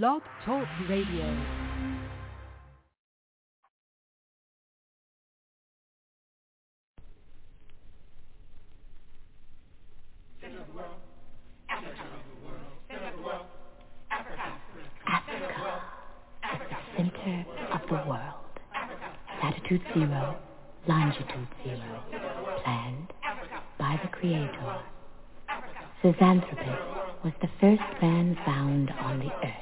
Blog Talk Radio. Africa, the center of the world. Latitude zero, longitude zero, planned by the Creator. Zinjanthropus was the first man found on the earth.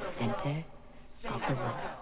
the center of the world.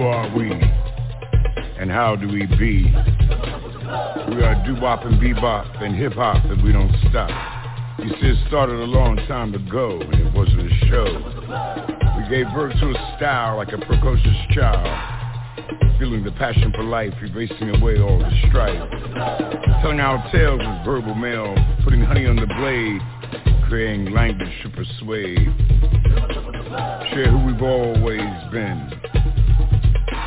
Who are we? And how do we be? We are doo-wop and bebop and hip-hop and we don't stop. You see, it started a long time ago and it wasn't a show. We gave birth to a style like a precocious child. Feeling the passion for life, erasing away all the strife. Telling our tales with verbal mail, putting honey on the blade, creating language to persuade. Share who we've always been.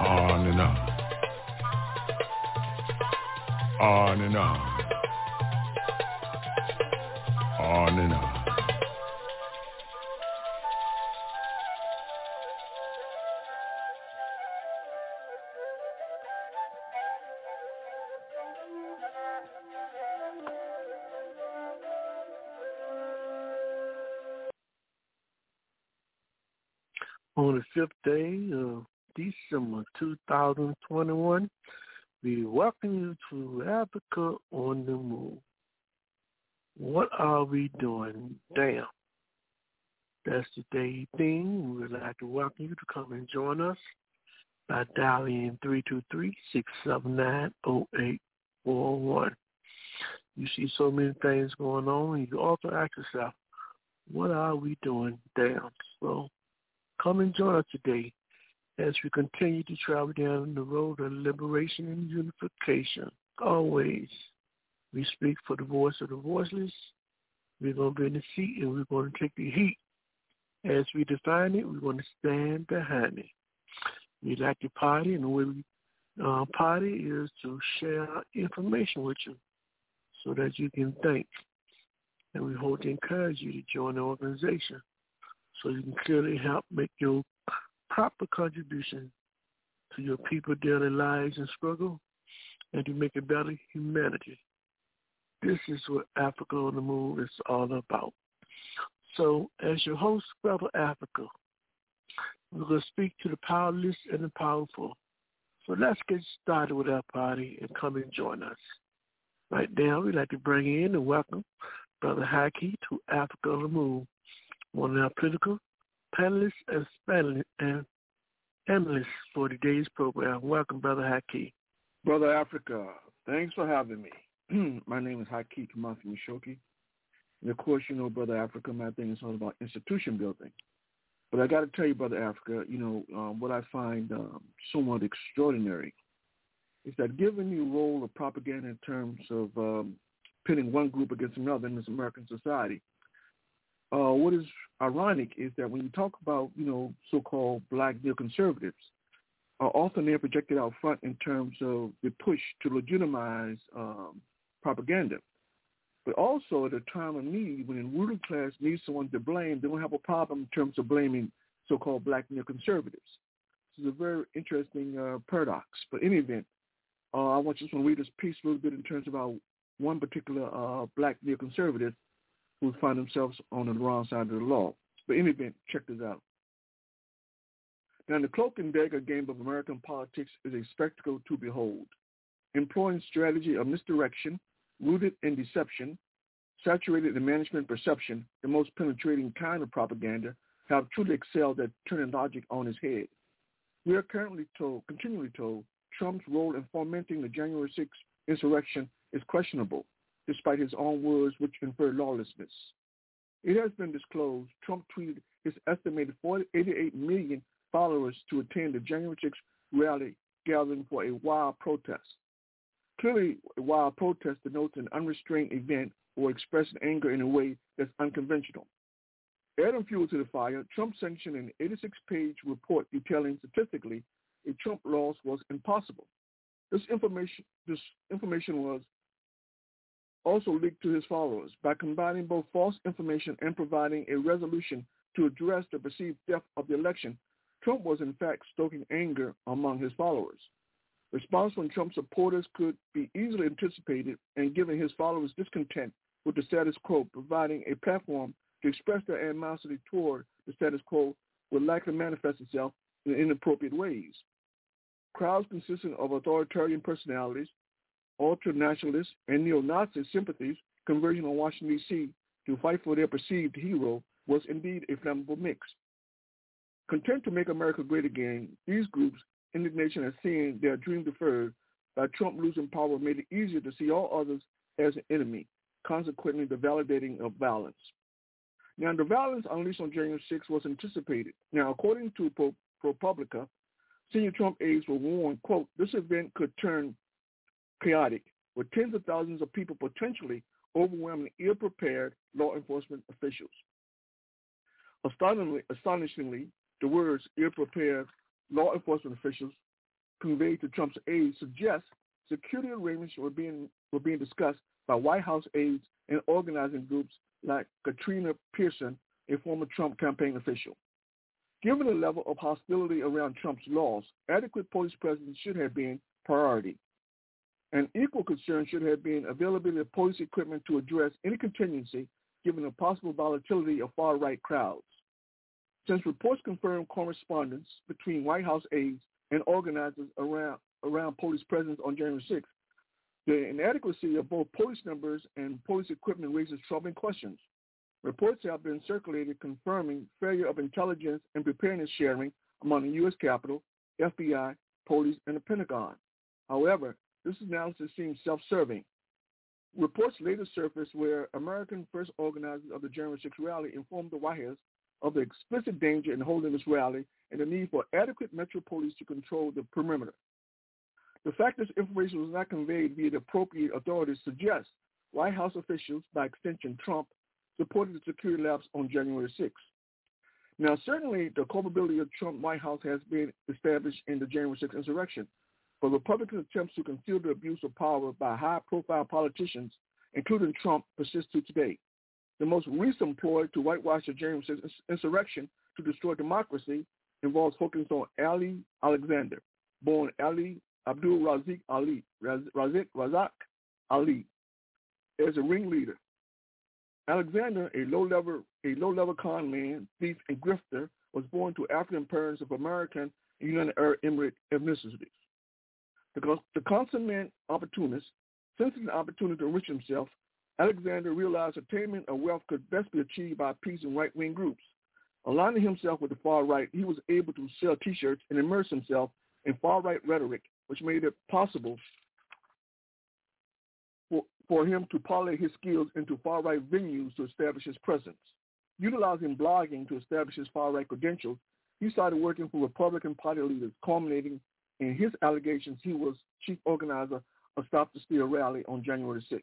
On and on. On and on. On and on. on the fifth day of December 2021. We welcome you to Africa on the Move. What are we doing? Damn. That's the day thing. We would like to welcome you to come and join us by dialing 323-679-0841. You see so many things going on. You can also ask yourself, what are we doing? Damn. So come and join us today as we continue to travel down the road of liberation and unification. Always, we speak for the voice of the voiceless. We're going to be in the seat and we're going to take the heat. As we define it, we're going to stand behind it. We like to party, and the way we uh, party is to share information with you so that you can think. And we hope to encourage you to join the organization so you can clearly help make your proper contribution to your people daily lives and struggle and to make a better humanity. This is what Africa on the Move is all about. So as your host, Brother Africa, we're going to speak to the powerless and the powerful. So let's get started with our party and come and join us. Right now, we'd like to bring in and welcome Brother Haki to Africa on the Move, one of our political panelists and panelists and analysts for today's program. Welcome, Brother Haki. Brother Africa, thanks for having me. my name is Haki Kamathi Mishoki. And of course, you know, Brother Africa, my thing is all about institution building. But I got to tell you, Brother Africa, you know, um, what I find um, somewhat extraordinary is that given the role of propaganda in terms of um, pitting one group against another in this American society, uh, what is ironic is that when you talk about, you know, so-called black neoconservatives, are often they're projected out front in terms of the push to legitimize um, propaganda. But also at a time of need, when the ruling class needs someone to blame, they don't have a problem in terms of blaming so-called black neoconservatives. This is a very interesting uh, paradox. But in any event, uh, I want you to read this piece a little bit in terms about one particular uh, black neoconservative who find themselves on the wrong side of the law. But in any event, check this out. Now, the cloak and dagger game of American politics is a spectacle to behold. Employing strategy of misdirection, rooted in deception, saturated in management perception, the most penetrating kind of propaganda, have truly excelled at turning logic on its head. We are currently told, continually told, Trump's role in fomenting the January 6th insurrection is questionable, despite his own words which infer lawlessness. It has been disclosed Trump tweeted his estimated 88 million followers to attend the January 6th rally gathering for a wild protest. Clearly, a wild protest denotes an unrestrained event or expressing anger in a way that's unconventional. Adding fuel to the fire, Trump sanctioned an 86-page report detailing statistically a Trump loss was impossible. This information, this information was also leaked to his followers by combining both false information and providing a resolution to address the perceived theft of the election. Trump was in fact stoking anger among his followers. Response from Trump supporters could be easily anticipated and given his followers discontent with the status quo, providing a platform to express their animosity toward the status quo would likely manifest itself in inappropriate ways. Crowds consisting of authoritarian personalities, ultra-nationalists, and neo-Nazi sympathies converging on Washington, D.C. to fight for their perceived hero was indeed a flammable mix. Content to make America great again, these groups' indignation at seeing their dream deferred by Trump losing power made it easier to see all others as an enemy, consequently the validating of violence. Now, the violence unleashed on January 6 was anticipated. Now, according to ProPublica, senior Trump aides were warned, quote, this event could turn chaotic, with tens of thousands of people potentially overwhelming ill-prepared law enforcement officials. Astonishingly, astonishingly, the words ill-prepared law enforcement officials conveyed to Trump's aides suggest security arrangements were being, were being discussed by White House aides and organizing groups like Katrina Pearson, a former Trump campaign official. Given the level of hostility around Trump's laws, adequate police presence should have been priority. An equal concern should have been availability of police equipment to address any contingency given the possible volatility of far-right crowds. Since reports confirm correspondence between White House aides and organizers around, around police presence on January 6th, the inadequacy of both police numbers and police equipment raises troubling questions. Reports have been circulated confirming failure of intelligence and preparedness sharing among the U.S. Capitol, FBI, police, and the Pentagon. However, this analysis seems self-serving. Reports later surfaced where American first organizers of the January 6 rally informed the White House of the explicit danger in holding this rally and the need for adequate Metro Police to control the perimeter. The fact this information was not conveyed via the appropriate authorities suggests White House officials, by extension Trump, supported the security lapse on January 6. Now, certainly the culpability of Trump White House has been established in the January 6 insurrection, but Republican attempts to conceal the abuse of power by high-profile politicians, including Trump, persist to today. The most recent ploy to whitewash the 6 insurrection to destroy democracy involves focusing on Ali Alexander, born Ali Abdul Razik Ali, Raz, Razik Razak Ali, as a ringleader. Alexander, a low-level a low-level con man, thief, and grifter, was born to African parents of American and United Arab Emirate ethnicities. The, the consummate opportunist, sensing an opportunity to enrich himself, Alexander realized attainment of wealth could best be achieved by peace and right-wing groups. Aligning himself with the far right, he was able to sell T-shirts and immerse himself in far-right rhetoric which made it possible for, for him to parlay his skills into far-right venues to establish his presence. Utilizing blogging to establish his far-right credentials, he started working for Republican Party leaders, culminating in his allegations he was chief organizer of Stop the Steal rally on January 6.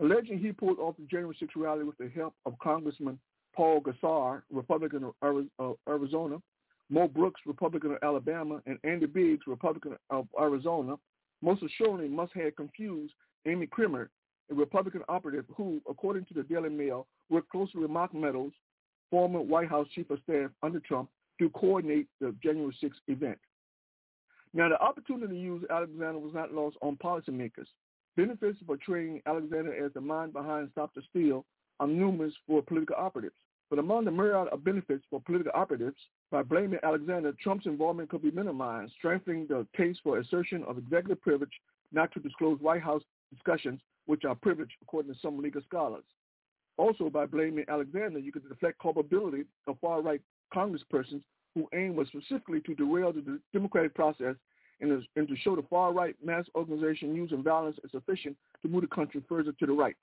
Alleging he pulled off the January 6 rally with the help of Congressman Paul Gosar, Republican of Arizona, Mo Brooks, Republican of Alabama, and Andy Biggs, Republican of Arizona, most assuredly must have confused Amy Kremer, a Republican operative who, according to the Daily Mail, worked closely with Mark Meadows, former White House Chief of Staff under Trump, to coordinate the January 6th event. Now, the opportunity to use Alexander was not lost on policymakers. Benefits of portraying Alexander as the mind behind Stop the Steal are numerous for political operatives. But among the myriad of benefits for political operatives, by blaming Alexander, Trump's involvement could be minimized, strengthening the case for assertion of executive privilege not to disclose White House discussions, which are privileged according to some legal scholars. Also, by blaming Alexander, you could deflect culpability of far-right congresspersons who aim was specifically to derail the democratic process and, and to show the far-right mass organization using violence is sufficient to move the country further to the right.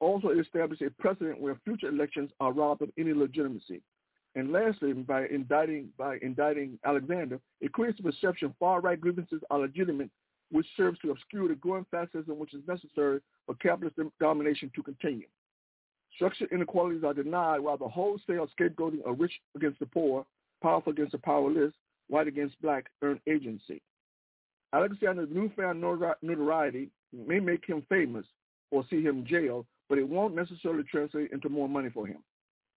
Also, it established a precedent where future elections are robbed of any legitimacy. And lastly, by indicting by indicting Alexander, it creates the perception far-right grievances are legitimate, which serves to obscure the growing fascism which is necessary for capitalist domination to continue. Structural inequalities are denied while the wholesale scapegoating of rich against the poor, powerful against the powerless, white against black earn agency. Alexander's newfound notoriety may make him famous or see him jailed, but it won't necessarily translate into more money for him.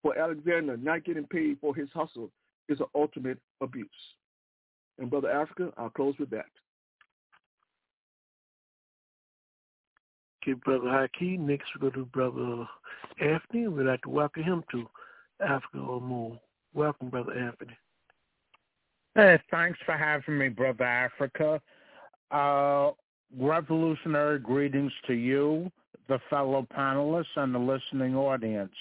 For Alexander, not getting paid for his hustle is an ultimate abuse. And Brother Africa, I'll close with that. Okay, Brother Haki. Next, we go to Brother Anthony. We'd like to welcome him to Africa or More. Welcome, Brother Anthony. Hey, thanks for having me, Brother Africa. Uh, revolutionary greetings to you, the fellow panelists, and the listening audience.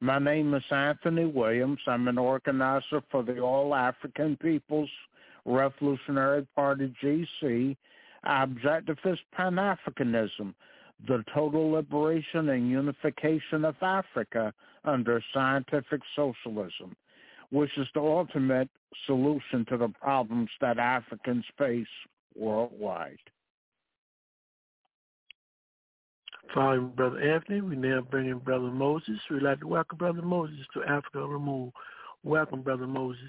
My name is Anthony Williams. I'm an organizer for the All African People's Revolutionary Party, GC. Objective is Pan-Africanism, the total liberation and unification of Africa under scientific socialism, which is the ultimate solution to the problems that Africans face worldwide. Following Brother Anthony, we now bring in Brother Moses. We'd like to welcome Brother Moses to Africa Removed. Welcome, Brother Moses.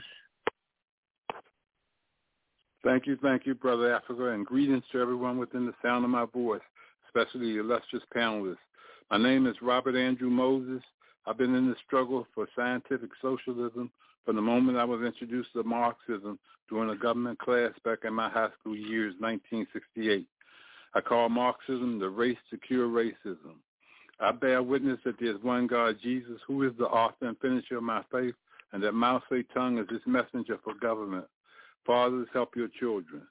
Thank you, thank you, Brother Africa, and greetings to everyone within the sound of my voice, especially the illustrious panelists. My name is Robert Andrew Moses. I've been in the struggle for scientific socialism from the moment I was introduced to Marxism during a government class back in my high school years, 1968. I call Marxism the race to cure racism. I bear witness that there is one God, Jesus, who is the author and finisher of my faith, and that Mao Zedong is his messenger for government. Fathers, help your children.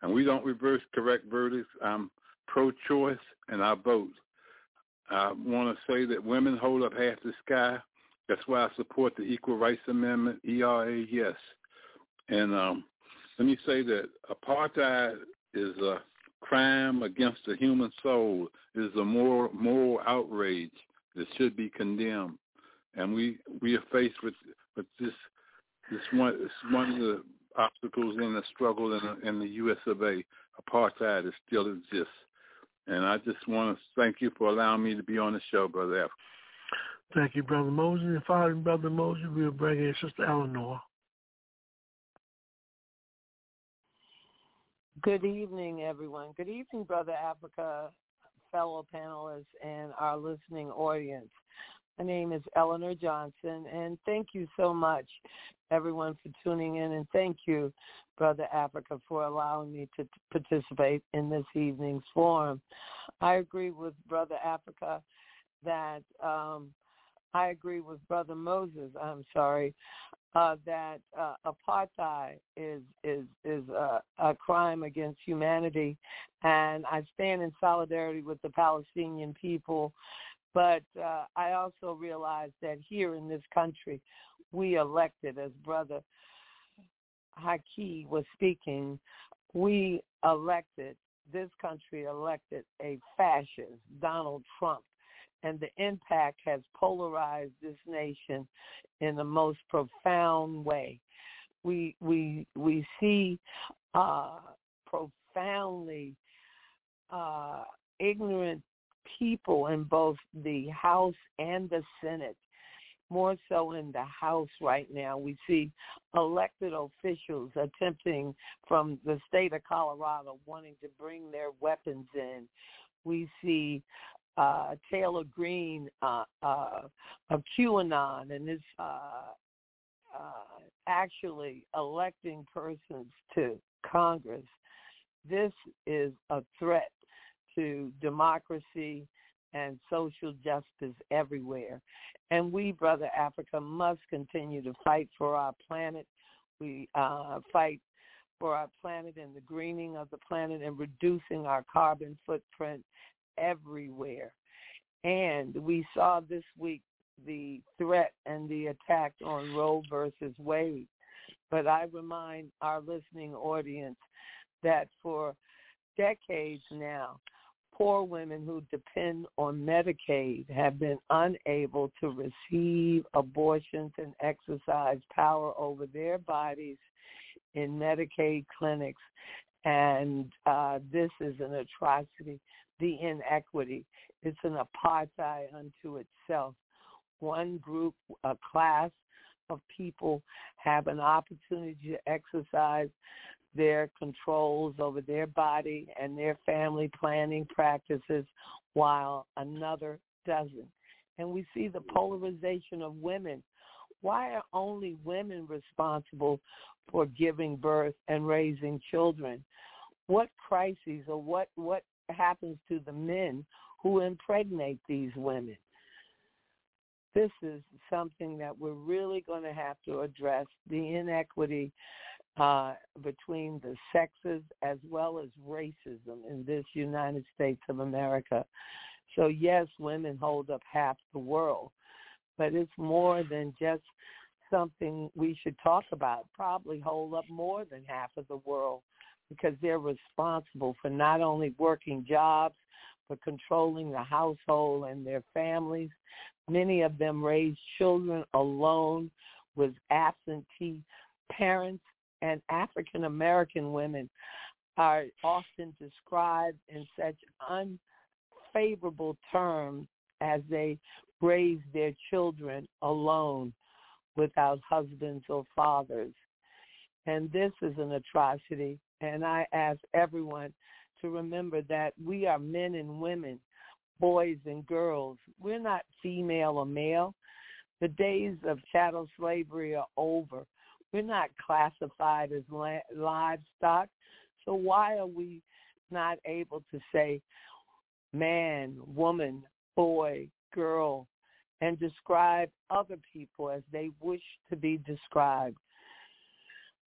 And we don't reverse correct verdicts. I'm pro-choice, and I vote. I want to say that women hold up half the sky. That's why I support the Equal Rights Amendment, ERA, yes. And um, let me say that apartheid is a crime against the human soul. It is a moral, moral outrage that should be condemned. And we, we are faced with, with this, this one, this one of the obstacles in the struggle in the, in the U.S. of A. Apartheid it still exists. And I just want to thank you for allowing me to be on the show, Brother F. Thank you, Brother Moses. And following Brother Moses, we'll bring in Sister Eleanor. Good evening, everyone. Good evening, Brother Africa, fellow panelists, and our listening audience. My name is Eleanor Johnson, and thank you so much, everyone, for tuning in, and thank you, Brother Africa, for allowing me to participate in this evening's forum. I agree with Brother Africa that um, I agree with Brother Moses. I'm sorry uh, that uh, apartheid is is is a, a crime against humanity, and I stand in solidarity with the Palestinian people. But uh, I also realize that here in this country, we elected, as Brother Haki was speaking, we elected, this country elected a fascist, Donald Trump and the impact has polarized this nation in the most profound way. We we we see uh, profoundly uh, ignorant people in both the House and the Senate. More so in the House right now. We see elected officials attempting from the state of Colorado wanting to bring their weapons in. We see uh, Taylor Greene uh, uh, of QAnon and is uh, uh, actually electing persons to Congress. This is a threat to democracy and social justice everywhere. And we, Brother Africa, must continue to fight for our planet. We uh, fight for our planet and the greening of the planet and reducing our carbon footprint everywhere. And we saw this week the threat and the attack on Roe versus Wade. But I remind our listening audience that for decades now, poor women who depend on Medicaid have been unable to receive abortions and exercise power over their bodies in Medicaid clinics. And uh, this is an atrocity. The inequity. It's an apartheid unto itself. One group, a class of people have an opportunity to exercise their controls over their body and their family planning practices while another doesn't. And we see the polarization of women. Why are only women responsible for giving birth and raising children? What crises or what, what happens to the men who impregnate these women? This is something that we're really going to have to address the inequity uh, between the sexes as well as racism in this United States of America. So yes, women hold up half the world, but it's more than just something we should talk about. Probably hold up more than half of the world because they're responsible for not only working jobs, but controlling the household and their families. Many of them raise children alone with absentee parents and African American women are often described in such unfavorable terms as they raise their children alone without husbands or fathers. And this is an atrocity. And I ask everyone to remember that we are men and women, boys and girls. We're not female or male. The days of chattel slavery are over. We're not classified as livestock. So why are we not able to say man, woman, boy, girl, and describe other people as they wish to be described?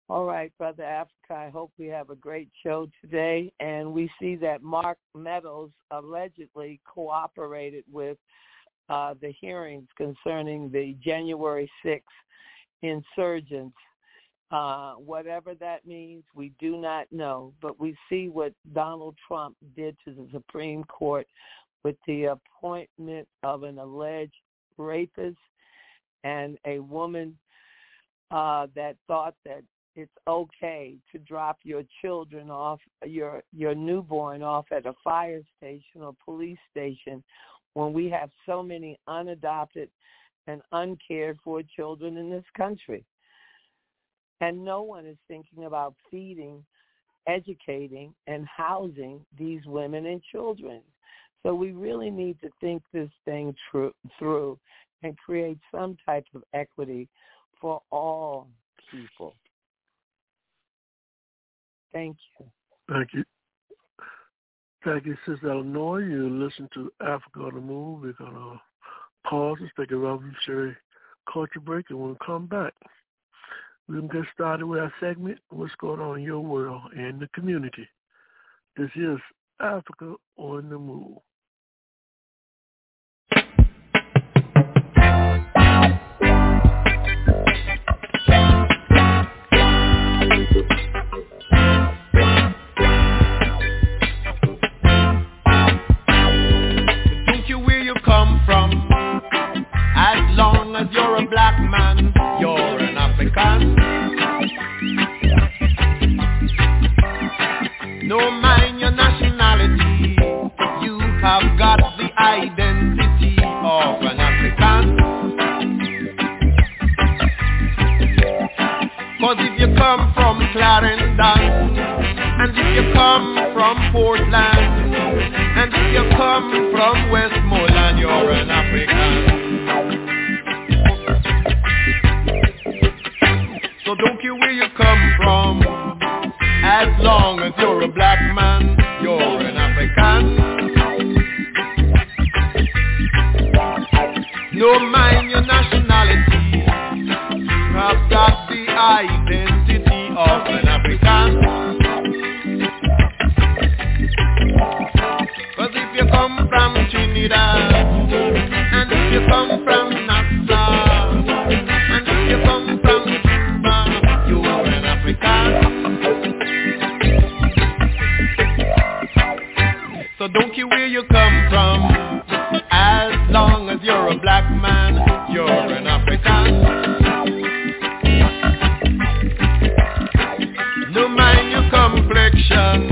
All right, Brother Africa, I hope we have a great show today. And we see that Mark Meadows allegedly cooperated with uh, the hearings concerning the January 6th insurgents uh, whatever that means, we do not know. But we see what Donald Trump did to the Supreme Court with the appointment of an alleged rapist and a woman uh, that thought that it's okay to drop your children off, your your newborn off at a fire station or police station, when we have so many unadopted and uncared for children in this country. And no one is thinking about feeding, educating, and housing these women and children. So we really need to think this thing tr- through and create some type of equity for all people. Thank you. Thank you. Thank you, Sister Eleanor. You listen to Africa on the Move. We're going to pause and take a revolutionary culture break, and we'll come back. We're going to get started with our segment, What's Going On in Your World and the Community. This is Africa on the Move. No mind your nationality, you have got the identity of an African. Cause if you come from Clarendon, and if you come from Portland, and if you come from Westmoreland, you're an African. You come from. As long as you're a black man You're an African. No mind your nationality. Have got the identity of an African. Cause if you come from Trinidad Asia.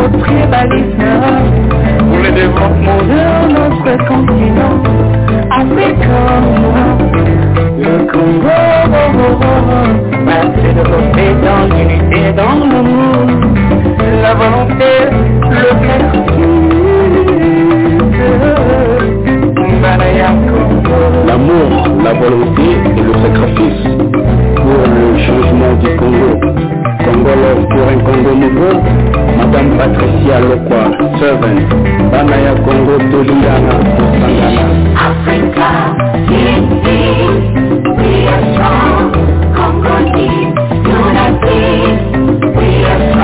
au tribalisme pour le développement de notre continent. Africain, le Congo, va se développer dans l'unité, dans l'amour, la volonté, le vertige. L'amour, la volonté et le sacrifice pour le changement du Congo. songolo pour un congo madame patricia lokwa congo africa We are strong, Congolese, united, we are strong.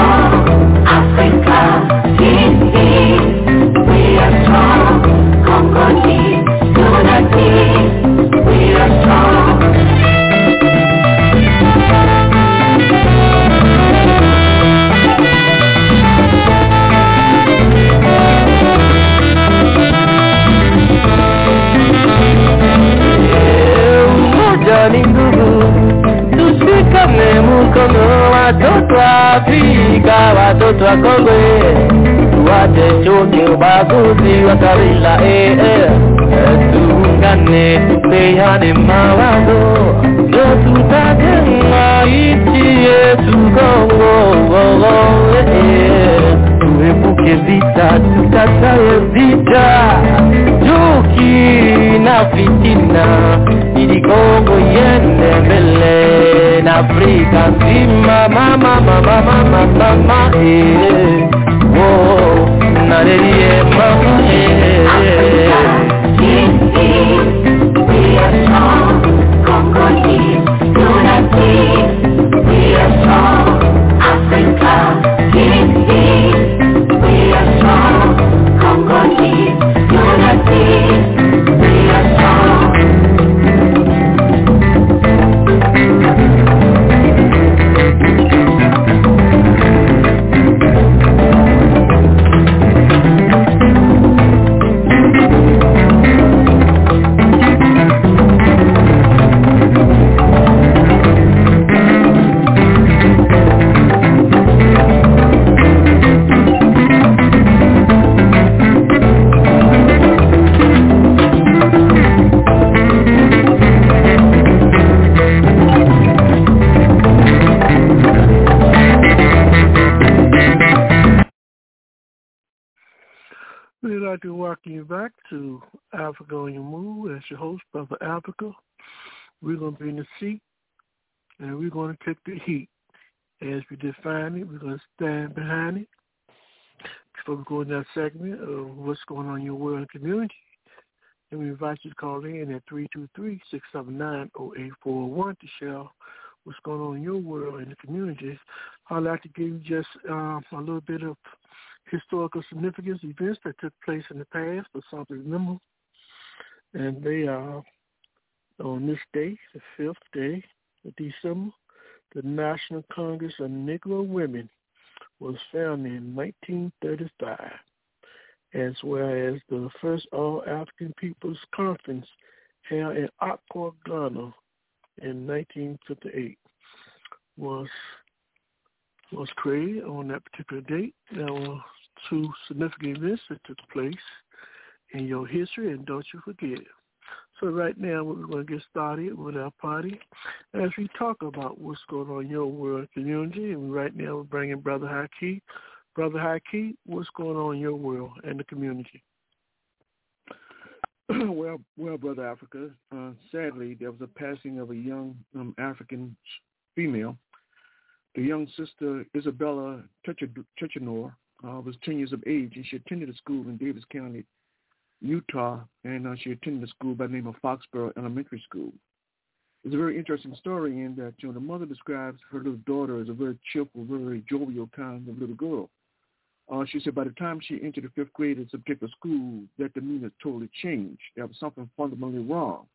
Afrika watoto wa Kongwe tuache choke ubaguzi wa kabila eh, eh. Tuungane tupeane mawazo ndio tutajenga nchi yetu Kongo oh, oh, eh, eh. uepuke vita, tukataye vita, chuki na fitina, ili Kongo iende mbele na Afrika nzima. Mama mama mama mama eh, oh, nalelie mama eh, eh. 323-679-0841 to share what's going on in your world and the communities. I'd like to give you just um, a little bit of historical significance events that took place in the past for something remember. And they are on this day, the fifth day of December, the National Congress of Negro Women was founded in 1935, as well as the first All-African People's Conference held in Accra, Ghana in 1958 was was created on that particular date. There were two significant events that took place in your history, and don't you forget. So right now we're going to get started with our party as we talk about what's going on in your world community. And right now we're bringing Brother Haki. Brother Haki, what's going on in your world and the community? well, well, brother Africa. Uh, sadly, there was a passing of a young um, African female. The young sister Isabella Tichenor uh, was 10 years of age, and she attended a school in Davis County, Utah, and uh, she attended a school by the name of Foxboro Elementary School. It's a very interesting story in that you know the mother describes her little daughter as a very cheerful, very jovial kind of little girl. Uh, she said by the time she entered the fifth grade at a school, that demeanor totally changed. There was something fundamentally wrong.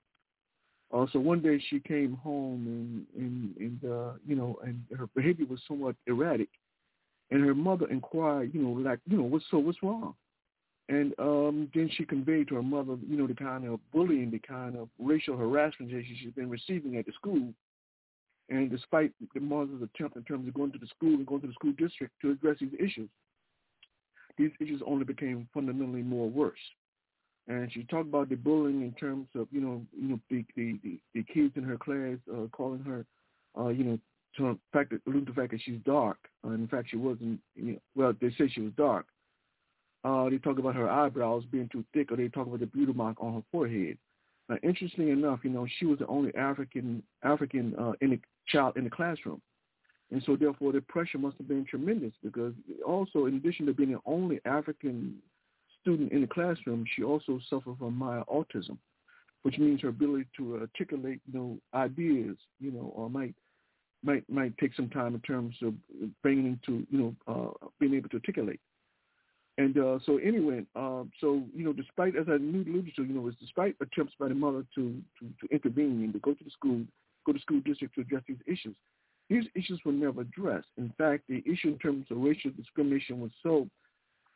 Uh, so one day she came home and and, and uh, you know and her behavior was somewhat erratic, and her mother inquired, you know, like you know what's so what's wrong, and um, then she conveyed to her mother, you know, the kind of bullying, the kind of racial harassment that she's been receiving at the school. And despite the mother's attempt in terms of going to the school and going to the school district to address these issues, these issues only became fundamentally more worse. And she talked about the bullying in terms of, you know, you know, the the, the, the kids in her class uh, calling her, uh, you know, to fact that to the fact that she's dark. Uh, in fact, she wasn't. You know, well, they say she was dark. Uh, they talk about her eyebrows being too thick, or they talk about the beauty mark on her forehead. Now, interestingly enough, you know, she was the only African African uh, in the child in the classroom. And so therefore the pressure must have been tremendous because also in addition to being the only African student in the classroom, she also suffered from mild autism, which means her ability to articulate, you know, ideas, you know, or might might might take some time in terms of bringing to, you know, uh, being able to articulate. And uh, so anyway, uh, so you know, despite as I alluded to, you know, was despite attempts by the mother to, to to intervene and to go to the school, go to school district to address these issues, these issues were never addressed. In fact, the issue in terms of racial discrimination was so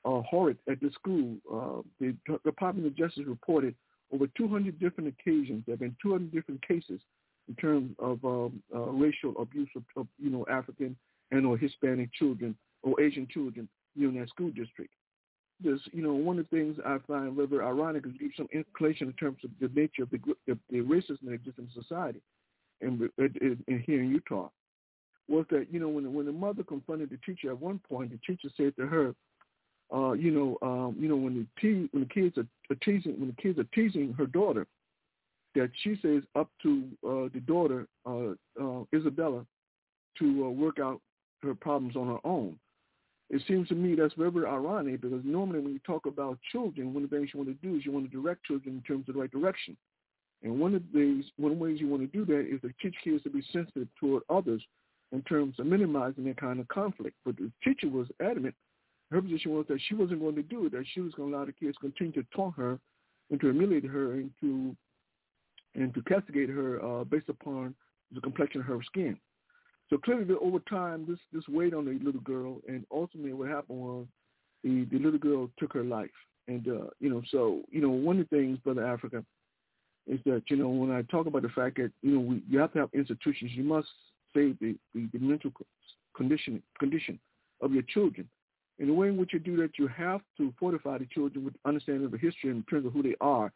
uh, horrid at the school. Uh, the Department of Justice reported over 200 different occasions. There have been 200 different cases in terms of um, uh, racial abuse of, of, you know, African and or Hispanic children or Asian children, you know, in that school district. There's, you know, one of the things I find very ironic is give some inclination in terms of the nature of the, the, racism that exists in society, and in, in, here in Utah was that you know when when the mother confronted the teacher at one point, the teacher said to her, uh, you know, um, you know when the te- when the kids are, are teasing when the kids are teasing her daughter, that she says up to uh, the daughter uh, uh, Isabella to uh, work out her problems on her own. It seems to me that's very, ironic because normally when you talk about children, one of the things you want to do is you want to direct children in terms of the right direction. And one of the ways, one of the ways you want to do that is to teach kids to be sensitive toward others in terms of minimizing that kind of conflict. But the teacher was adamant. Her position was that she wasn't going to do it, that she was going to allow the kids continue to taunt her and to humiliate her and to and to castigate her uh, based upon the complexion of her skin. So clearly, over time, this this weighed on the little girl, and ultimately, what happened was the the little girl took her life. And uh, you know, so you know, one of the things, brother Africa, is that you know when I talk about the fact that you know we you have to have institutions, you must save the, the, the mental condition condition of your children. And the way in which you do that, you have to fortify the children with understanding of the history in terms of who they are,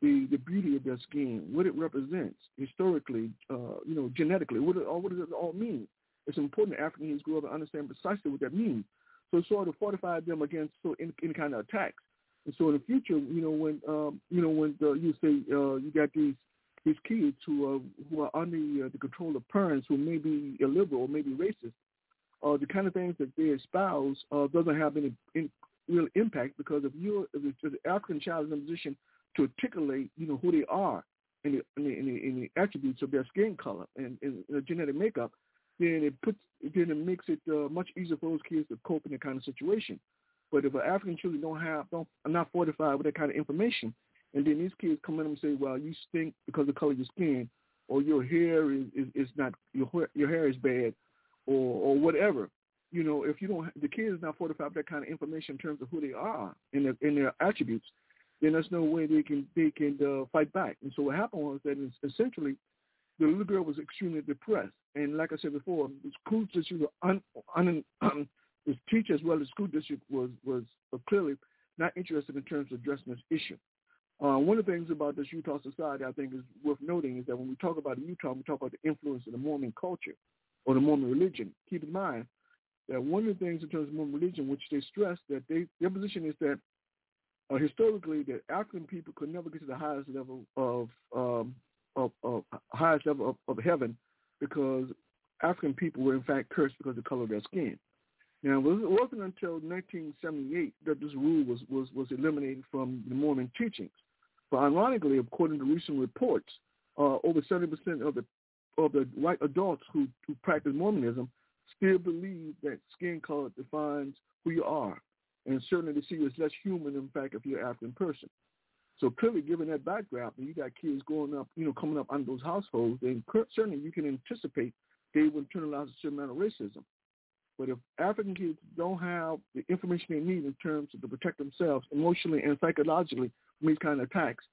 the, the beauty of their skin, what it represents historically, uh, you know, genetically, what, it, what does it all mean? It's important that Africans grow up and understand precisely what that means. So sort of fortify them against so any, any kind of attacks. And so in the future, you know, when um, you know when uh, you say uh, you got these these kids who are who are under uh, the control of parents who may be illiberal maybe racist, uh, the kind of things that they espouse uh, doesn't have any, any real impact because if you're if the African child is in a position to articulate, you know, who they are and the, and the, and the, and the attributes of their skin color and, and their genetic makeup, then it puts then it makes it uh, much easier for those kids to cope in that kind of situation. But if African children don't have don't are not fortified with that kind of information, and then these kids come in and say, "Well, you stink because of the color of your skin, or your hair is is, is not your your hair is bad, or or whatever." You know, if you don't, the kid is not fortified with that kind of information in terms of who they are and their, and their attributes, then there's no way they can they can uh, fight back. And so what happened was that essentially the little girl was extremely depressed. And like I said before, the school district, un, un, um, the teacher as well as the school district was was clearly not interested in terms of addressing this issue. Uh, one of the things about this Utah society I think is worth noting is that when we talk about Utah, we talk about the influence of the Mormon culture or the Mormon religion. Keep in mind that one of the things in terms of Mormon religion, which they stress that they their position is that uh, historically that African people could never get to the highest level of um, of, of highest level of, of heaven because African people were in fact cursed because of the color of their skin. Now, it wasn't until 1978 that this rule was, was, was eliminated from the Mormon teachings. But ironically, according to recent reports, uh, over 70% of the of the white adults who, who practice Mormonism still believe that skin color defines who you are. And certainly they see you as less human, in fact, if you're an African person. So clearly, given that background, and you got kids growing up, you know, coming up under those households, then certainly you can anticipate they will internalize a certain amount of racism. But if African kids don't have the information they need in terms of to protect themselves emotionally and psychologically these kind of attacks,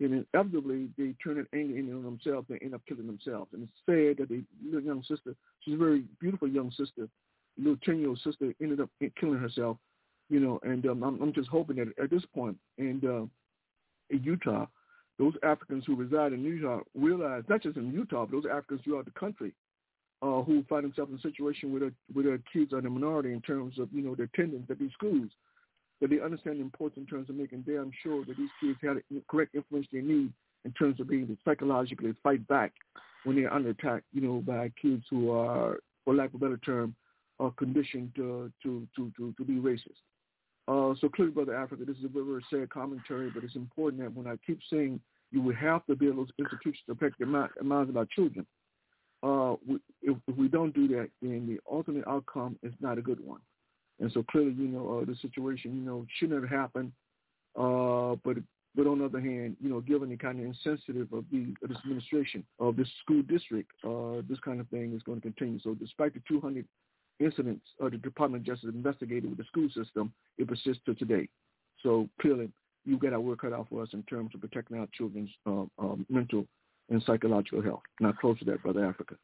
then inevitably they turn that anger in on themselves and end up killing themselves. And it's sad that the little young sister, she's a very beautiful young sister, little 10-year-old sister, ended up killing herself, you know, and um, I'm, I'm just hoping that at this point, and uh, in Utah, those Africans who reside in Utah realize, not just in Utah, but those Africans throughout the country, uh, who find themselves in a situation where their, where their kids are the minority in terms of, you know, their attendance at these schools, that they understand the importance in terms of making damn sure that these kids have the correct influence they need in terms of being able to psychologically fight back when they're under attack, you know, by kids who are, for lack of a better term, are conditioned to, to, to, to, to be racist. Uh, so clearly, Brother Africa, this is a very, sad commentary, but it's important that when I keep saying you would have to build those institutions to protect the minds of our children, uh, we, if, if, we don't do that, then the ultimate outcome is not a good one. And so clearly, you know, uh, the situation, you know, shouldn't have happened. Uh, but but on the other hand, you know, given the kind of insensitive of the of this administration of this school district, uh, this kind of thing is going to continue. So despite the 200 incidents uh, the Department of Justice investigated with the school system, it persists to today. So clearly, you've got our work cut out for us in terms of protecting our children's uh, um, mental and psychological health. Now, close to that, Brother Africa.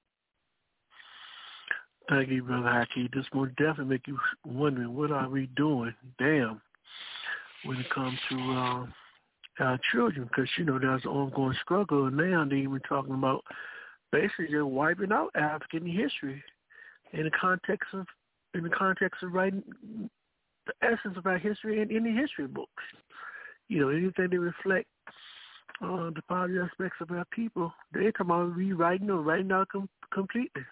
Thank you, Brother Haki. This will definitely make you wondering, what are we doing, damn, when it comes to uh, our children? Because, you know, there's an ongoing struggle, and now they're even talking about basically just wiping out African history in the context of in the context of writing the essence of our history in any history books. You know, anything that reflect uh, the positive aspects of our people, they're talking about rewriting or writing out com- completely.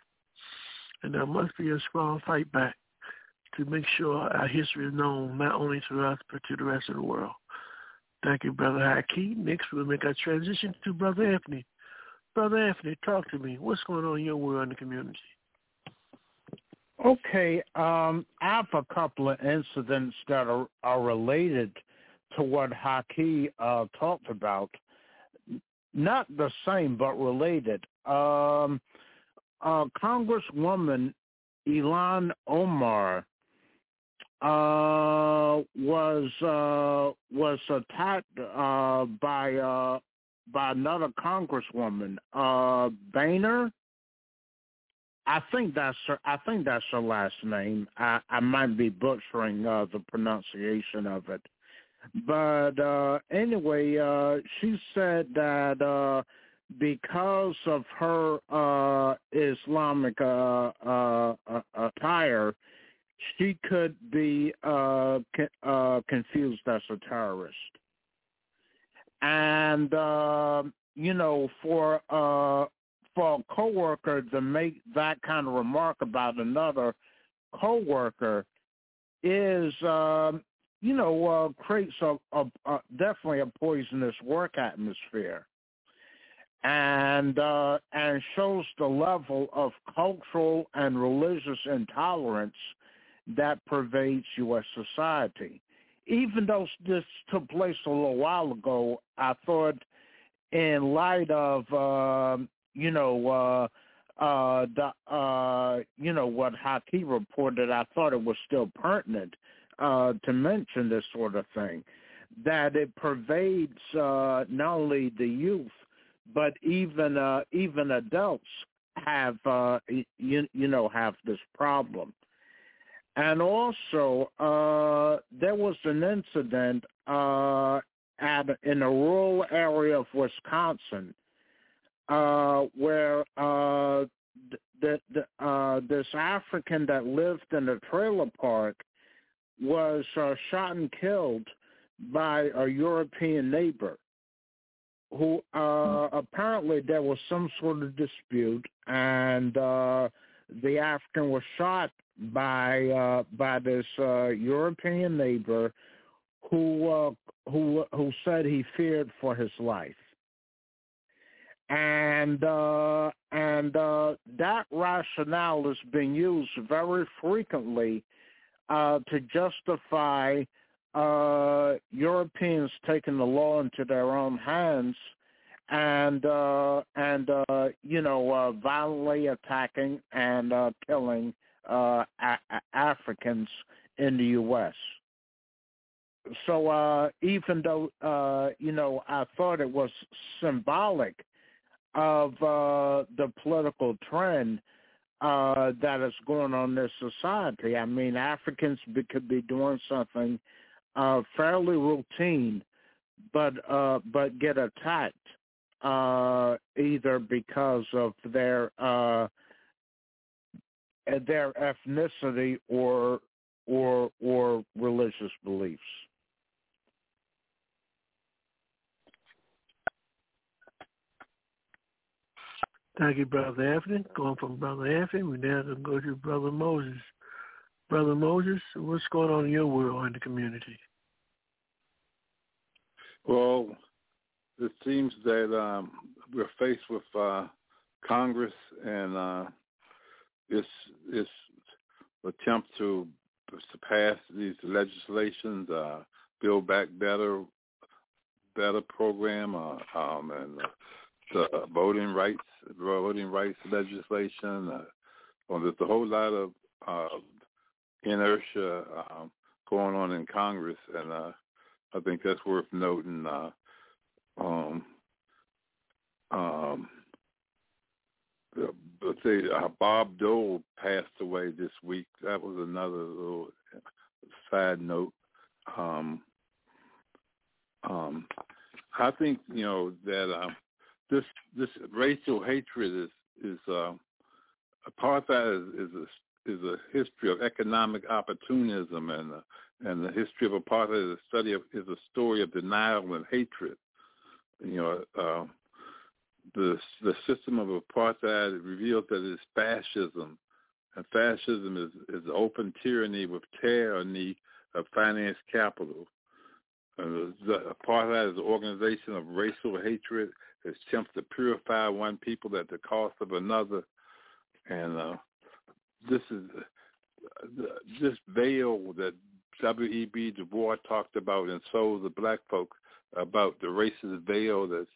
And there must be a strong fight back to make sure our history is known not only to us but to the rest of the world. Thank you, Brother Haki. Next, we'll make our transition to Brother Anthony. Brother Anthony, talk to me. What's going on in your world and the community? Okay, um, I have a couple of incidents that are, are related to what Haki uh, talked about. Not the same, but related. Um, uh, Congresswoman Ilhan Omar uh, was uh, was attacked uh, by uh, by another Congresswoman, uh, Boehner. I think that's her. I think that's her last name. I, I might be butchering uh, the pronunciation of it, but uh, anyway, she said that because of her uh, Islamic uh, uh, attire, she could be uh, uh, confused as a terrorist. And uh, you know, for uh, for a coworker to make that kind of remark about another coworker is, um, you know, uh, creates a, a, a definitely a poisonous work atmosphere and uh, and shows the level of cultural and religious intolerance that pervades U.S. society. Even though this took place a little while ago, I thought, in light of uh, you know uh, uh, the uh, you know what Haki reported, I thought it was still pertinent uh, to mention this sort of thing, that it pervades not only the youth but even uh, even adults have uh, you you know have this problem. And also, uh, there was an incident uh, at in a rural area of Wisconsin uh, where uh, the, the, uh, this African that lived in a trailer park was uh, shot and killed by a European neighbor who uh, apparently there was some sort of dispute and uh, the African was shot by uh, by this uh, European neighbor who uh, who who said he feared for his life. And uh, and uh, that rationale has been used very frequently uh, to justify uh, Europeans taking the law into their own hands and uh, and uh, you know uh, violently attacking and uh, killing uh, a- Africans in the U.S. So uh, even though uh, you know I thought it was symbolic of uh, the political trend uh, that is going on in this society. I mean, Africans be, could be doing something uh, fairly routine, but uh, but get attacked uh, either because of their uh, their ethnicity or or or religious beliefs. Thank you, Brother Anthony. Going from Brother Anthony, we now go to Brother Moses. Brother Moses, what's going on in your world in the community? Well, it seems that um, we're faced with uh, Congress and uh, its attempt to to pass these legislations, uh, Build Back Better, Better program, uh, um, and the voting rights voting rights legislation. Uh, well, there's a whole lot of uh, inertia um, going on in Congress, and uh, I think that's worth noting. Uh, um, um, let's say uh, Bob Dole passed away this week. That was another little side note. Um, um, I think you know that uh, this this racial hatred is is uh, apartheid is, is a is a history of economic opportunism and uh, and the history of apartheid is a study of is a story of denial and hatred. You know, uh, the the system of apartheid reveals that it's fascism, and fascism is is open tyranny with tyranny of finance capital. Uh, the apartheid is an organization of racial hatred that attempts to purify one people at the cost of another, and uh, this is uh, this veil that W.E.B. Du Bois talked about in Souls of Black Folk about the racist veil that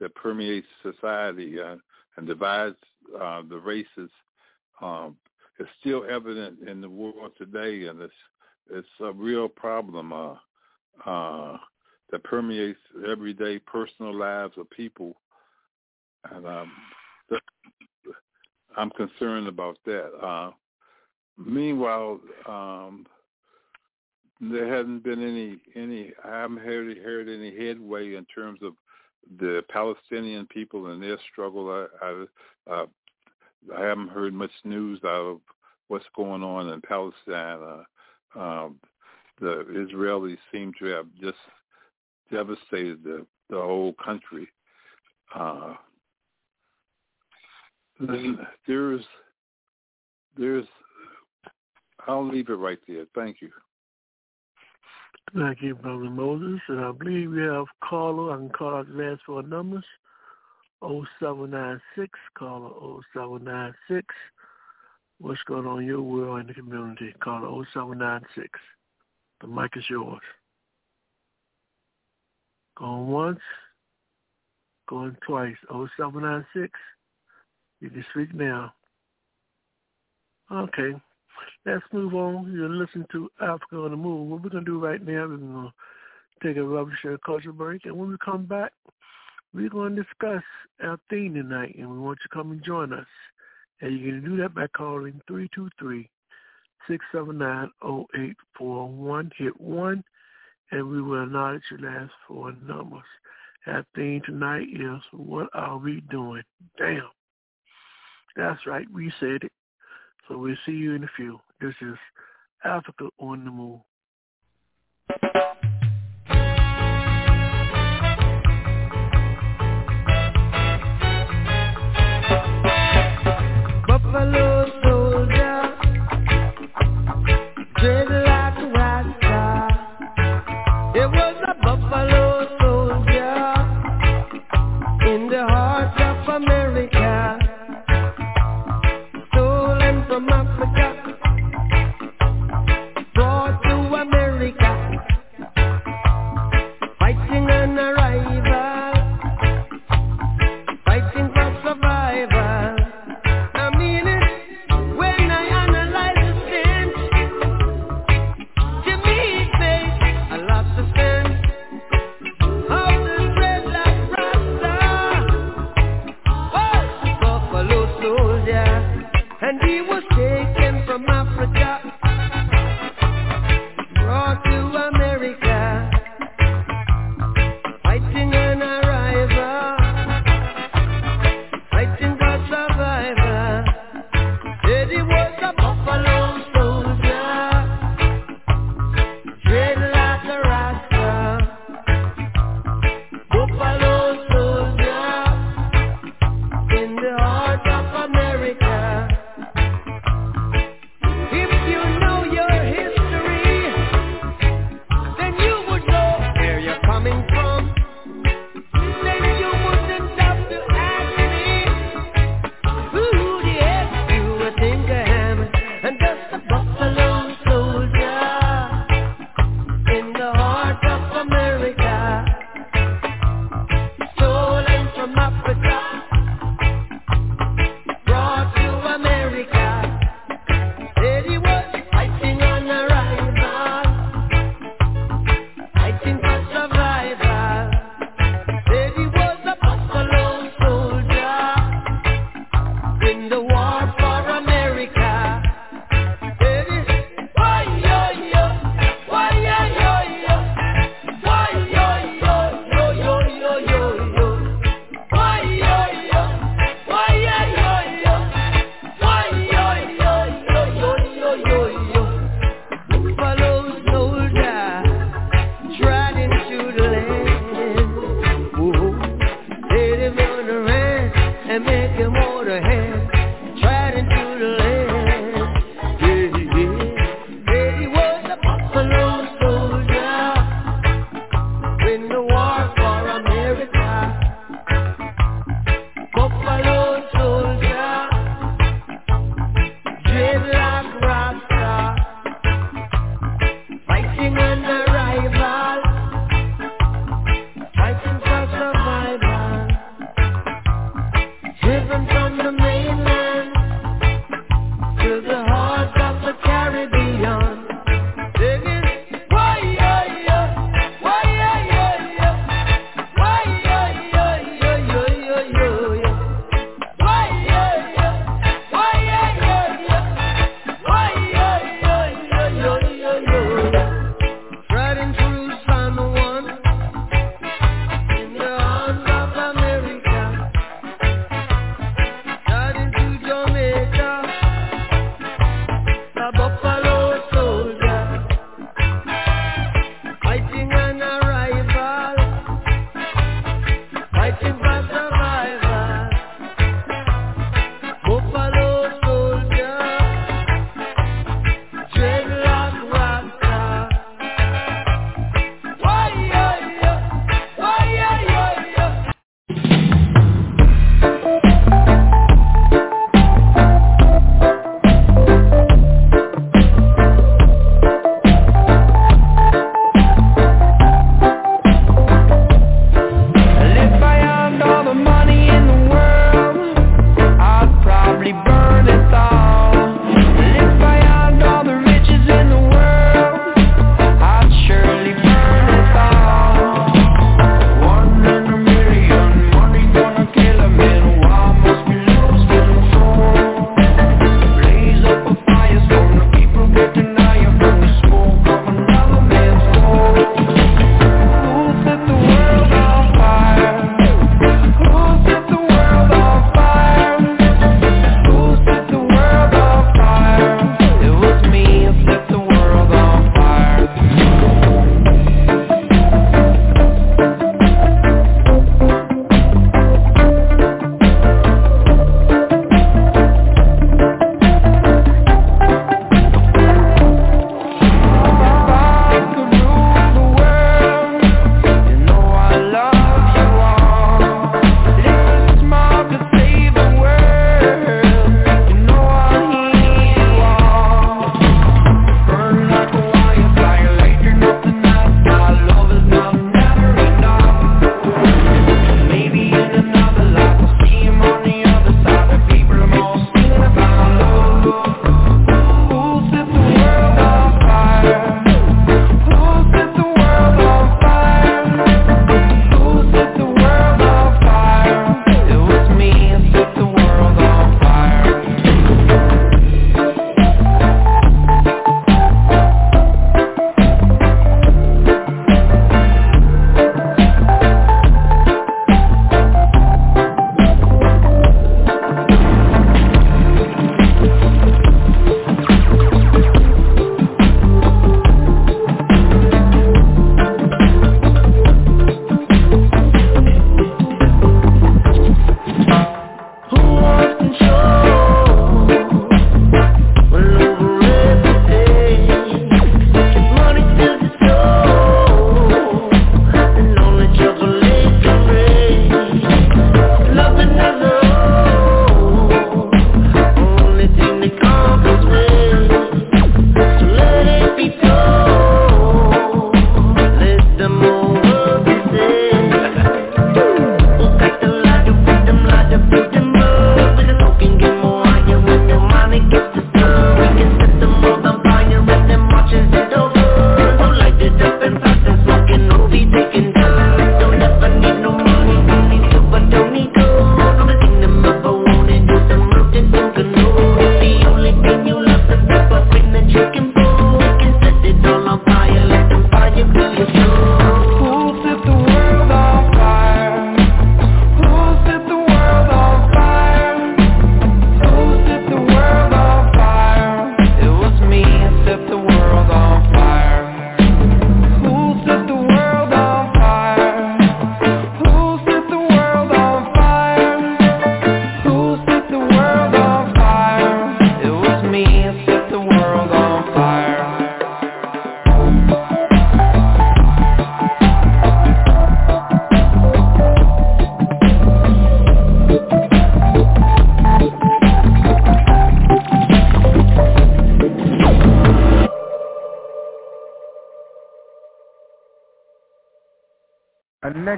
that permeates society uh, and divides uh, the races um, is still evident in the world today, and it's it's a real problem uh, uh, that permeates everyday personal lives of people, and um, I'm concerned about that. Uh, meanwhile, um, there hasn't been any any I haven't heard heard any headway in terms of the Palestinian people and their struggle. I I, uh, I haven't heard much news out of what's going on in Palestine. Uh, um, the Israelis seem to have just devastated the, the whole country. Uh, there's, there's, I'll leave it right there. Thank you. Thank you, Brother Moses. And I believe we have caller. I can call out the last four numbers. 0796, caller 0796. What's going on in your world in the community? Caller 0796. The mic is yours. Going once, going twice. 0796. You can speak now. Okay. Let's move on. You're listening to Africa on the Move. What we're going to do right now, we're going to take a revolutionary culture break. And when we come back, we're going to discuss our theme tonight. And we want you to come and join us. And you can do that by calling 323-679-0841. Hit 1, and we will acknowledge your last four numbers. Our theme tonight is, what are we doing? Damn. That's right, we said it. So we'll see you in a few. This is Africa on the Move. Buffalo soldier, dreadlock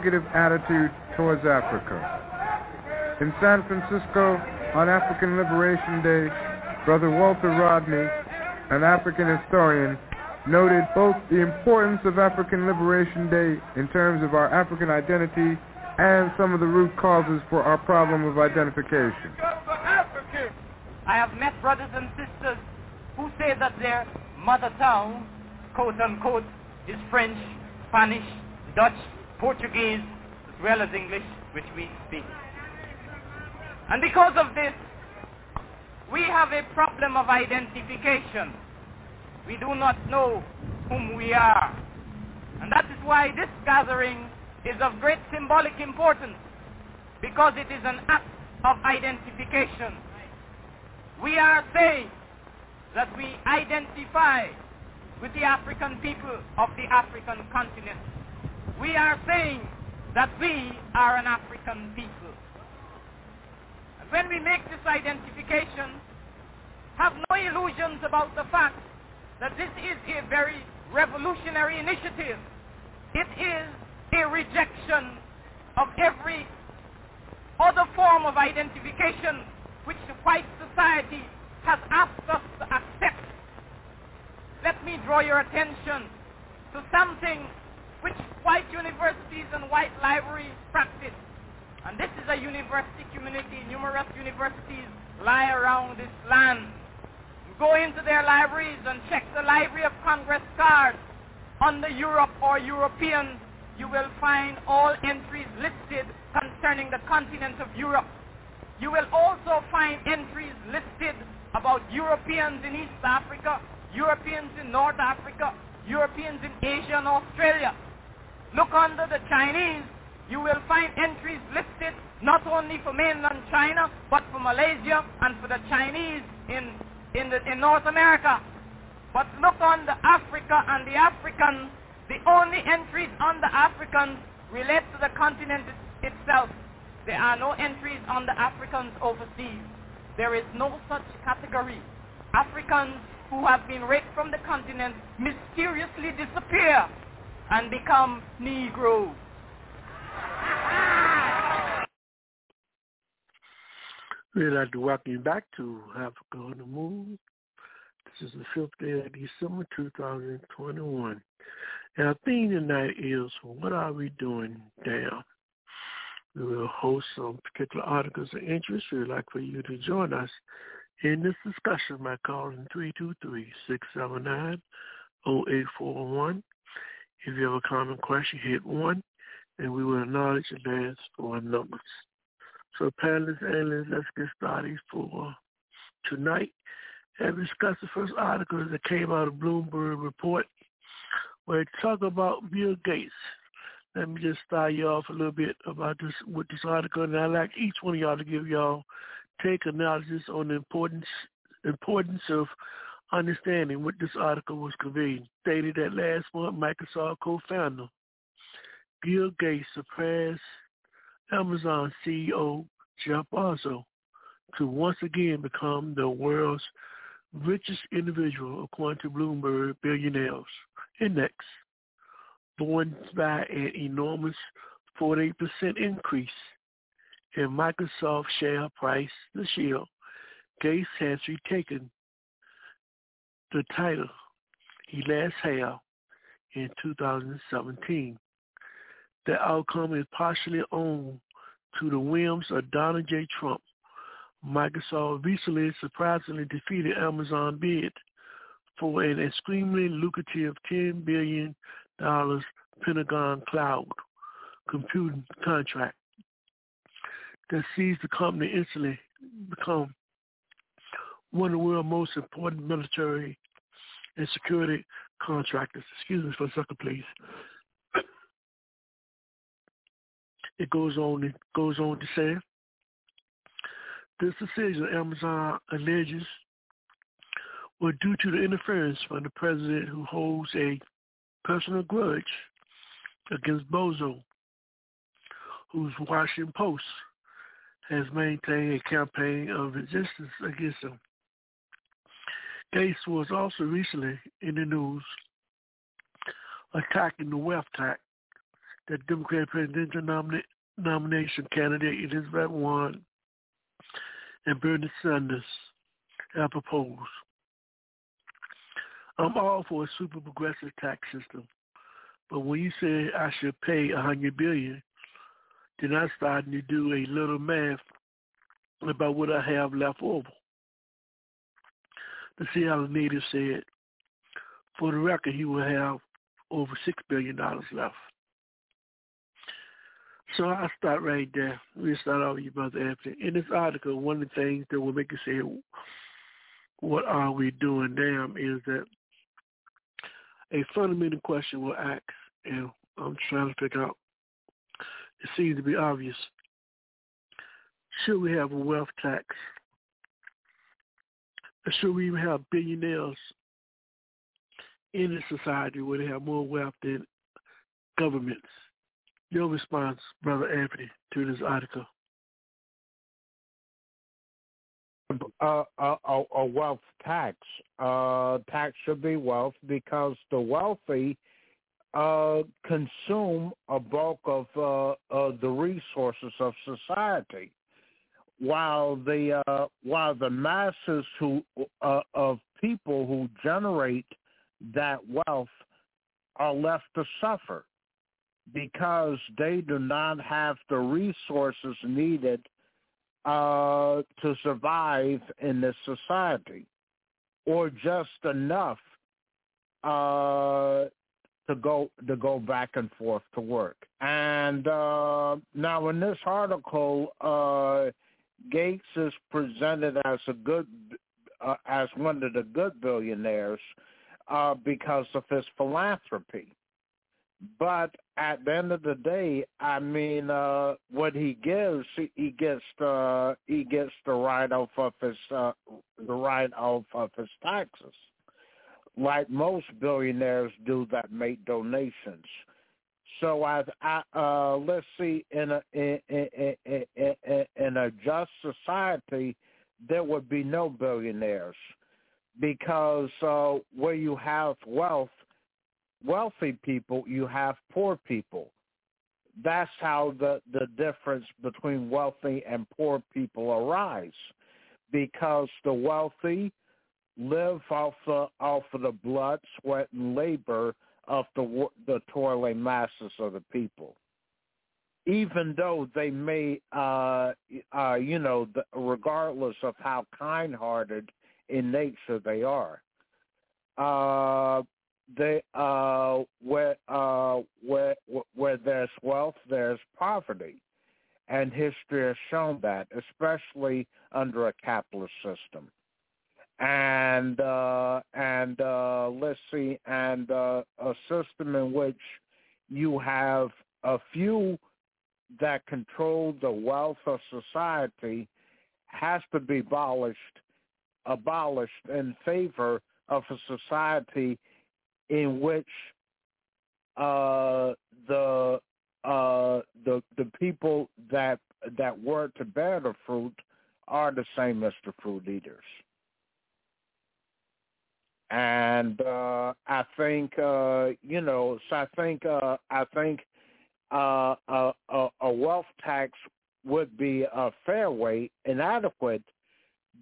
negative attitude towards Africa. In San Francisco, on African Liberation Day, Brother Walter Rodney, an African historian, noted both the importance of African Liberation Day in terms of our African identity and some of the root causes for our problem of identification. I have met brothers and sisters who say that their mother tongue, quote unquote, is French, Spanish, Dutch, Portuguese, as well as English, which we speak. And because of this, we have a problem of identification. We do not know whom we are. And that is why this gathering is of great symbolic importance because it is an act of identification. We are saying that we identify with the African people of the African continent. We are saying that we are an African people. And when we make this identification, have no illusions about the fact that this is a very revolutionary initiative. It is a rejection of every other form of identification which the white society has asked us to accept. Let me draw your attention to something which white universities and white libraries practice. And this is a university community. Numerous universities lie around this land. Go into their libraries and check the Library of Congress card under Europe or European. you will find all entries listed concerning the continent of Europe. You will also find entries listed about Europeans in East Africa, Europeans in North Africa, Europeans in Asia and Australia. Look under the Chinese, you will find entries listed not only for mainland China, but for Malaysia and for the Chinese in, in, the, in North America. But look on the Africa and the Africans, the only entries on the Africans relate to the continent itself. There are no entries on the Africans overseas. There is no such category. Africans who have been raped from the continent mysteriously disappear and become Negroes. We'd like to welcome you back to Africa on the Move. This is the fifth day of December 2021. And our theme tonight is What Are We Doing Down? We will host some particular articles of interest. We'd like for you to join us in this discussion by calling 323-679-0841. If you have a common question, hit 1, and we will acknowledge the last four numbers. So panelists, analysts, let's get started for tonight and discuss the first article that came out of Bloomberg Report where it talk about Bill Gates. Let me just start you off a little bit about this with this article, and I'd like each one of y'all to give y'all take analysis on the importance importance of understanding what this article was conveying. Stated that last month, Microsoft co-founder Bill Gates surpassed Amazon CEO Jeff Bezos to once again become the world's richest individual according to Bloomberg Billionaires Index, borne by an enormous 48% increase in Microsoft share price this year. Gates has retaken the title he last held in 2017. The outcome is partially owned to the whims of Donald J. Trump. Microsoft recently surprisingly defeated Amazon bid for an extremely lucrative $10 billion Pentagon Cloud computing contract that sees the company instantly become one of the world's most important military and security contractors. Excuse me for a second, please. It goes on. It goes on to say, this decision, Amazon alleges, was due to the interference from the president who holds a personal grudge against Bezos, whose Washington Post has maintained a campaign of resistance against him. Gates was also recently in the news attacking the wealth tax the Democratic presidential nomina- nomination candidate Elizabeth Warren and Bernie Sanders have proposed. I'm all for a super progressive tax system, but when you say I should pay a hundred billion, then I'm starting to do a little math about what I have left over. The Seattle native said, for the record, he will have over $6 billion left. So I'll start right there. We'll start off with you, Brother Anthony. In this article, one of the things that will make you say, what are we doing damn, is that a fundamental question will ask, and I'm trying to figure out, it seems to be obvious. Should we have a wealth tax? Should we even have billionaires in a society where they have more wealth than governments? Your response, Brother Anthony, to this article. A, a, a wealth tax. Uh, tax should be wealth because the wealthy uh, consume a bulk of uh, the resources of society, while the uh, while the masses who uh, of people who generate that wealth are left to suffer because they do not have the resources needed uh, to survive in this society, or just enough uh, to go to go back and forth to work. And uh, now, in this article, uh, Gates is presented as a good uh, as one of the good billionaires uh, because of his philanthropy. But at the end of the day, I mean, uh, what he gives, he, gets the he gets the write off of his uh, the write off of his taxes, like most billionaires do that make donations. So as I, uh, let's see, in a in, in, in, in a just society, there would be no billionaires because uh, where you have wealth, wealthy people, you have poor people. That's how the, the difference between wealthy and poor people arise, because the wealthy live off the off of the blood, sweat, and labor of the the toiling masses of the people. Even though they may, uh, uh, you know, the, regardless of how kind-hearted in nature they are. Uh, they uh, where uh, where where there's wealth, there's poverty, and history has shown that, especially under a capitalist system. And uh, and uh, let's see, and uh, a system in which you have a few that control the wealth of society has to be abolished abolished in favor of a society in which uh, the uh, the the people that that were to bear the fruit are the same as the fruit eaters. And uh, I think uh, you know, so I think uh, I think uh, a, a, wealth tax would be a fair way, inadequate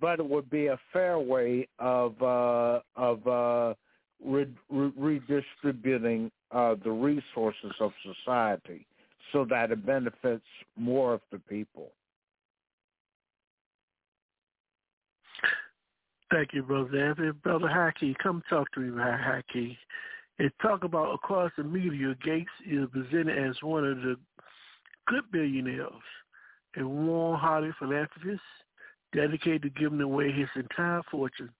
but it would be a fair way of uh, of uh, re- re- redistributing uh, the resources of society so that it benefits more of the people. Thank you, Brother Anthony. Brother Haki, come talk to me, Haki. And talk about across the media, Gates is presented as one of the good billionaires a warm-hearted philanthropist dedicated to giving away his entire fortune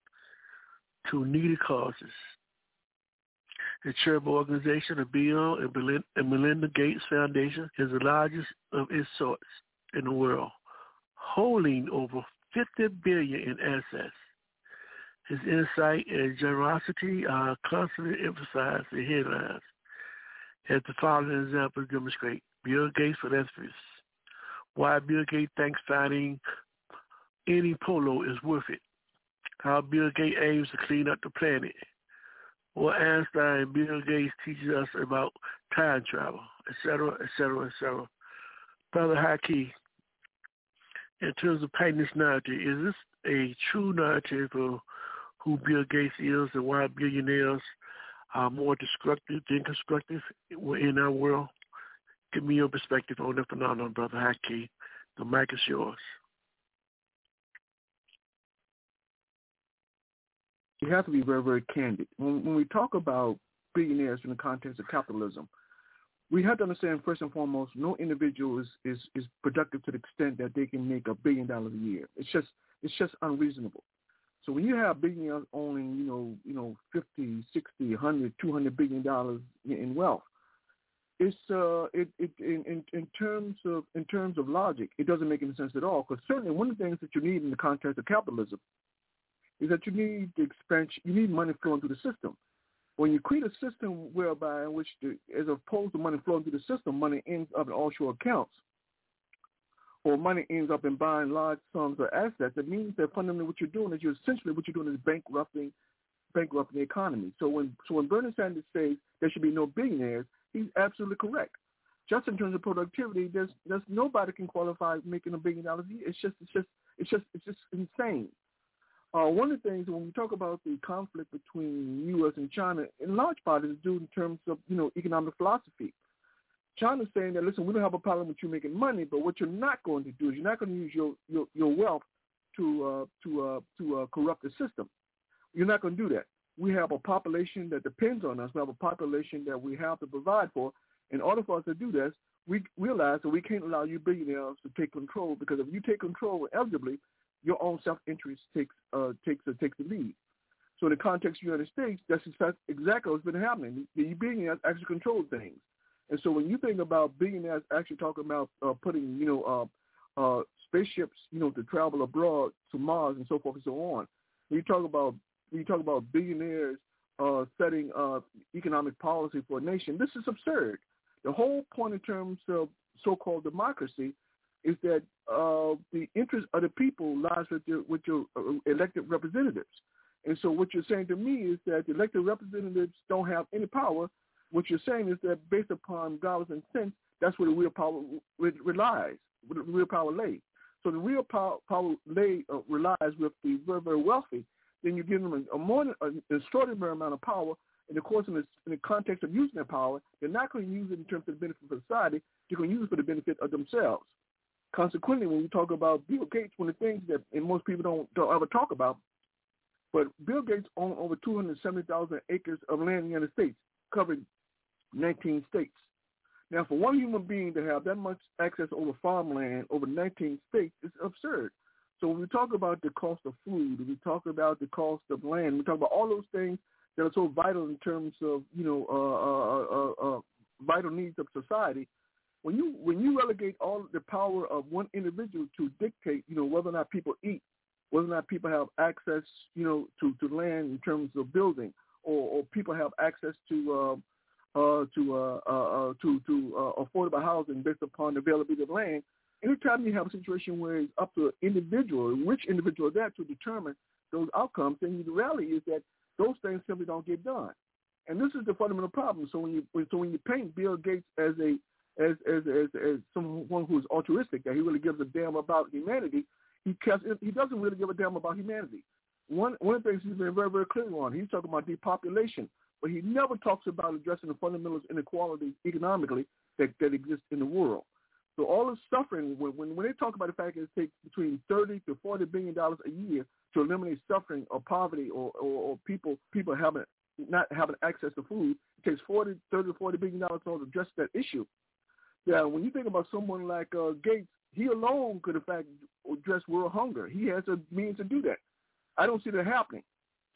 to needy causes. The charitable organization, the Bill and Melinda Gates Foundation, is the largest of its sorts in the world, holding over 50 billion in assets. His insight and generosity are constantly emphasized in headlines, as the following examples demonstrate. Bill Gates philanthropist. Why Bill Gates thinks finding any polio is worth it. How Bill Gates aims to clean up the planet. What Einstein and Bill Gates teaches us about time travel, etc., etc., etc. Brother Haki, in terms of painting this narrative, is this a true narrative of who Bill Gates is and why billionaires are more destructive than constructive in our world? Give me your perspective on the phenomenon, Brother Haki. The mic is yours. You have to be very, very candid. When, when we talk about billionaires in the context of capitalism, we have to understand first and foremost, no individual is, is, is productive to the extent that they can make a billion dollars a year. It's just it's just unreasonable. So when you have billionaires owning, you know, you know, 50, 60, 100, 200 billion dollars in wealth, it's uh, it, it in, in in terms of in terms of logic, it doesn't make any sense at all. Because certainly one of the things that you need in the context of capitalism is that you need the expansion, you need money flowing through the system. When you create a system whereby in which, the, as opposed to money flowing through the system, money ends up in offshore accounts, or money ends up in buying large sums of assets, it means that fundamentally what you're doing is you're essentially what you're doing is bankrupting bankrupting the economy. So when so when Bernie Sanders says there should be no billionaires, he's absolutely correct. Just in terms of productivity, there's there's nobody can qualify making a billion dollars. It's just it's just it's just it's just insane. Uh, one of the things when we talk about the conflict between U.S. and China, in large part is due in terms of you know economic philosophy. China's saying that listen, we don't have a problem with you making money, but what you're not going to do is you're not going to use your your, your wealth to uh, to uh, to uh, corrupt the system. You're not going to do that. We have a population that depends on us. We have a population that we have to provide for. In order for us to do this, we realize that we can't allow you billionaires to take control because if you take control inevitably, your own self-interest takes uh, takes uh, takes the lead. So in the context of the United States, that's exactly what's been happening. The billionaires actually control things. And so when you think about billionaires actually talking about uh, putting, you know, uh, uh, spaceships, you know, to travel abroad to Mars and so forth and so on, when you talk about when you talk about billionaires uh, setting uh, economic policy for a nation, this is absurd. The whole point in terms of so-called democracy is that uh, the interest of the people lies with your, with your uh, elected representatives. And so what you're saying to me is that the elected representatives don't have any power. What you're saying is that based upon dollars and cents, that's where the real power relies, where the real power lays. So the real power, power lay, uh, relies with the very, very wealthy. Then you give them a, a more an extraordinary amount of power. In the course, in the, in the context of using that power, they're not going to use it in terms of the benefit of society. They're going to use it for the benefit of themselves. Consequently, when we talk about Bill Gates, one of the things that and most people don't don't ever talk about, but Bill Gates owns over 270,000 acres of land in the United States, covering 19 states. Now, for one human being to have that much access over farmland over 19 states is absurd. So when we talk about the cost of food, we talk about the cost of land, we talk about all those things that are so vital in terms of you know uh, uh, uh, uh vital needs of society when you when you relegate all the power of one individual to dictate, you know, whether or not people eat, whether or not people have access, you know, to, to land in terms of building, or, or people have access to uh, to uh, uh, uh to to uh, affordable housing based upon the availability of land. Anytime you have a situation where it's up to an individual, which individual that to determine those outcomes, then the reality is that those things simply don't get done. And this is the fundamental problem. So when you so when you paint Bill Gates as a as as as, as someone who's altruistic, that he really gives a damn about humanity. He cares, he doesn't really give a damn about humanity. One one of the things he's been very very clear on, he's talking about depopulation, but he never talks about addressing the fundamental inequalities economically that that exist in the world. So all the suffering, when, when when they talk about the fact that it takes between thirty to forty billion dollars a year to eliminate suffering or poverty or, or, or people people having not having access to food, it takes 40, 30 to 40 billion dollars to address that issue that when you think about someone like uh, Gates, he alone could in fact address world hunger. He has a means to do that. I don't see that happening.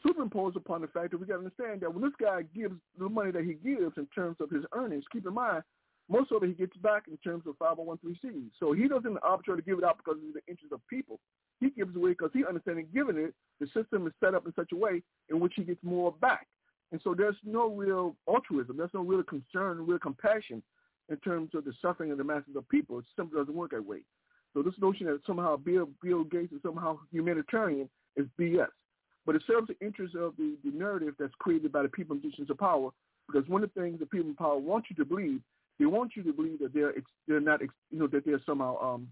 Superimposed upon the fact that we got to understand that when this guy gives the money that he gives in terms of his earnings, keep in mind most of it he gets back in terms of 501c. So he doesn't arbitrarily give it out because of the interest of people. He gives away because he understands that giving it, the system is set up in such a way in which he gets more back. And so there's no real altruism. There's no real concern, real compassion in terms of the suffering of the masses of people. It simply doesn't work that way. So this notion that somehow Bill, Bill Gates is somehow humanitarian is BS. But it serves the interest of the, the narrative that's created by the people in positions of power Because one of the things that people in power want you to believe, they want you to believe that they're they're not you know that they're somehow um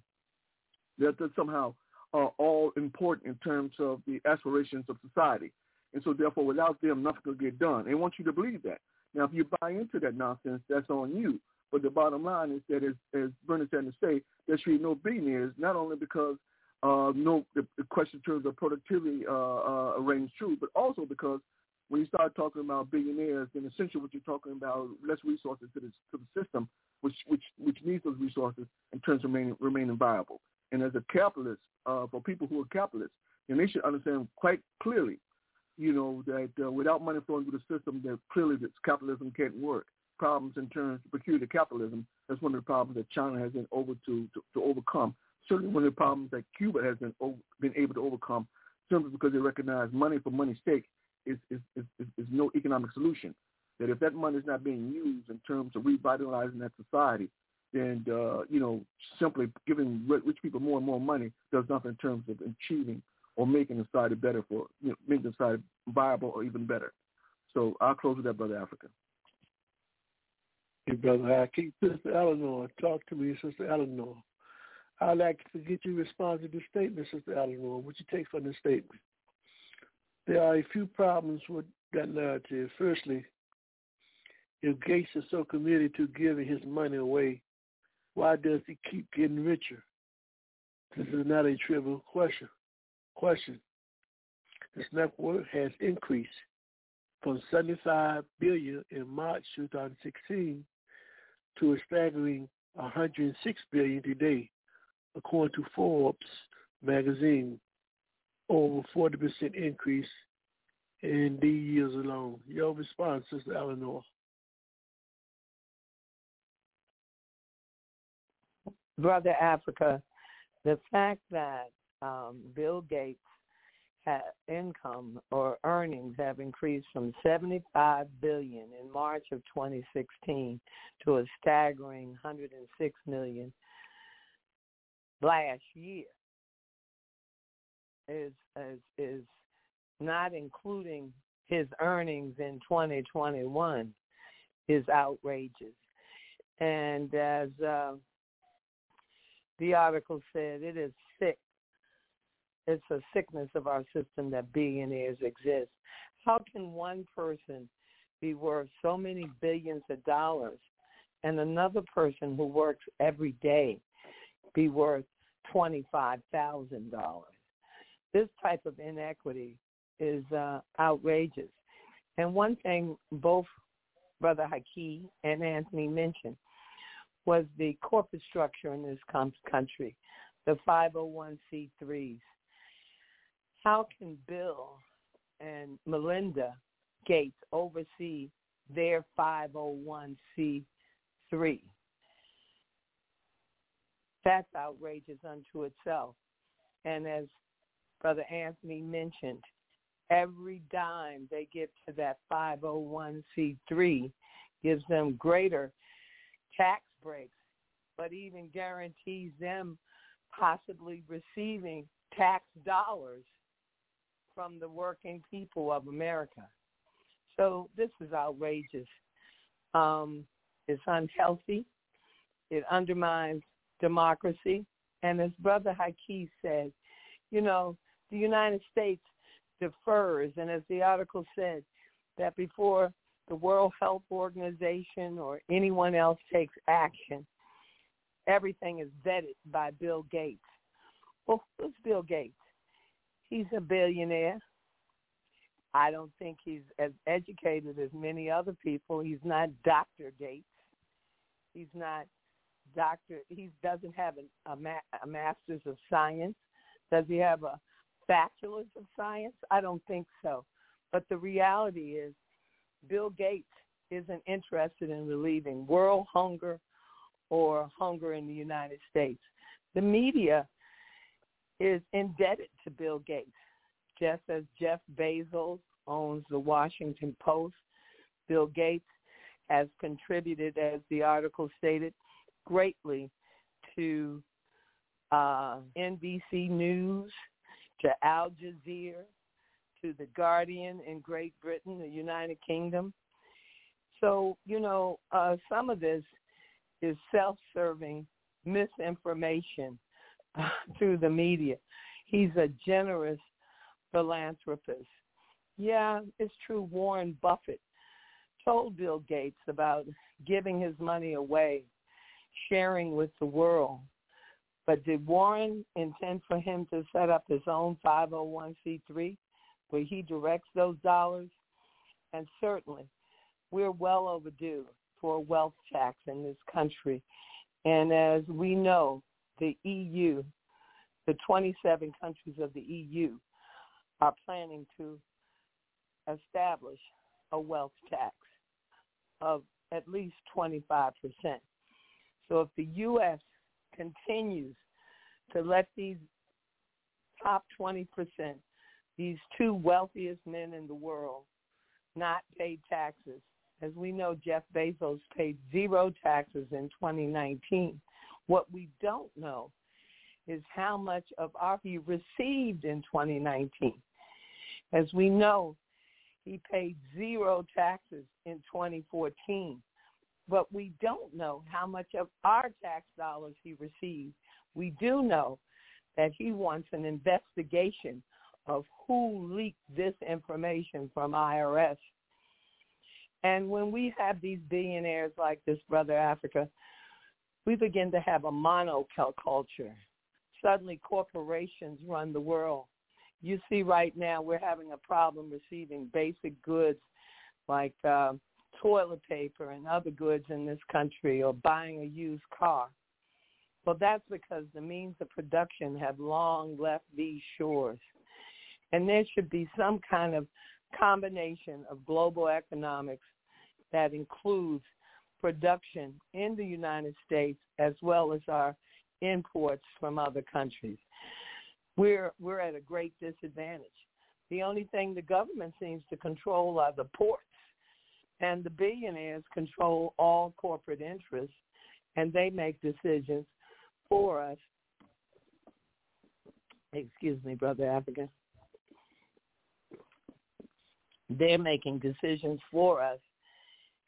that they're somehow uh, all important in terms of the aspirations of society, and so therefore without them nothing will get done. They want you to believe that. Now, if you buy into that nonsense, that's on you. But the bottom line is that, as, as Bernie Sanders say, there should be no billionaires, not only because uh, no the, the question in terms of productivity uh, uh, reigns true, but also because when you start talking about billionaires, then essentially what you're talking about less resources to the to the system, which which which needs those resources in terms of remaining remaining viable. And as a capitalist, uh, for people who are capitalists, then they should understand quite clearly, you know, that uh, without money flowing through the system, that clearly that capitalism can't work. Problems in terms of peculiar capitalism, that's one of the problems that China has been over to, to, to overcome. Certainly one of the problems that Cuba has been been able to overcome simply because they recognize money for money's sake is, is, is, is no economic solution. That if that money is not being used in terms of revitalizing that society, then uh, you know simply giving rich people more and more money does nothing in terms of achieving or making the society better for you know making the society viable or even better. So I'll close with that, brother Africa. Hey, brother, I Sister Eleanor. Talk to me, Sister Eleanor. I'd like to get your response to this statement, Sister Eleanor. What you take from this statement? There are a few problems with that narrative. Firstly, if Gates is so committed to giving his money away, why does he keep getting richer? This is not a trivial question. Question. His net worth has increased from 75 billion in March 2016 to a staggering 106 billion today, according to Forbes magazine. Over 40% increase in these years alone. Your response, Sister Eleanor. Brother Africa, the fact that um, Bill Gates' income or earnings have increased from 75 billion in March of 2016 to a staggering 106 million last year is is is not including his earnings in 2021 is outrageous. And as uh, the article said, it is sick. It's a sickness of our system that billionaires exist. How can one person be worth so many billions of dollars and another person who works every day be worth $25,000? This type of inequity is uh, outrageous. And one thing both Brother Haki and Anthony mentioned was the corporate structure in this country, the 501c3s. How can Bill and Melinda Gates oversee their 501c3? That's outrageous unto itself. And as Brother Anthony mentioned, every dime they give to that 501c3 gives them greater tax breaks, but even guarantees them possibly receiving tax dollars from the working people of America. So this is outrageous. Um, it's unhealthy. It undermines democracy. And as Brother Haki said, you know, the United States defers, and as the article said, that before the World Health Organization or anyone else takes action, everything is vetted by Bill Gates. Well, who's Bill Gates? He's a billionaire. I don't think he's as educated as many other people. He's not Dr. Gates. He's not Doctor. He doesn't have a, a, ma- a master's of science. Does he have a bachelor's of science? I don't think so. But the reality is Bill Gates isn't interested in relieving world hunger or hunger in the United States. The media is indebted to Bill Gates, just as Jeff Bezos owns the Washington Post. Bill Gates has contributed, as the article stated, greatly to uh, NBC News, to Al Jazeera, to The Guardian in Great Britain, the United Kingdom. So, you know, uh, some of this is self-serving misinformation through the media. He's a generous philanthropist. Yeah, it's true. Warren Buffett told Bill Gates about giving his money away, sharing with the world. But did Warren intend for him to set up his own 501c3 where he directs those dollars? And certainly, we're well overdue for a wealth tax in this country. And as we know, the EU, the 27 countries of the EU, are planning to establish a wealth tax of at least 25%. So if the U.S. continues to let these top 20%, these two wealthiest men in the world, not pay taxes, as we know, Jeff Bezos paid zero taxes in 2019. What we don't know is how much of our he received in 2019. As we know, he paid zero taxes in 2014. But we don't know how much of our tax dollars he received. We do know that he wants an investigation of who leaked this information from IRS. And when we have these billionaires like this brother Africa, we begin to have a monoculture. Suddenly corporations run the world you see right now we're having a problem receiving basic goods like uh, toilet paper and other goods in this country or buying a used car. Well, that's because the means of production have long left these shores. And there should be some kind of combination of global economics that includes production in the United States as well as our imports from other countries we're we're at a great disadvantage. The only thing the government seems to control are the ports, and the billionaires control all corporate interests, and they make decisions for us. Excuse me, brother African. They're making decisions for us,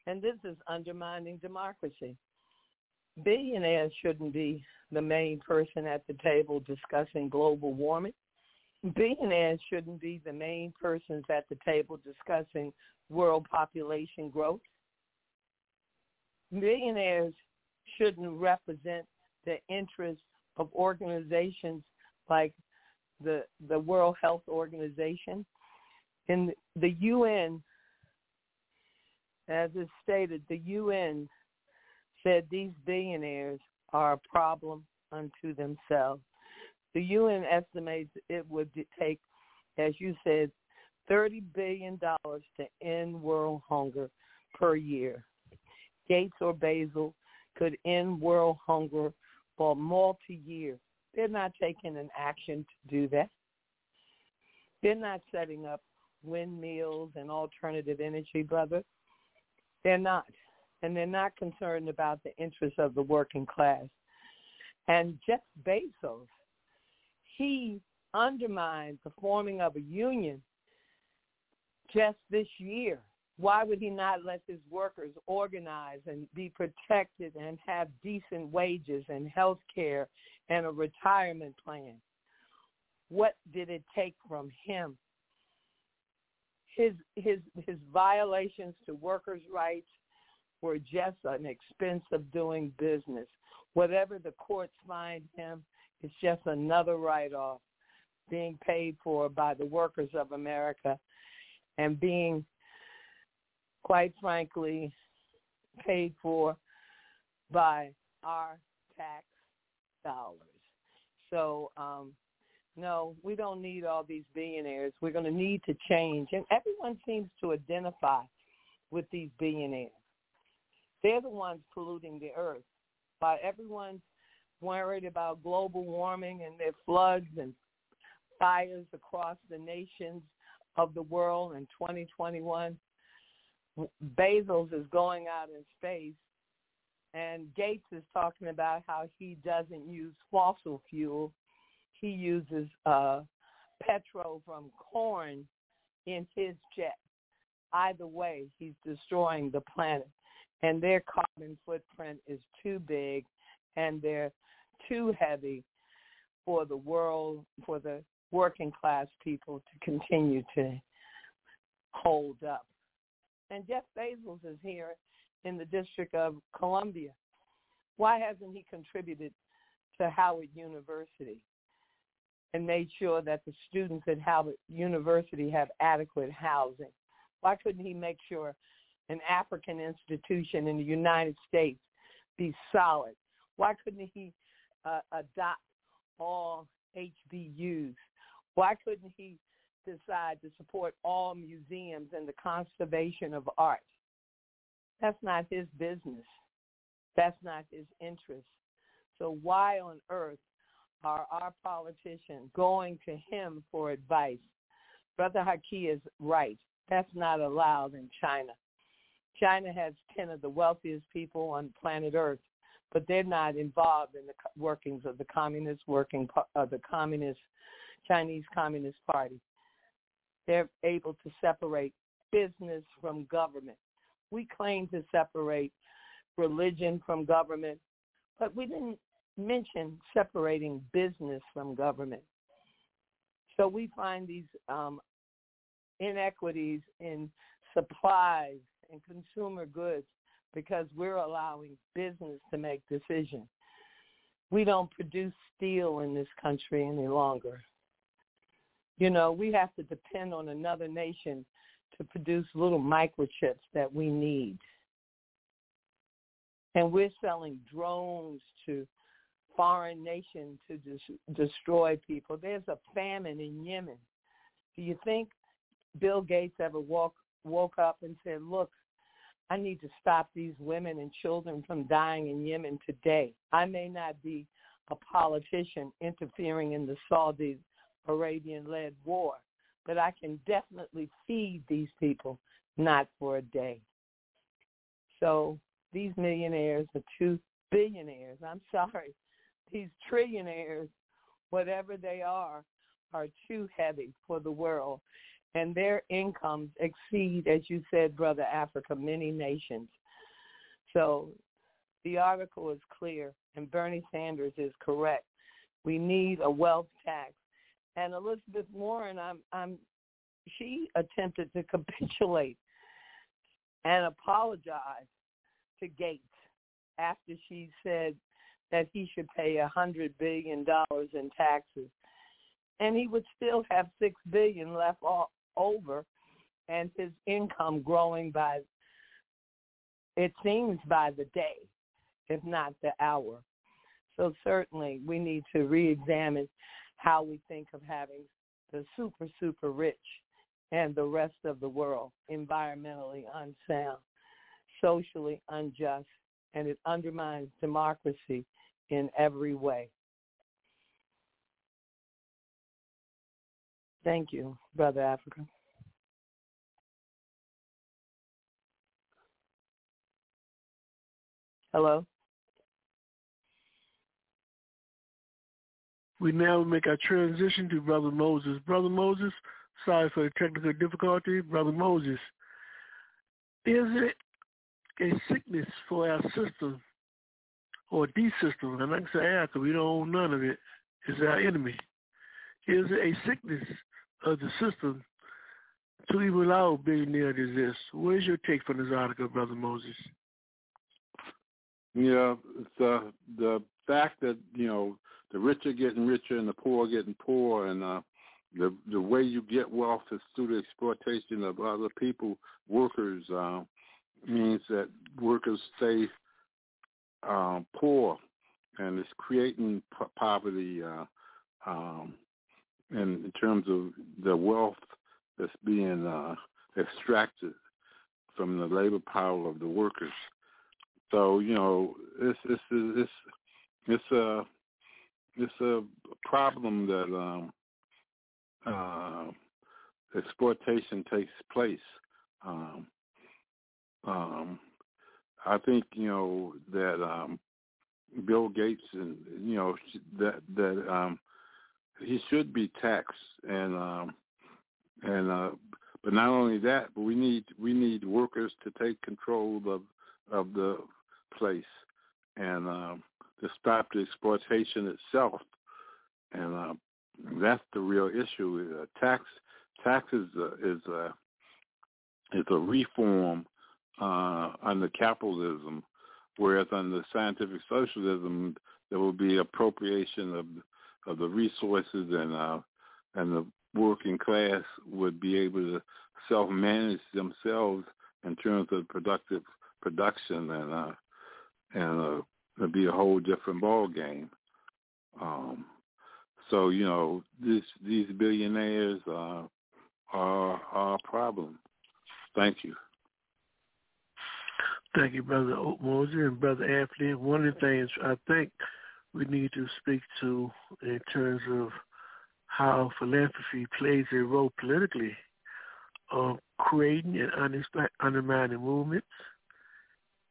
and this is undermining democracy. Billionaires shouldn't be the main person at the table discussing global warming. Billionaires shouldn't be the main persons at the table discussing world population growth. Billionaires shouldn't represent the interests of organizations like the the World Health Organization. In the UN, as is stated, the UN said these billionaires are a problem unto themselves. The UN estimates it would take, as you said, $30 billion to end world hunger per year. Gates or Bezos could end world hunger for multi-year. They're not taking an action to do that. They're not setting up windmills and alternative energy, brother. They're not and they're not concerned about the interests of the working class. And Jeff Bezos, he undermined the forming of a union just this year. Why would he not let his workers organize and be protected and have decent wages and health care and a retirement plan? What did it take from him? His his his violations to workers' rights, were just an expense of doing business. Whatever the courts find him, it's just another write-off being paid for by the workers of America and being, quite frankly, paid for by our tax dollars. So, um, no, we don't need all these billionaires. We're going to need to change. And everyone seems to identify with these billionaires. They're the ones polluting the earth. While everyone's worried about global warming and their floods and fires across the nations of the world in 2021, Bezos is going out in space and Gates is talking about how he doesn't use fossil fuel. He uses uh, petrol from corn in his jet. Either way, he's destroying the planet. And their carbon footprint is too big and they're too heavy for the world, for the working class people to continue to hold up. And Jeff Bezos is here in the District of Columbia. Why hasn't he contributed to Howard University and made sure that the students at Howard University have adequate housing? Why couldn't he make sure an African institution in the United States be solid? Why couldn't he uh, adopt all HBUs? Why couldn't he decide to support all museums and the conservation of art? That's not his business. That's not his interest. So why on earth are our politicians going to him for advice? Brother Haki is right. That's not allowed in China. China has 10 of the wealthiest people on planet Earth, but they're not involved in the workings of the communist working of the communist Chinese Communist Party. They're able to separate business from government. We claim to separate religion from government, but we didn't mention separating business from government. So we find these um, inequities in supplies and consumer goods because we're allowing business to make decisions. We don't produce steel in this country any longer. You know, we have to depend on another nation to produce little microchips that we need. And we're selling drones to foreign nations to des- destroy people. There's a famine in Yemen. Do you think Bill Gates ever woke woke up and said, "Look, I need to stop these women and children from dying in Yemen today. I may not be a politician interfering in the Saudi Arabian-led war, but I can definitely feed these people, not for a day." So these millionaires are two billionaires. I'm sorry. These trillionaires, whatever they are, are too heavy for the world. And their incomes exceed, as you said, Brother Africa, many nations. So the article is clear, and Bernie Sanders is correct. We need a wealth tax. And Elizabeth Warren, I'm, I'm, she attempted to capitulate and apologize to Gates after she said that he should pay a hundred billion dollars in taxes, and he would still have six billion left all, over, and his income growing by it seems by the day, if not the hour. So certainly we need to re-examine how we think of having the super super rich and the rest of the world environmentally unsound socially unjust, and it undermines democracy in every way. Thank you, Brother Africa. Hello? We now make our transition to Brother Moses. Brother Moses, sorry for the technical difficulty. Brother Moses, is it a sickness for our system or the system, and I can say after we don't own none of it. it, is our enemy. Is it a sickness of the system to even allow a billionaire to exist? Where's your take from this article, Brother Moses? Yeah, it's uh, the fact that you know the rich are getting richer and the poor are getting poor, and uh, the the way you get wealth is through the exploitation of other people, workers. Uh, means that workers stay um, poor, and it's creating p- poverty uh, um, in, terms of the wealth that's being uh, extracted from the labor power of the workers. So you know, it's it's it's it's a it's a problem that um, uh, exploitation takes place. Um, um, I think you know that um, Bill Gates and you know that that um, he should be taxed and um, and uh, But not only that, but we need we need workers to take control of of the place and um, to stop the exploitation itself. And uh, that's the real issue. Uh, tax tax is a, is a is a reform uh, under capitalism, whereas under scientific socialism there will be appropriation of of the resources and uh, and the working class would be able to self manage themselves in terms of productive production and uh, and uh, it'd be a whole different ball game. Um, so you know, these billionaires uh, are, are a problem. Thank you. Thank you, Brother Moses and Brother Anthony. One of the things I think we need to speak to in terms of how philanthropy plays a role politically of creating and undermining movements.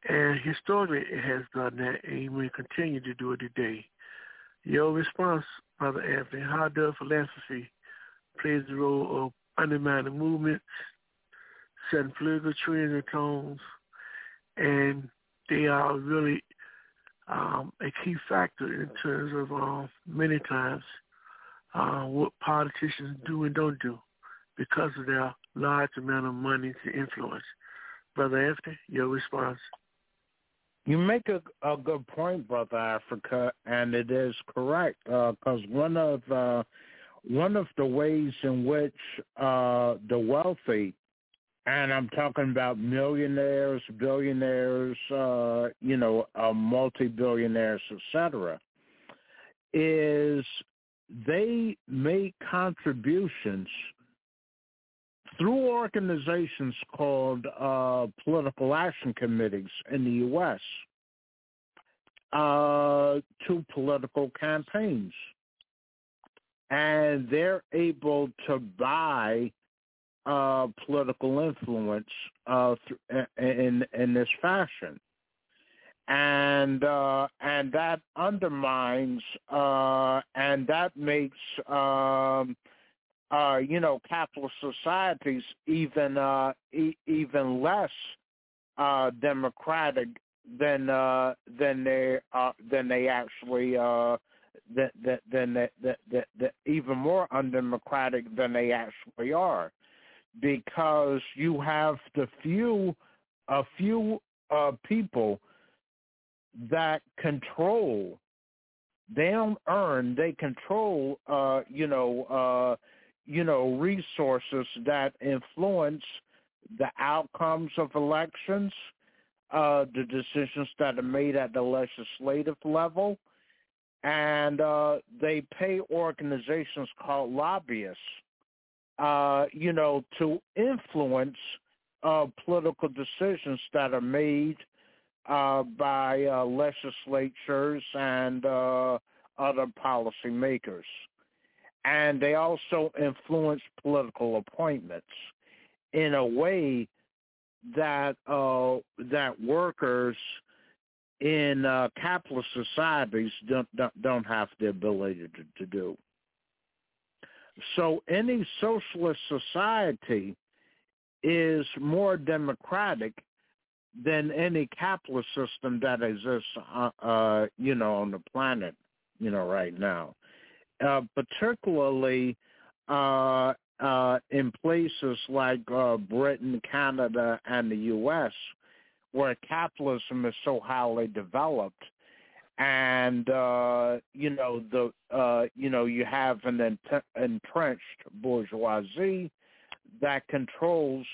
And historically, it has done that, and will continue to do it today. Your response, Brother Anthony, how does philanthropy play the role of undermining movements, setting political trends and tones, and they are really um, a key factor in terms of uh, many times uh, what politicians do and don't do because of their large amount of money to influence. Brother Anthony, your response. You make a, a good point, Brother Africa, and it is correct because uh, one of uh, one of the ways in which uh, the wealthy, and I'm talking about millionaires, billionaires, uh, you know, uh, multi-billionaires, etc., is they make contributions through organizations called uh, political action committees in the U.S. Uh, to political campaigns. And they're able to buy uh, political influence uh, in in this fashion. And uh, and that undermines uh, and that makes um, uh, you know capitalist societies even uh, e- even less democratic than than they than they actually than that even more undemocratic than they actually are because you have the few a few uh, people that control they don't earn they control uh you know uh you know resources that influence the outcomes of elections uh the decisions that are made at the legislative level. And uh they pay organizations called lobbyists uh you know to influence uh political decisions that are made uh, by uh, legislatures and uh, other policymakers. And they also influence political appointments in a way that uh, that workers in uh, capitalist societies don't, don't, don't have the ability to, to do. So any socialist society is more democratic than any capitalist system that exists, uh, uh, you know, on the planet, you know, right now. Uh, particularly uh, uh, in places like uh, Britain, Canada, and the U.S., where capitalism is so highly developed, and uh, you know the uh, you know you have an ent- entrenched bourgeoisie that controls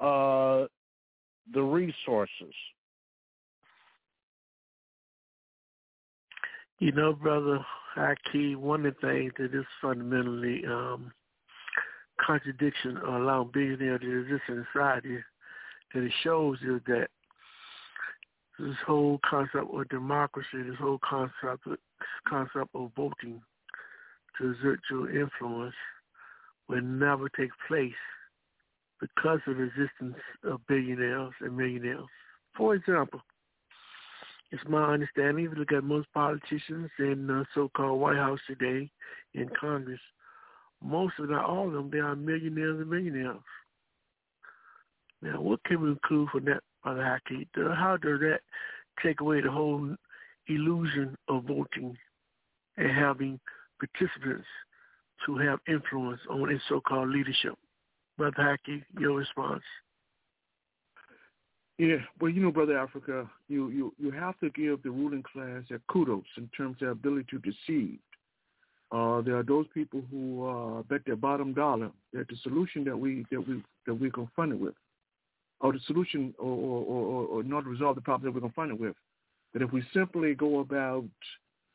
uh, the resources? You know, brother Haki, one of the things that is fundamentally um, contradiction or allowing billionaires to exist in society that it shows is that this whole concept of democracy, this whole concept concept of voting to exert your influence will never take place because of the existence of billionaires and millionaires. For example, it's my understanding, if you look at most politicians in the so-called White House today in Congress, most, if not all of them, they are millionaires and millionaires. Now, what can we conclude from that, Brother Haki? How does that take away the whole illusion of voting and having participants to have influence on its so-called leadership? Brother Haki, your response. Yeah, well, you know, brother Africa, you you you have to give the ruling class their kudos in terms of their ability to deceive. Uh, there are those people who uh, bet their bottom dollar that the solution that we that we that we're confronted with, or the solution, or or, or, or not resolve the problem that we're confronted with, that if we simply go about,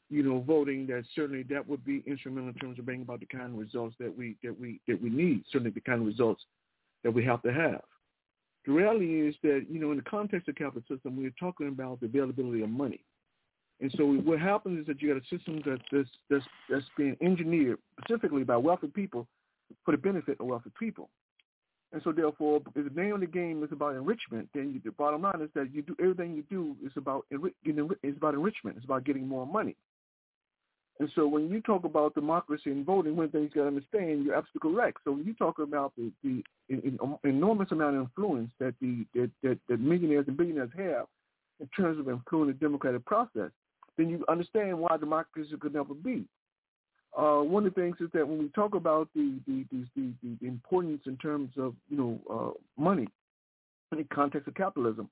you know, voting, that certainly that would be instrumental in terms of bringing about the kind of results that we that we that we need, certainly the kind of results that we have to have. The reality is that, you know, in the context of capital system, we're talking about the availability of money. And so what happens is that you got a system that that's, that's, that's being engineered specifically by wealthy people for the benefit of wealthy people. And so therefore, if the name of the game is about enrichment, then you, the bottom line is that you do everything you do is about it's about enrichment. It's about getting more money. And so when you talk about democracy and voting, one thing you got to understand, you're absolutely correct. So when you talk about the, the in, in, um, enormous amount of influence that the that, that, that millionaires and billionaires have in terms of influencing the democratic process, then you understand why democracy could never be. Uh, one of the things is that when we talk about the the, the, the, the importance in terms of you know uh, money in the context of capitalism,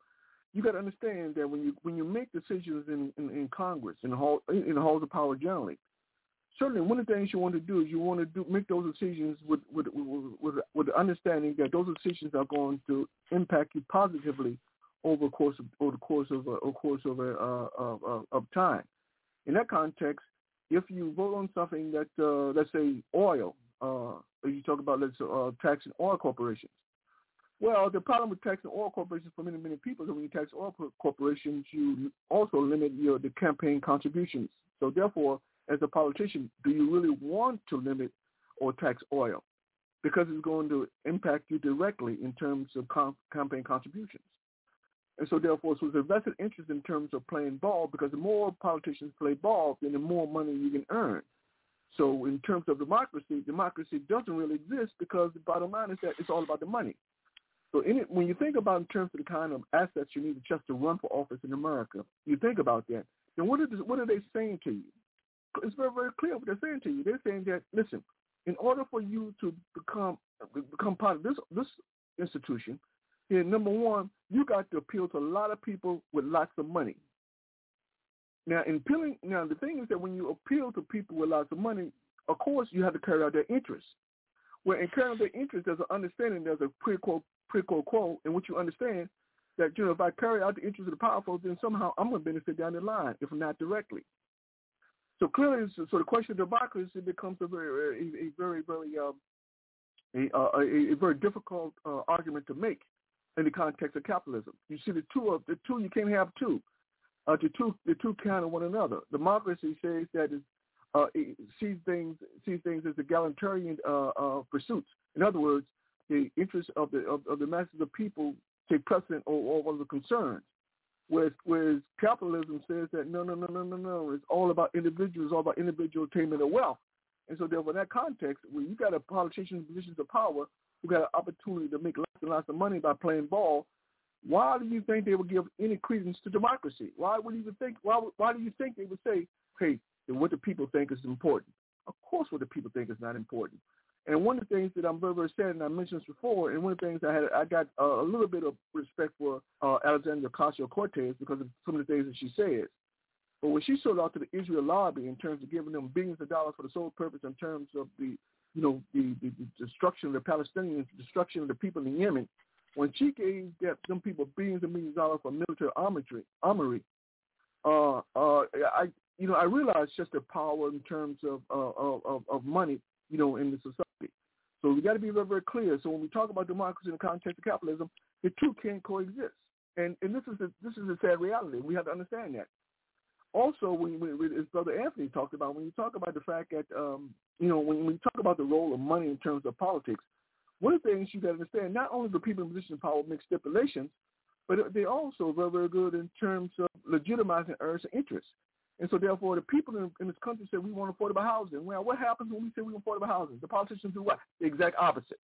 you got to understand that when you when you make decisions in, in, in Congress in the hall in the halls of power generally, certainly one of the things you want to do is you want to do make those decisions with with with, with, the understanding that those decisions are going to impact you positively over the course of over the course of a, course of a, uh, of, of time. In that context, if you vote on something that uh, let's say oil, uh, you talk about let's uh, taxing oil corporations well, the problem with taxing oil corporations for many, many people is when you tax oil corporations, you also limit your the campaign contributions. So therefore, as a politician, do you really want to limit or tax oil? Because it's going to impact you directly in terms of com- campaign contributions. And so therefore, so it's a vested interest in terms of playing ball because the more politicians play ball, then the more money you can earn. So in terms of democracy, democracy doesn't really exist because the bottom line is that it's all about the money. So it, when you think about in terms of the kind of assets you need just to run for office in America, you think about that, then what are, what are they saying to you? It's very, very clear what they're saying to you. They're saying that, listen, in order for you to become become part of this this institution, then number one, you got to appeal to a lot of people with lots of money. Now, in appealing, now the thing is that when you appeal to people with lots of money, of course you have to carry out their interests. Where in carrying out their interests, there's an understanding, there's a quid pro quid pro quo in which you understand that, you know, if I carry out the interests of the powerful, then somehow I'm going to benefit down the line, if not directly. So clearly, so the question of democracy becomes a very, a, a very, very, um, a, a, a, very difficult uh, argument to make in the context of capitalism. You see, the two of the two, you can't have two. Uh, the two, the two counter one another. Democracy says that it, uh, it sees things sees things as egalitarian uh, uh, pursuits. In other words, the interests of the of, of the masses of people take precedent over, over the concerns. Whereas, whereas capitalism says that no, no, no, no, no, no, it's all about individuals, all about individual attainment of wealth. And so therefore, in that context, when you got a politician in positions of power who got an opportunity to make lots of money by playing ball, why do you think they would give any credence to democracy? Why would you think? Why, why do you think they would say, hey, what the people think is important? Of course, what the people think is not important. And one of the things that I'm very, very sad, and I mentioned this before, and one of the things I had, I got uh, a little bit of respect for uh, Alexandria Ocasio-Cortez because of some of the things that she says. But when she sold out to the Israel lobby in terms of giving them billions of dollars for the sole purpose in terms of the, you know, the, the, the destruction of the Palestinians, the destruction of the people in Yemen, when she gave that, people billions and millions of dollars for military armory, armory, uh, uh, I, you know, I realized just the power in terms of, uh, of, of money, you know, in the society. So we got to be very, very clear. So when we talk about democracy in the context of capitalism, the two can't coexist, and and this is a, this is a sad reality. We have to understand that. Also, when, when, as Brother Anthony talked about, when you talk about the fact that um, you know when, when you talk about the role of money in terms of politics, one of the things you got to understand: not only do people in position of power make stipulations, but they also very, very good in terms of legitimizing and interests. And so therefore, the people in, in this country say we want affordable housing. Well, what happens when we say we want affordable housing? The politicians do what? The exact opposite.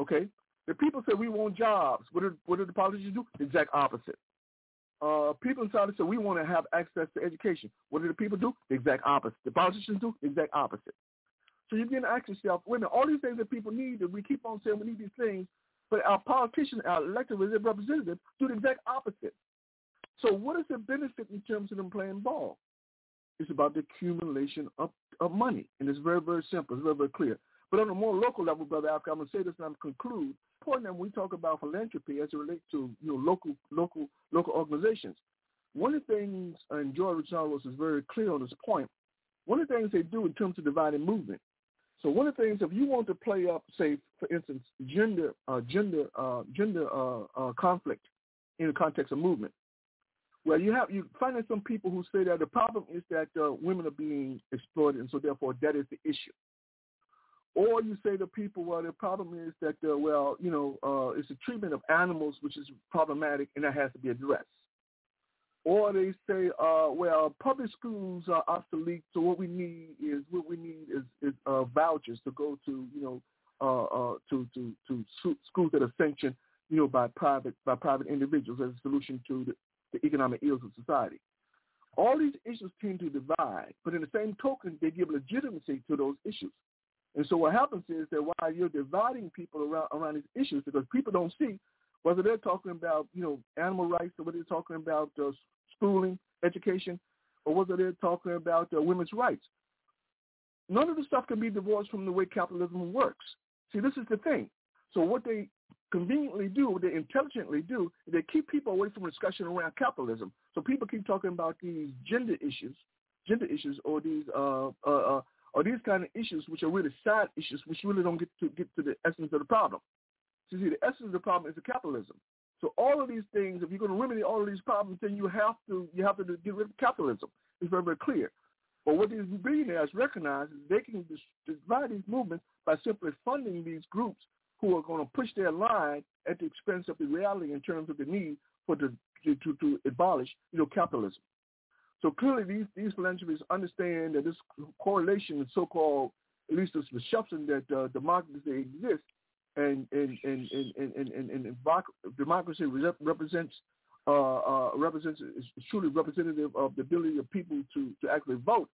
Okay? The people say we want jobs. What do, what do the politicians do? The exact opposite. Uh, people in Saudi say we want to have access to education. What do the people do? The exact opposite. The politicians do the exact opposite. So you begin to ask yourself, wait a minute, all these things that people need, that we keep on saying we need these things, but our politicians, our elected representatives, do the exact opposite. So what is the benefit in terms of them playing ball? It's about the accumulation of, of money, and it's very, very simple. It's very, very clear. But on a more local level, Brother Africa, I'm going to say this and I'm going to conclude. Important that we talk about philanthropy as it relates to you know local local local organizations, one of the things, and George Charles is very clear on this point, one of the things they do in terms of dividing movement. So one of the things, if you want to play up, say, for instance, gender uh, gender uh, gender uh, uh conflict in the context of movement, well, you have you find some people who say that the problem is that uh, women are being exploited, and so therefore that is the issue. Or you say to people, well, the problem is that, uh, well, you know, uh, it's the treatment of animals which is problematic, and that has to be addressed. Or they say, uh, well, public schools are obsolete, so what we need is what we need is, is uh, vouchers to go to, you know, uh, uh, to to to schools that are sanctioned, you know, by private by private individuals as a solution to the, the economic ills of society. All these issues tend to divide, but in the same token, they give legitimacy to those issues. And so what happens is that while you're dividing people around around these issues, because people don't see whether they're talking about you know animal rights or whether they're talking about uh, schooling, education, or whether they're talking about uh, women's rights. None of the stuff can be divorced from the way capitalism works. See, this is the thing. So what they conveniently do, what they intelligently do, is they keep people away from discussion around capitalism. So people keep talking about these gender issues, gender issues, or these uh, uh, uh, or these kind of issues, which are really side issues, which really don't get to get to the essence of the problem. So you see, the essence of the problem is the capitalism. So all of these things, if you're going to remedy all of these problems, then you have to you have to get rid of capitalism. It's very very clear. But what these billionaires recognize is they can divide these movements by simply funding these groups who are going to push their line at the expense of the reality in terms of the need for the to, to, to abolish you know capitalism. So clearly, these these philanthropists understand that this correlation is so-called, at least this perception that uh, democracy exists, and and and and and, and, and, and democracy represents uh, uh, represents is truly representative of the ability of people to to actually vote.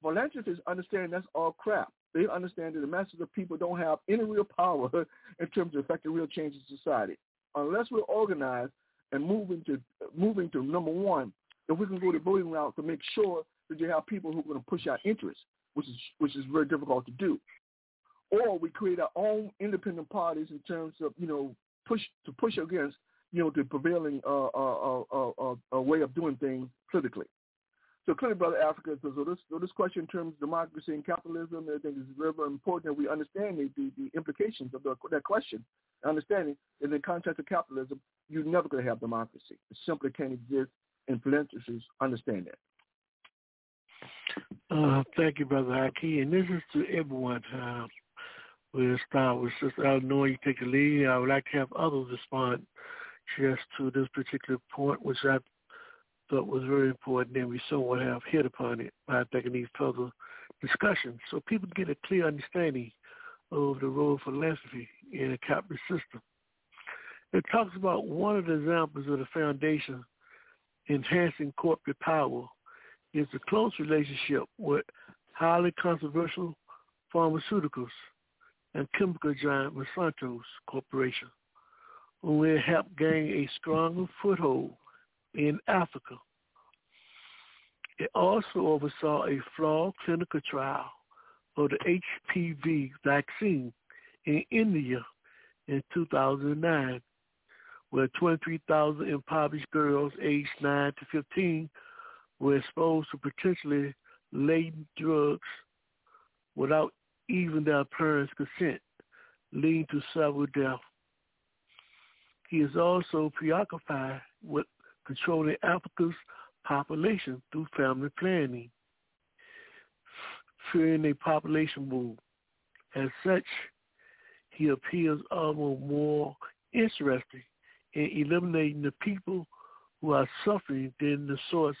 Philanthropists understand that's all crap. They understand that the masses of people don't have any real power in terms of affecting real change in society unless we're organized and moving to moving to number one we can go to the voting route to make sure that you have people who are going to push our interests, which is which is very difficult to do, or we create our own independent parties in terms of you know push to push against you know the prevailing uh, uh, uh, uh, uh way of doing things politically. So clearly, brother Africa, so, so this so this question in terms of democracy and capitalism, I think is very, very important that we understand the, the, the implications of the, that question. Understanding in the context of capitalism, you're never going to have democracy. It simply can't exist and philanthropists understand that. Uh, thank you, Brother Haki. And this is to everyone. Uh, we'll start with Sister Eleanor. You take the lead. I would like to have others respond just to this particular point, which I thought was very important, and we somewhat have hit upon it by taking these further discussions so people get a clear understanding of the role of philanthropy in a capitalist system. It talks about one of the examples of the foundation enhancing corporate power is a close relationship with highly controversial pharmaceuticals and chemical giant Monsanto's Corporation, who will help gain a stronger foothold in Africa. It also oversaw a flawed clinical trial of the HPV vaccine in India in 2009 where 23,000 impoverished girls aged 9 to 15 were exposed to potentially laden drugs without even their parents' consent, leading to several deaths. He is also preoccupied with controlling Africa's population through family planning, fearing a population boom. As such, he appears almost more interested and eliminating the people who are suffering than the source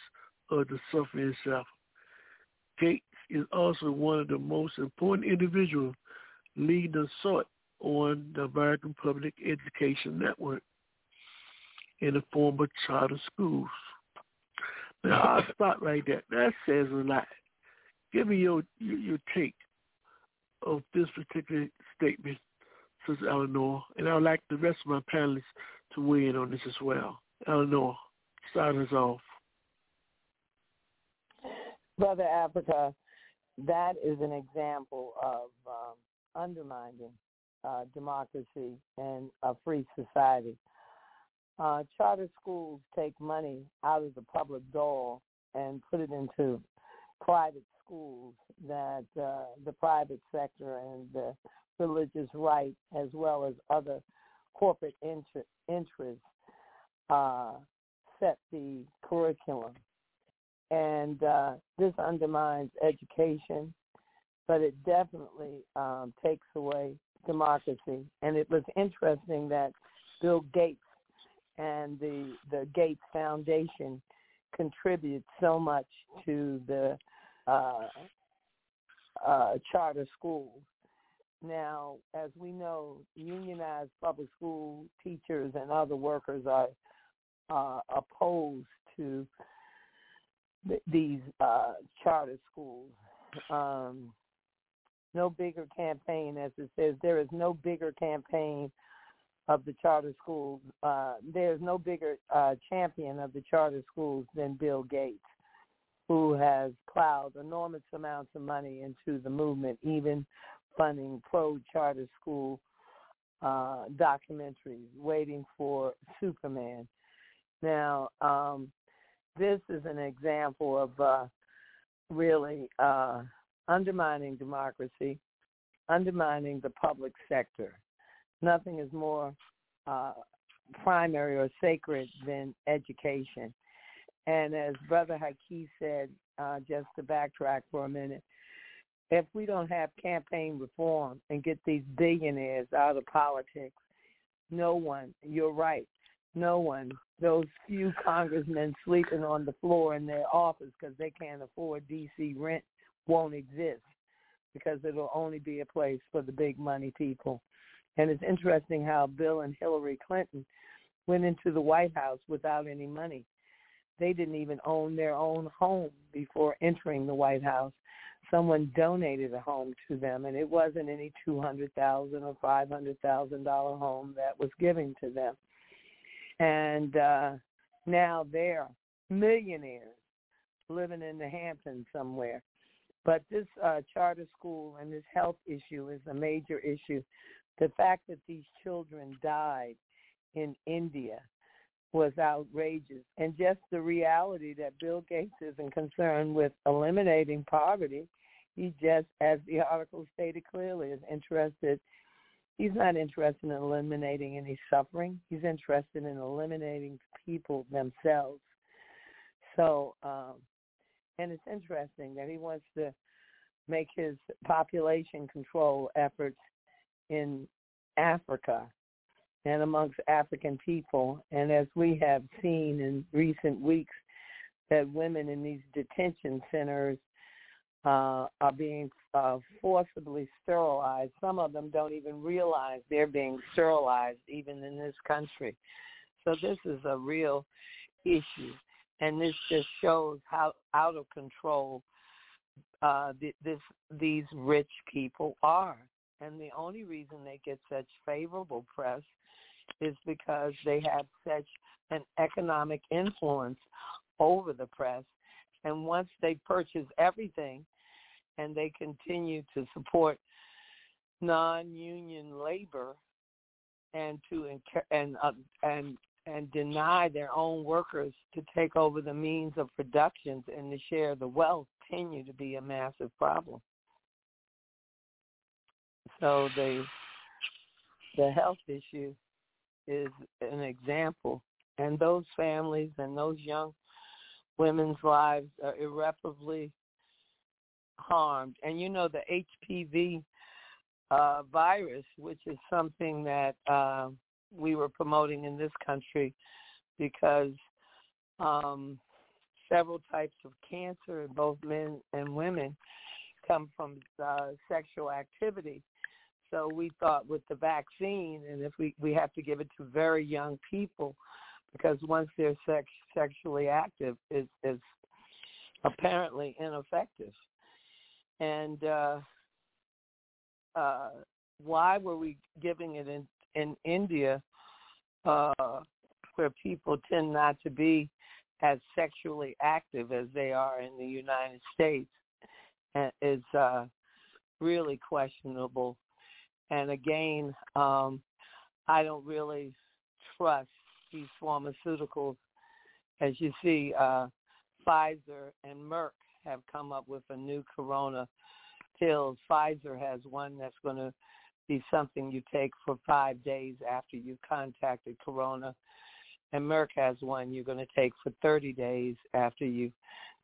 of the suffering itself. Gates is also one of the most important individuals leading the sort on the American Public Education Network in the form of charter schools. Now I'll stop right there. That says a lot. Give me your your, your take of this particular statement, Sister Eleanor, and I'd like the rest of my panelists to weigh in on this as well. Eleanor, start us off. Brother Africa, that is an example of um, undermining uh, democracy and a free society. Uh, charter schools take money out of the public dole and put it into private schools that uh, the private sector and the religious right, as well as other corporate inter- interests, uh, set the curriculum. And uh, this undermines education, but it definitely um, takes away democracy. And it was interesting that Bill Gates and the the Gates Foundation contribute so much to the uh, uh, charter schools. Now, as we know, unionized public school teachers and other workers are uh, opposed to th- these uh, charter schools. Um, no bigger campaign, as it says, there is no bigger campaign of the charter schools. Uh, there's no bigger uh, champion of the charter schools than Bill Gates, who has plowed enormous amounts of money into the movement, even funding pro-charter school uh, documentaries, waiting for Superman. Now, um, this is an example of uh, really uh, undermining democracy, undermining the public sector. Nothing is more uh, primary or sacred than education. And as Brother Haki said, uh, just to backtrack for a minute, if we don't have campaign reform and get these billionaires out of politics, no one, you're right, no one, those few congressmen sleeping on the floor in their office because they can't afford DC rent won't exist because it'll only be a place for the big money people. And it's interesting how Bill and Hillary Clinton went into the White House without any money. They didn't even own their own home before entering the White House. Someone donated a home to them, and it wasn't any two hundred thousand or five hundred thousand dollar home that was given to them. And uh, now they're millionaires living in the Hamptons somewhere. But this uh, charter school and this health issue is a major issue. The fact that these children died in India was outrageous. And just the reality that Bill Gates isn't concerned with eliminating poverty. He just, as the article stated clearly, is interested. He's not interested in eliminating any suffering. He's interested in eliminating people themselves. So, um, and it's interesting that he wants to make his population control efforts in Africa and amongst African people. And as we have seen in recent weeks, that women in these detention centers uh, are being uh, forcibly sterilized. Some of them don't even realize they're being sterilized, even in this country. So this is a real issue, and this just shows how out of control uh, th- this these rich people are. And the only reason they get such favorable press is because they have such an economic influence over the press. And once they purchase everything and they continue to support non-union labor and to and uh, and and deny their own workers to take over the means of productions and to share the wealth continue to be a massive problem. So the the health issue is an example, and those families and those young women's lives are irreparably harmed. And you know the HPV uh, virus, which is something that uh, we were promoting in this country because um, several types of cancer in both men and women come from uh, sexual activity. so we thought with the vaccine, and if we we have to give it to very young people, because once they're sex, sexually active, is is apparently ineffective. And uh, uh, why were we giving it in in India, uh, where people tend not to be as sexually active as they are in the United States, is uh, really questionable. And again, um, I don't really trust these pharmaceuticals. As you see, uh, Pfizer and Merck have come up with a new corona pills. Pfizer has one that's going to be something you take for five days after you've contacted corona. And Merck has one you're going to take for 30 days after you've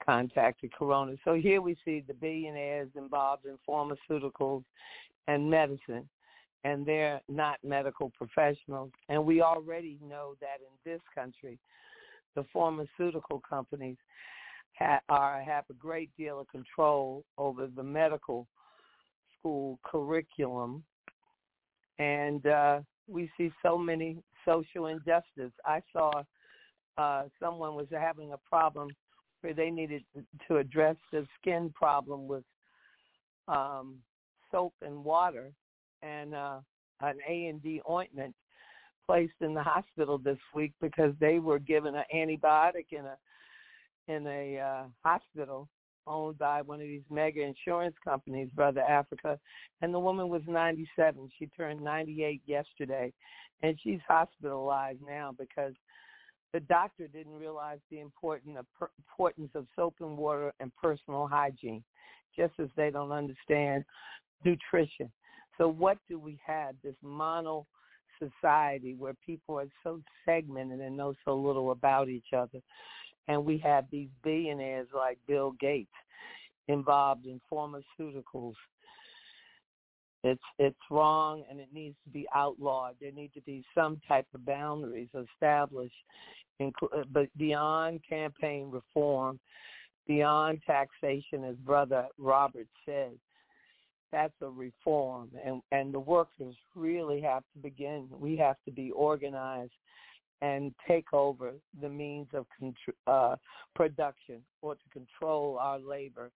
contacted corona. So here we see the billionaires involved in pharmaceuticals and medicine, and they're not medical professionals. And we already know that in this country, the pharmaceutical companies ha- are have a great deal of control over the medical school curriculum, and uh, we see so many social injustice. I saw uh, someone was having a problem where they needed to address the skin problem with um, soap and water and uh, an A and D ointment placed in the hospital this week because they were given an antibiotic in a in a uh, hospital owned by one of these mega insurance companies, Brother Africa, and the woman was 97. She turned 98 yesterday, and she's hospitalized now because the doctor didn't realize the important importance of soap and water and personal hygiene, just as they don't understand nutrition. So what do we have? This mono society where people are so segmented and know so little about each other. And we have these billionaires like Bill Gates involved in pharmaceuticals. It's it's wrong and it needs to be outlawed. There need to be some type of boundaries established, uh, but beyond campaign reform, beyond taxation, as Brother Robert said, that's a reform and and the workers really have to begin we have to be organized and take over the means of uh, production or to control our labor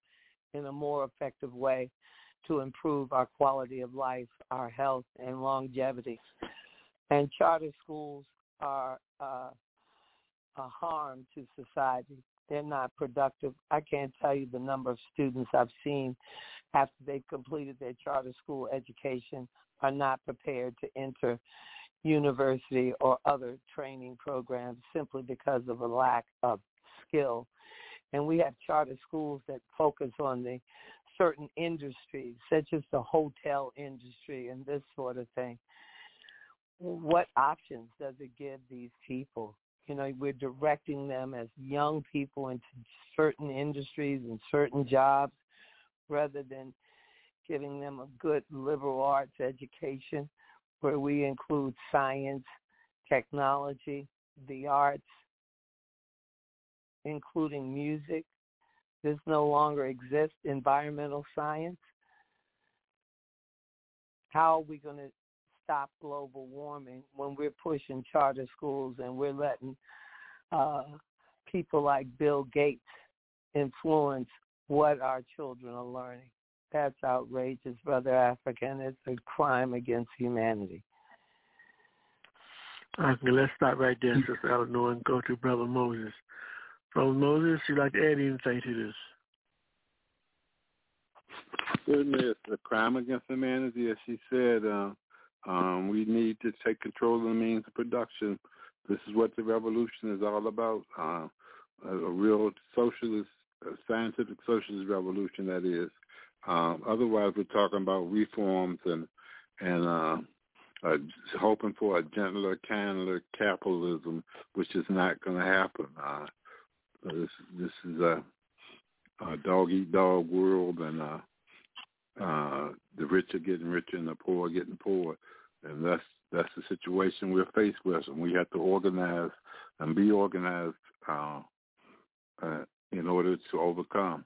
in a more effective way to improve our quality of life, our health, and longevity. And charter schools are uh, a harm to society. They're not productive. I can't tell you the number of students I've seen after they've completed their charter school education are not prepared to enter university or other training programs simply because of a lack of skill. And we have charter schools that focus on the certain industries, such as the hotel industry and this sort of thing. What options does it give these people? You know, we're directing them as young people into certain industries and certain jobs rather than giving them a good liberal arts education where we include science, technology, the arts, including music. This no longer exists, environmental science. How are we going to stop global warming when we're pushing charter schools and we're letting uh, people like Bill Gates influence what our children are learning? That's outrageous, Brother African. It's a crime against humanity. Okay, let's stop right there, Sister Eleanor, and go to Brother Moses. Brother Moses, you like to add anything to this? Certainly, it's a crime against humanity, as she said. Uh, um, we need to take control of the means of production. This is what the revolution is all about. Uh, a, a real socialist, a scientific socialist revolution, that is. Um, otherwise, we're talking about reforms and and uh, uh, hoping for a gentler, kinder capitalism, which is not going to happen. Uh, this this is a, a dog eat dog world, and uh, uh, the rich are getting richer and the poor are getting poor, and that's that's the situation we're faced with, and we have to organize and be organized uh, uh, in order to overcome.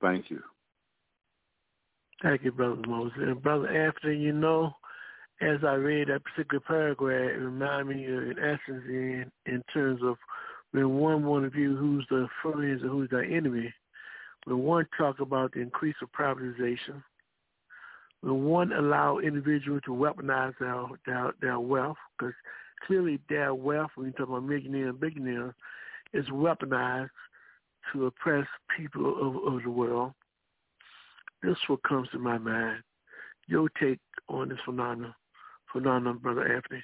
Thank you. Thank you, Brother Moses. And Brother Anthony, you know, as I read that particular paragraph, it reminded me, of, in essence, in in terms of when one want to view who's the friends and who's the enemy. When one talk about the increase of privatization, when one allow individuals to weaponize their their, their wealth, because clearly their wealth, when you talk about millionaires and billionaires, is weaponized to oppress people of, of the world. This is what comes to my mind. Your take on this phenomenon, phenomenon, Brother Anthony,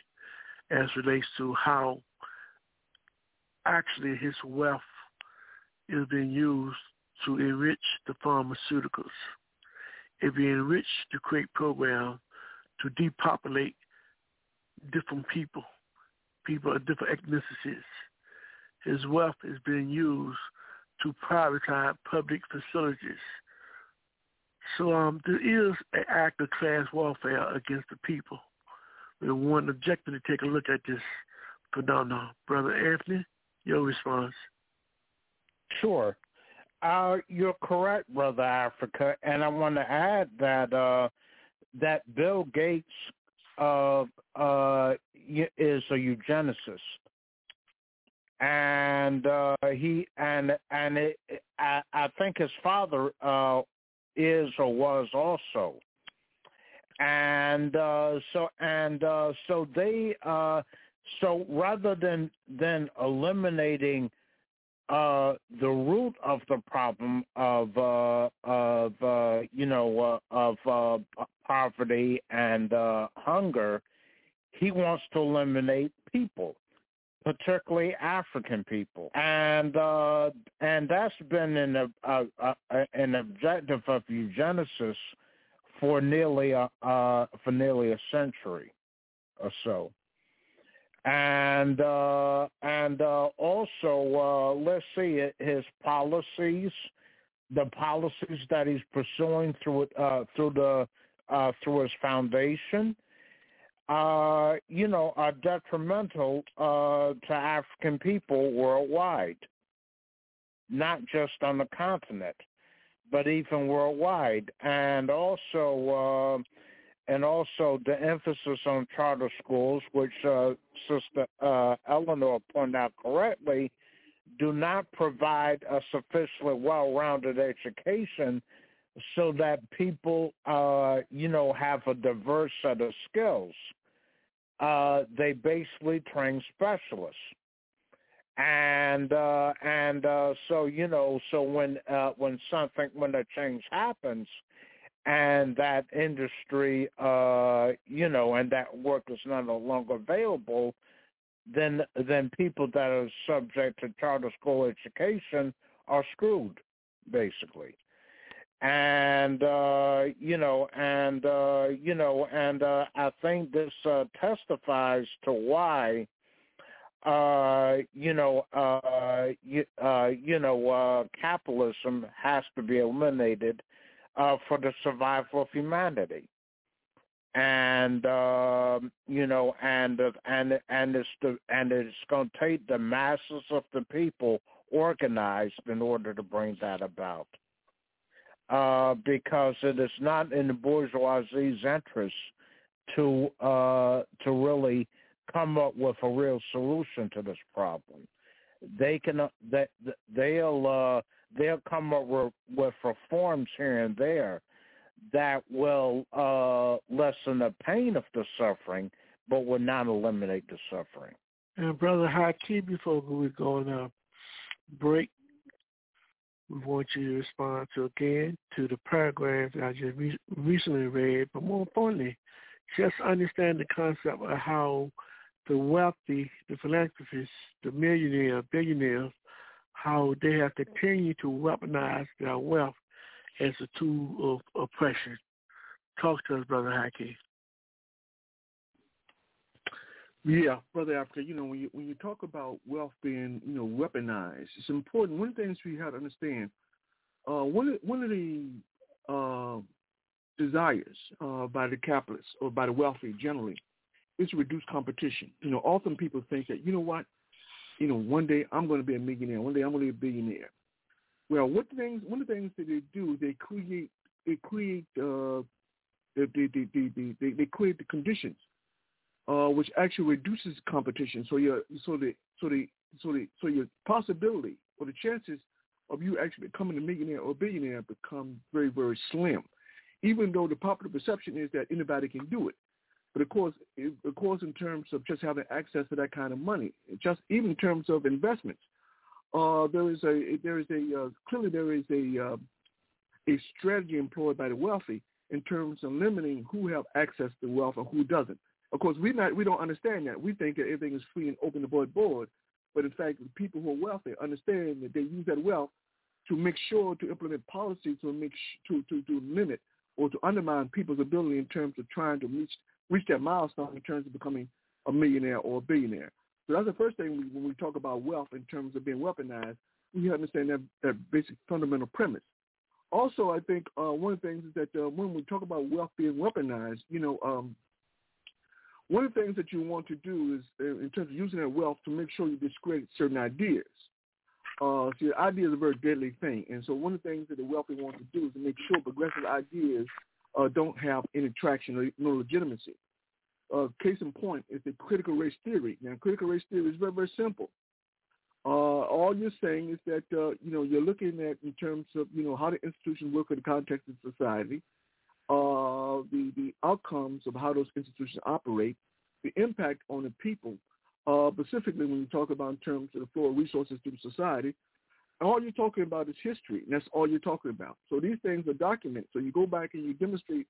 as relates to how actually his wealth is being used to enrich the pharmaceuticals. It being enriched to create programs to depopulate different people, people of different ethnicities. His wealth is being used to privatize public facilities. So um, there is an act of class warfare against the people. We want objective to take a look at this phenomenon. Brother Anthony, your response. Sure. Uh, you're correct, Brother Africa, and I want to add that uh, that Bill Gates uh, uh, is a eugenicist, and uh, he and and it, I, I think his father uh, is or was also, and uh, so and uh, so they uh, so rather than than eliminating uh, the root of the problem of uh, of uh, you know uh, of uh, poverty and uh, hunger, he wants to eliminate people, particularly African people, and uh, and that's been an uh, uh, an objective of eugenicists for nearly a uh, for nearly a century or so. And uh, and uh, also uh, let's see his policies, the policies that he's pursuing through uh, through the uh, through his foundation, uh, you know, are detrimental uh, to African people worldwide, not just on the continent, but even worldwide, and also. Uh, and also the emphasis on charter schools, which uh, Sister uh, Eleanor pointed out correctly, do not provide a sufficiently well-rounded education so that people, uh, you know, have a diverse set of skills. Uh, they basically train specialists. And uh, and uh, so you know, so when uh, when something when a change happens, and that industry, uh, you know, and that work is no longer available, then then people that are subject to charter school education are screwed, basically. And uh, you know, and uh, you know, and uh, I think this uh, testifies to why uh, you know, uh, you, uh, you know, uh, capitalism has to be eliminated uh, for the survival of humanity. And um, you know, and and and it's the and it's going to take the masses of the people organized in order to bring that about. Uh, because it is not in the bourgeoisie's interest to uh, to really come up with a real solution to this problem. They can uh, they they'll uh, they'll come up with, with reforms here and there that will uh, lessen the pain of the suffering, but will not eliminate the suffering. And Brother Haki, before we go on a break, we want you to respond to again to the paragraph I just re- recently read, but more importantly, just understand the concept of how the wealthy, the philanthropists, the millionaires, billionaires how they have continued to weaponize their wealth as a tool of oppression. Talk to us, Brother Haki. Yeah, Brother Africa, you know, when you when you talk about wealth being, you know, weaponized, it's important. One of the things we have to understand, uh, one of one of the uh, desires uh, by the capitalists or by the wealthy generally is to reduce competition. You know, often people think that, you know what, you know, one day I'm going to be a millionaire. One day I'm going to be a billionaire. Well, what things? One of the things that they do, they create they create uh, they, they, they, they, they create the conditions uh, which actually reduces competition. So your so the so the so the so your possibility or the chances of you actually becoming a millionaire or billionaire become very very slim. Even though the popular perception is that anybody can do it, but of course, it, of course, in terms of just having access to that kind of money, just even in terms of investments, uh, there is a there is a uh, clearly there is a uh, a strategy employed by the wealthy in terms of limiting who have access to wealth and who doesn't. Of course, we not we don't understand that. We think that everything is free and open above board, board. but in fact, the people who are wealthy understand that they use that wealth to make sure to implement policies to make sh- to to to limit or to undermine people's ability in terms of trying to reach reach that milestone in terms of becoming a millionaire or a billionaire. So that's the first thing we, when we talk about wealth in terms of being weaponized. We understand that that basic fundamental premise. Also, I think uh, one of the things is that uh, when we talk about wealth being weaponized, you know, um, one of the things that you want to do is, in terms of using that wealth, to make sure you discredit certain ideas. Uh, see, ideas are a very deadly thing, and so one of the things that the wealthy want to do is to make sure progressive ideas uh, don't have any traction or no legitimacy. Uh, case in point is the critical race theory. Now, critical race theory is very, very simple. Uh, all you're saying is that uh, you know you're looking at in terms of you know how the institutions work in the context of society, uh, the the outcomes of how those institutions operate, the impact on the people, uh, specifically when you talk about in terms of the flow of resources the society. All you're talking about is history, and that's all you're talking about. So these things are documented. So you go back and you demonstrate,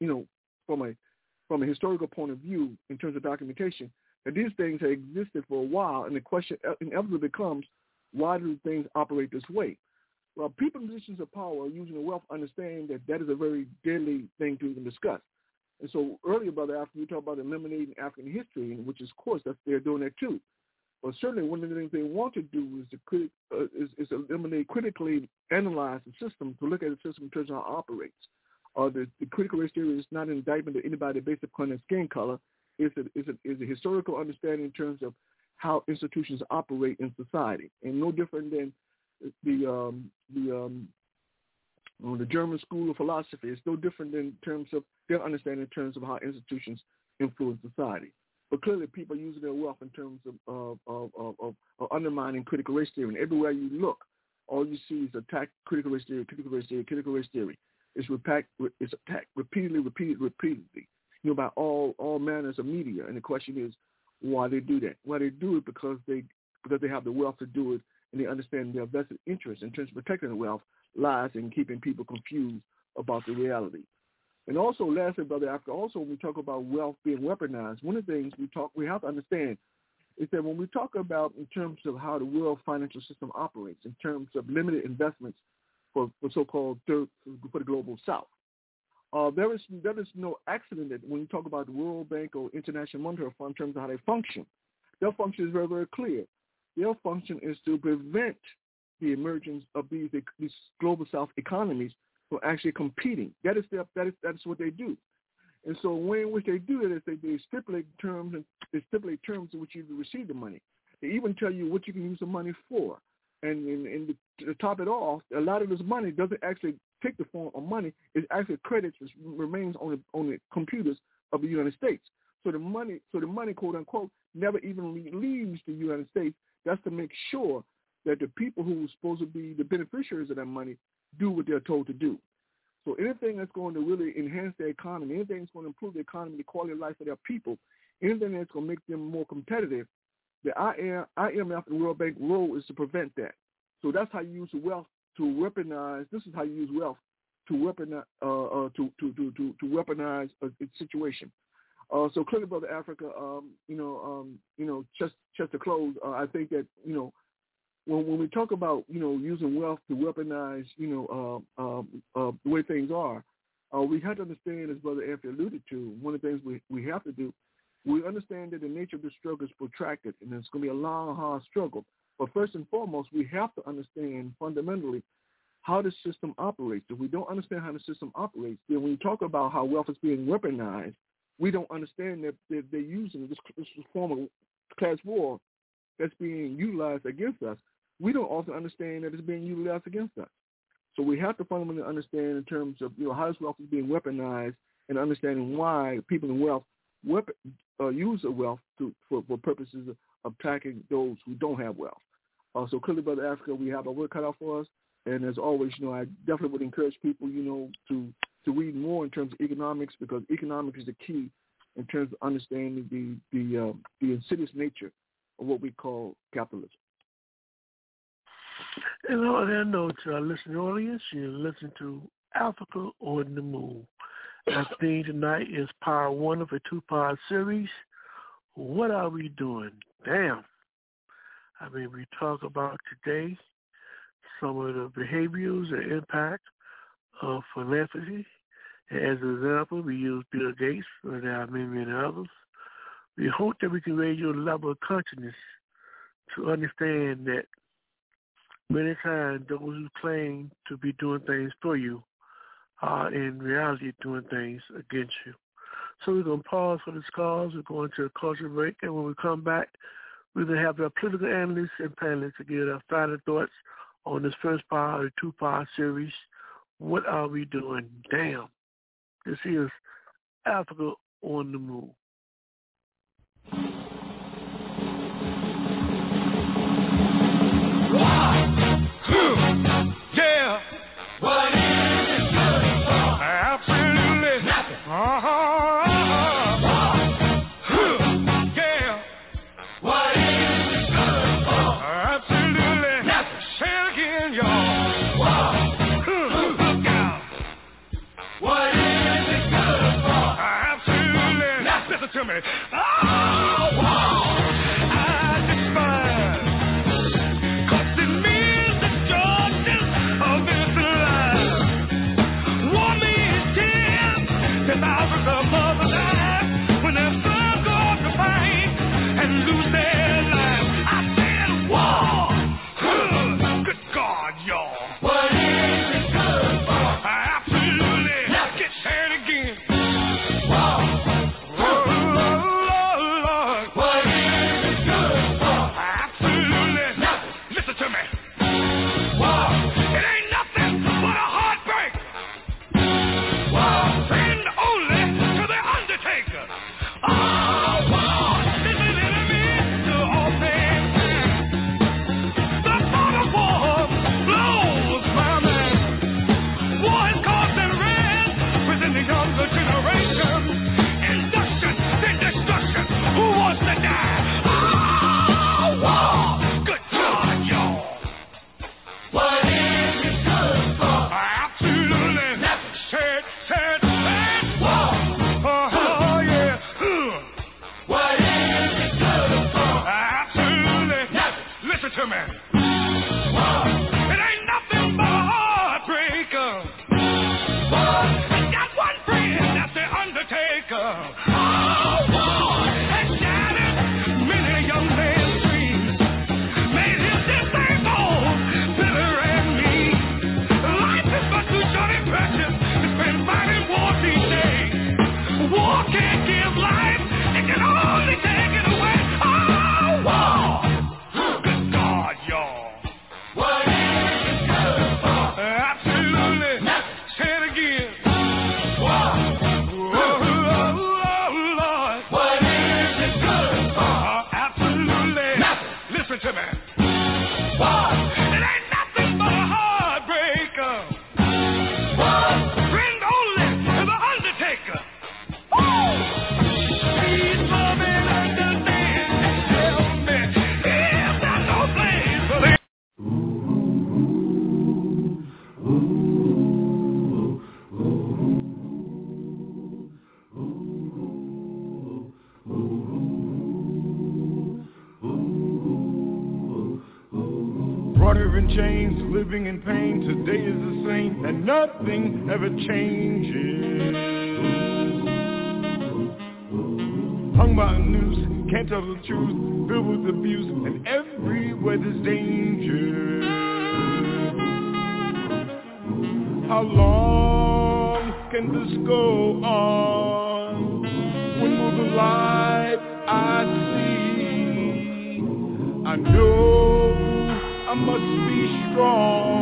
you know, from a from a historical point of view in terms of documentation, that these things have existed for a while, and the question inevitably becomes, why do things operate this way? Well, people in positions of power using the wealth understand that that is a very deadly thing to even discuss. And so earlier, brother, after you talk about eliminating African history, which is, of course, that's they're doing that too. But certainly, one of the things they want to do is to crit, uh, is, is eliminate, critically analyze the system to look at the system in terms of how it operates. Uh, the, the critical race theory is not an indictment of anybody based upon their skin color. It's a, it's, a, it's a historical understanding in terms of how institutions operate in society, and no different than the um, the um, the German school of philosophy. It's no different in terms of their understanding in terms of how institutions influence society. But clearly, people are using their wealth in terms of of, of, of, of undermining critical race theory. And everywhere you look, all you see is attack critical race theory, critical race theory, critical race theory. It's, repack, it's attacked repeatedly, repeatedly, repeatedly, you know, by all all manners of media. And the question is, why they do that? Why they do it because they because they have the wealth to do it, and they understand their vested interest in terms of protecting the wealth lies in keeping people confused about the reality. And also, lastly, Brother Africa, also when we talk about wealth being weaponized, one of the things we talk we have to understand is that when we talk about in terms of how the world financial system operates, in terms of limited investments for, for so-called third, for the global south, uh, there is there is no accident that when you talk about the World Bank or International Monetary Fund in terms of how they function, their function is very very clear. Their function is to prevent the emergence of these these global south economies from actually competing. That is their, that is that is what they do. And so when in which they do it is they, they stipulate terms and they stipulate terms in which you receive the money. They even tell you what you can use the money for. And, and, and to top it off, a lot of this money doesn't actually take the form of money. It actually credits which remains on the on the computers of the United States. So the money, so the money, quote unquote, never even leaves the United States. That's to make sure that the people who are supposed to be the beneficiaries of that money do what they're told to do. So anything that's going to really enhance their economy, anything that's going to improve the economy, the quality of life of their people, anything that's going to make them more competitive, the IMF and World Bank role is to prevent that. So that's how you use wealth to weaponize. This is how you use wealth to weaponize uh, uh, to, to, to, to, to weaponize a, a situation. Uh, so clearly, brother Africa, um, you know, um, you know, just just to close, uh, I think that you know when, when we talk about you know using wealth to weaponize you know uh, uh, uh, the way things are, uh, we have to understand, as Brother Anthony alluded to, one of the things we we have to do, we understand that the nature of the struggle is protracted, and it's going to be a long, hard struggle. But first and foremost, we have to understand fundamentally how the system operates. If we don't understand how the system operates, then when we talk about how wealth is being weaponized, we don't understand that they're, they're using this, this form of class war that's being utilized against us we don't also understand that it's being utilized against us. So we have to fundamentally understand in terms of you know how this wealth is being weaponized and understanding why people in wealth weapon, uh, use the wealth to, for, for purposes of, of attacking those who don't have wealth. Uh, so clearly, Brother Africa, we have our work cut out for us. And as always, you know, I definitely would encourage people, you know, to to read more in terms of economics because economics is the key in terms of understanding the the uh, the insidious nature of what we call capitalism. And on that note, to our listening audience, you're listening to Africa on the Move. Our theme tonight is part one of a two-part series. What are we doing? Damn. I mean, we talk about today some of the behaviors and impact of philanthropy. As an example, we use Bill Gates, but there are many, many others. We hope that we can raise your level of consciousness to understand that many times those who claim to be doing things for you are in reality doing things against you. So we're going to pause for this cause. We're going to a culture break, and when we come back, we're going to have our political analysts and panelists to give our final thoughts on this first part of the two-part series. What are we doing? Damn. This is Africa on the Move. To me. Nothing ever changes. Hung by a noose, can't tell the truth, filled with abuse, and everywhere there's danger. How long can this go on? When will the light I see? I know I must be strong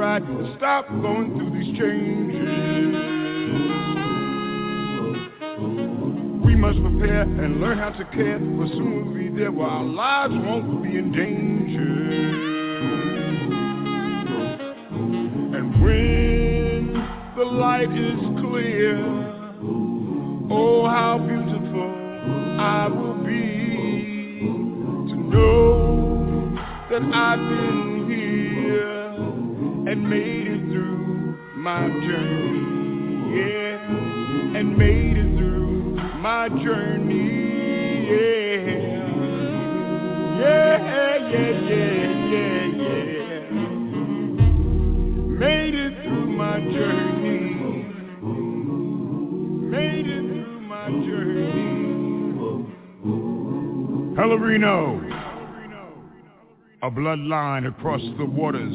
ride stop going through these changes. We must prepare and learn how to care, for soon we'll be there where our lives won't be in danger. And when the light is clear, oh how beautiful I will be to know that I've been here and made it through my journey, yeah, and made it through my journey, yeah, yeah, yeah, yeah, yeah, yeah, made it through my journey, made it through my journey, Pelourinho a bloodline across the waters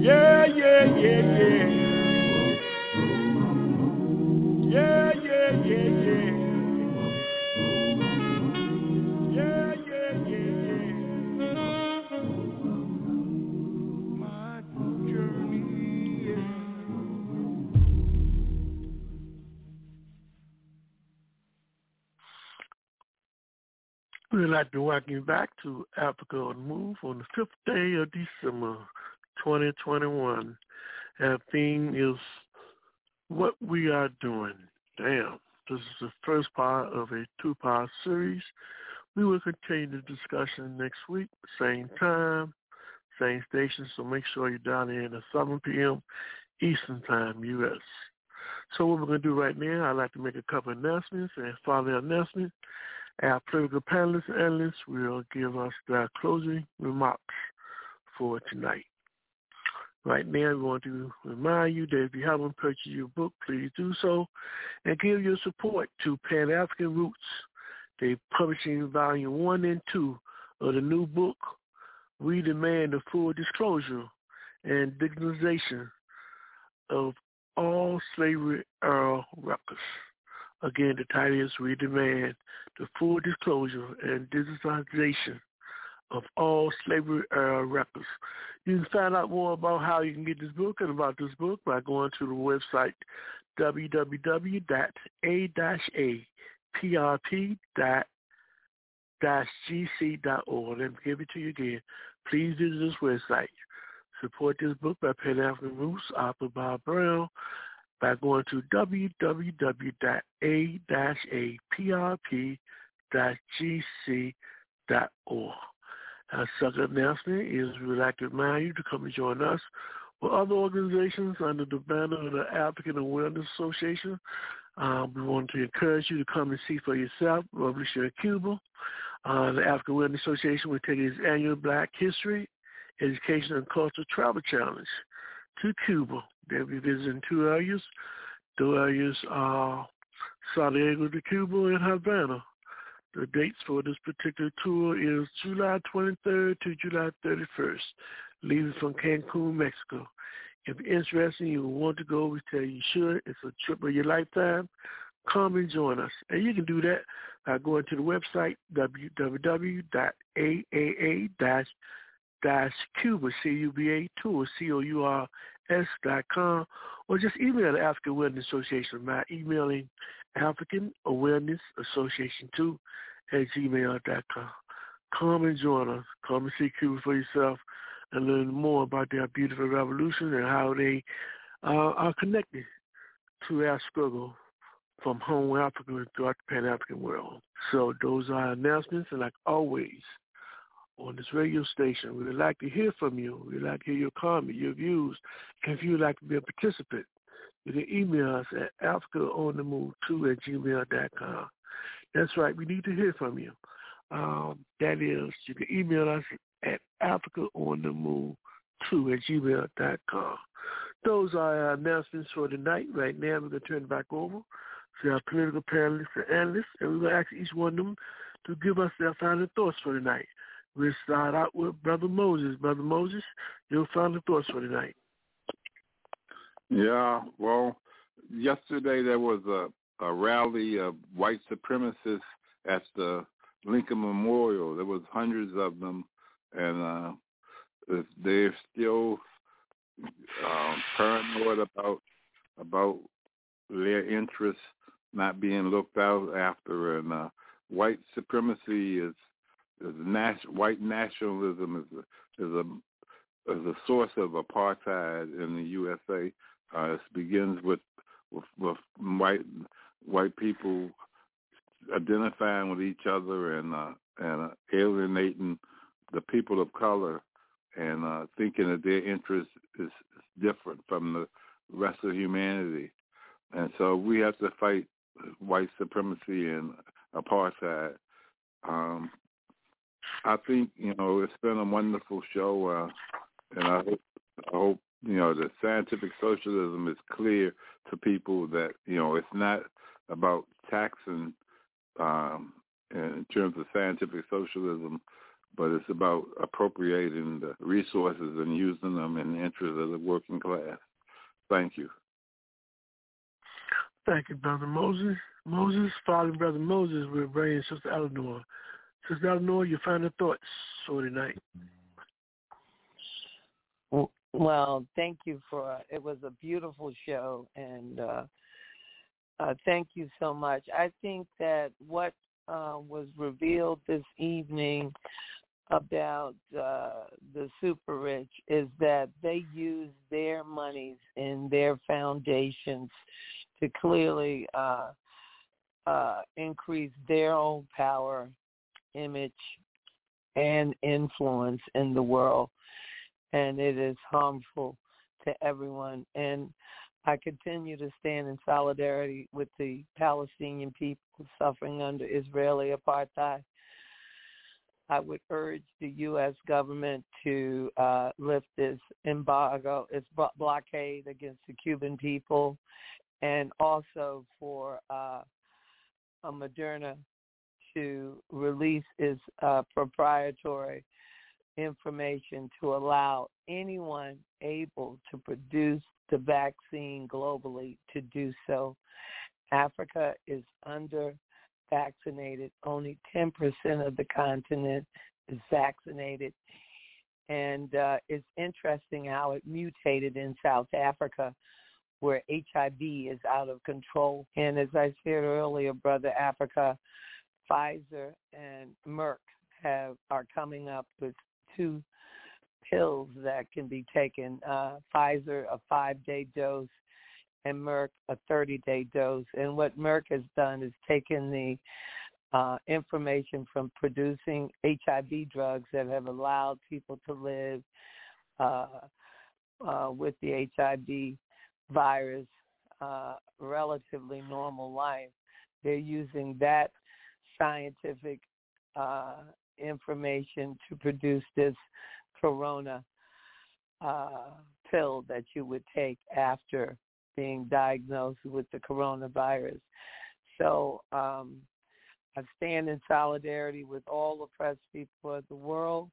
yeah, yeah, yeah, yeah. Yeah, yeah, yeah, yeah. Yeah, yeah, yeah, yeah. My journey. We'd like to welcome you back to Africa on Move on the fifth day of December 2021. Our theme is what we are doing. Damn. This is the first part of a two-part series. We will continue the discussion next week, same time, same station, so make sure you're down here at 7 p.m. Eastern Time, U.S. So what we're going to do right now, I'd like to make a couple announcements, and following announcement, our political panelists and analysts will give us their closing remarks for tonight. Right now, we want to remind you that if you haven't purchased your book, please do so and give your support to Pan African Roots. They're publishing volume one and two of the new book. We demand the full disclosure and dignitization of all slavery era records. Again, the title is We Demand the Full Disclosure and Digitization of All Slavery uh, Era Records. You can find out more about how you can get this book and about this book by going to the website www.a-aprp.gc.org. Let me give it to you again. Please visit this website. Support this book by Pan African Roots, author Bob Brown, by going to www.a-aprp.gc.org. Our second announcement is we'd like to remind you to come and join us with other organizations under the banner of the African Awareness Association. Um, we want to encourage you to come and see for yourself Revolution in Cuba. Uh, the African Awareness Association will take its annual Black History, Education, and Cultural Travel Challenge to Cuba. They'll be visiting two areas. The areas are Santiago de Cuba and Havana. The dates for this particular tour is July 23rd to July 31st, leaving from Cancun, Mexico. If you're interested and you want to go, we tell you you should. It's a trip of your lifetime. Come and join us. And you can do that by going to the website www.aaa-cuba, C-U-B-A, tour, C-O-U-R-S dot com, or just email the African Awareness Association by emailing African Awareness Association 2 at gmail.com. Come and join us. Come and see Cuba for yourself and learn more about their beautiful revolution and how they uh, are connected to our struggle from home Africa throughout the Pan-African world. So those are announcements, and like always, on this radio station, we would like to hear from you. We'd like to hear your comment, your views. If you'd like to be a participant, you can email us at africaonthemove2 at gmail.com. That's right. We need to hear from you. Um, that is, you can email us at africaonthemove2 at gmail.com. Those are our announcements for tonight. Right now, we're going to turn it back over to our political panelists and analysts, and we're going to ask each one of them to give us their final thoughts for tonight. We'll start out with Brother Moses. Brother Moses, your final thoughts for tonight. Yeah, well, yesterday there was a, a rally of white supremacists at the Lincoln Memorial. There was hundreds of them, and uh, they're still um, paranoid about about their interests not being looked out after, and uh, white supremacy is is nas- white nationalism is a, is a is a source of apartheid in the USA. Uh, it begins with, with with white white people identifying with each other and uh, and uh, alienating the people of color and uh, thinking that their interest is, different from the rest of humanity. And so we have to fight white supremacy and apartheid. Um, I think you know it's been a wonderful show, uh, and I hope, I hope you know the scientific socialism is clear to people that you know it's not about taxing um, in terms of scientific socialism, but it's about appropriating the resources and using them in the interest of the working class. Thank you. Thank you, Brother Moses. Moses, following Brother Moses, we're bringing Sister Eleanor. Sister Eleanor, your final thoughts for tonight. Well, thank you for it was a beautiful show and uh, uh thank you so much. I think that what uh, was revealed this evening about uh, the super rich is that they use their monies in their foundations to clearly uh, uh, increase their own power, image, and influence in the world. And it is harmful to everyone. And I continue to stand in solidarity with the Palestinian people suffering under Israeli apartheid. I would urge the U.S. government to uh, lift this embargo, its blockade against the Cuban people, and also for uh, Moderna to release its uh, proprietary information to allow anyone able to produce the vaccine globally to do so. Africa is under vaccinated. Only 10% of the continent is vaccinated. And uh, it's interesting how it mutated in South Africa where HIV is out of control. And as I said earlier, Brother Africa, Pfizer and Merck have are coming up with two pills that can be taken. Uh, Pfizer, a five-day dose, and Merck a 30-day dose. And what Merck has done is taken the uh, information from producing HIV drugs that have allowed people to live uh, uh, with the HIV virus uh, relatively normal life. They're using that scientific uh, information to produce this corona uh, pill that you would take after being diagnosed with the coronavirus. So um, I stand in solidarity with all oppressed people of the world.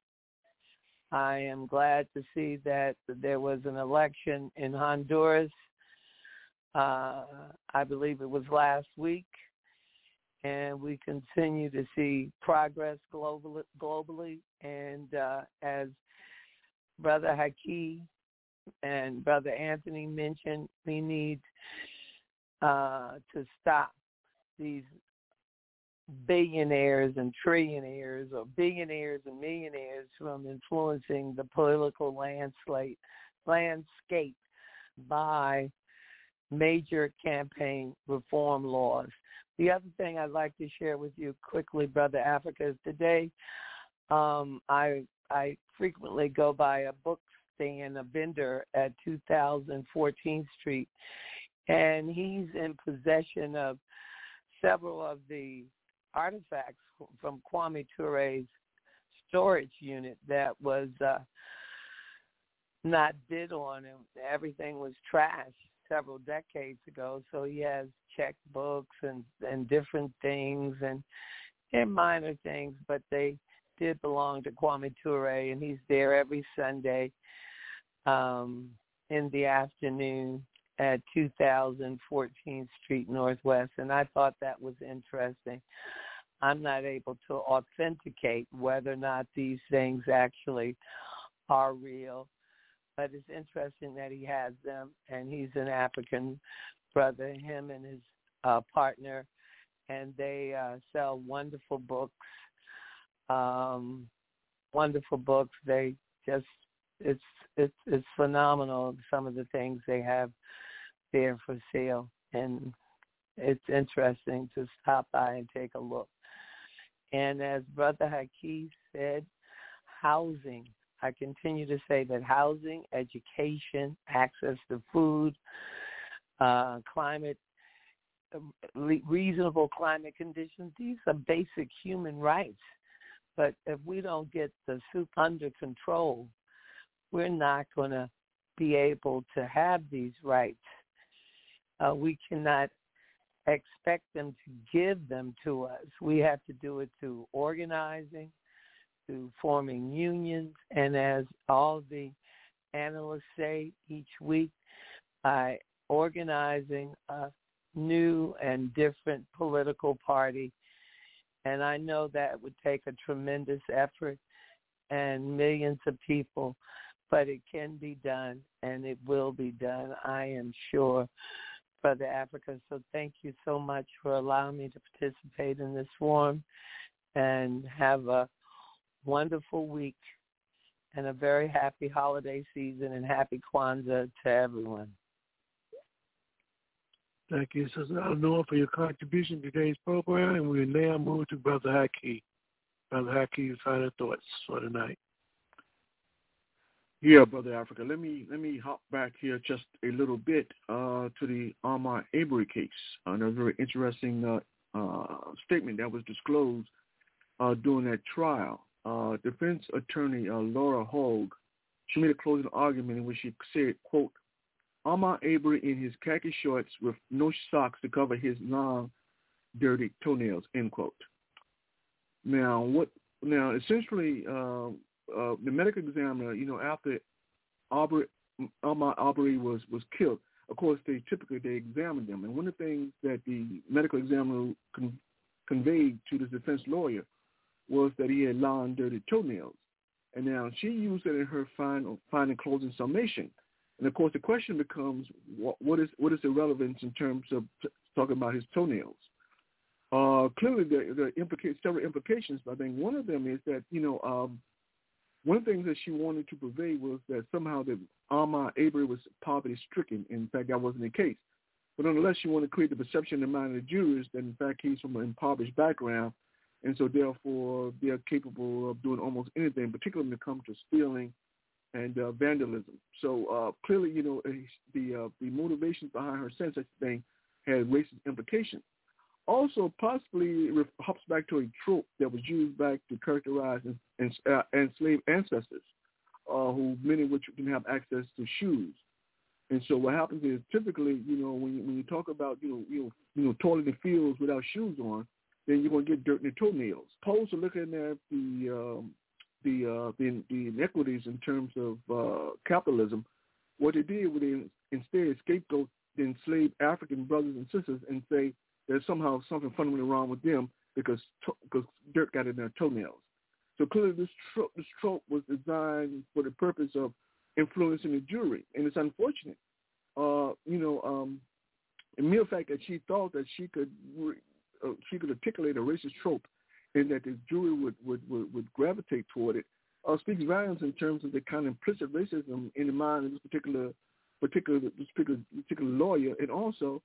I am glad to see that there was an election in Honduras. Uh, I believe it was last week, and we continue to see progress globally. globally. And uh, as Brother Haki and Brother Anthony mentioned we need uh, to stop these billionaires and trillionaires or billionaires and millionaires from influencing the political landscape landscape by major campaign reform laws. The other thing I'd like to share with you quickly, Brother Africa, is today um, I I frequently go by a book stand, a vendor at 2014th Street, and he's in possession of several of the artifacts from Kwame Ture's storage unit that was uh, not bid on, and everything was trashed several decades ago. So he has checkbooks and and different things, and they're minor things, but they did belong to Kwame Ture, and he's there every Sunday um, in the afternoon at 2014th Street Northwest, and I thought that was interesting. I'm not able to authenticate whether or not these things actually are real, but it's interesting that he has them, and he's an African brother, him and his uh, partner, and they uh, sell wonderful books, um, wonderful books. They just it's it's it's phenomenal some of the things they have there for sale and it's interesting to stop by and take a look. And as Brother Haki said, housing. I continue to say that housing, education, access to food, uh, climate, reasonable climate conditions, these are basic human rights. But if we don't get the soup under control, we're not going to be able to have these rights. Uh, we cannot expect them to give them to us. We have to do it through organizing, through forming unions, and as all the analysts say each week, by organizing a new and different political party. And I know that would take a tremendous effort and millions of people but it can be done and it will be done, I am sure, Brother Africa. So thank you so much for allowing me to participate in this forum and have a wonderful week and a very happy holiday season and happy Kwanzaa to everyone. Thank you, Sister Eleanor, for your contribution to today's program, and we now move to Brother Haki. Brother Haki, final thoughts for tonight. Yeah, brother Africa. Let me let me hop back here just a little bit uh, to the Ahmaud Arbery case. Another very interesting uh, uh, statement that was disclosed uh, during that trial. uh, defense attorney uh, Laura Hogue, she made a closing argument in which she said, quote, Ahmaud Arbery in his khaki shorts with no socks to cover his long, dirty toenails, end quote. Now, what? Now, essentially, uh, uh, the medical examiner, you know, after Arbery, Ahmaud Arbery was was killed, of course, they typically they examine them, and one of the things that the medical examiner con- conveyed to the defense lawyer was that he had long, dirty toenails. And now she used it in her final, final closing summation. And of course, the question becomes, what, what is what is the relevance in terms of t- talking about his toenails? Uh, clearly, there, are several implications. But I think one of them is that you know um, one of the things that she wanted to convey was that somehow that Ahmaud Arbery was poverty stricken. In fact, that wasn't the case. But nonetheless, she wanted to create the perception in the mind of the jurors that in fact he's from an impoverished background and so therefore they're capable of doing almost anything, particularly when it comes to stealing and uh, vandalism. So uh, clearly, you know, the uh, the motivations behind her such thing had racist implications. Also, possibly it hops back to a trope that was used back to characterize uh, enslaved ancestors, uh, who many of which didn't have access to shoes. And so what happens is typically, you know, when you, when you talk about you know you know you know toiling the fields without shoes on, then you're going to get dirt in your toenails. Opposed to looking at the um, the, uh, the the inequities in terms of uh, capitalism, what they did was they instead scapegoat the enslaved African brothers and sisters and say there's somehow something fundamentally wrong with them because because dirt got in their toenails. So clearly this trope, this trope was designed for the purpose of influencing the jury, and it's unfortunate. Uh, you know, um, the mere fact that she thought that she could re- uh, she could articulate a racist trope and that the jury would, would, would, would gravitate toward it uh, speaks volumes in terms of the kind of implicit racism in the mind of this particular particular this particular, particular lawyer and also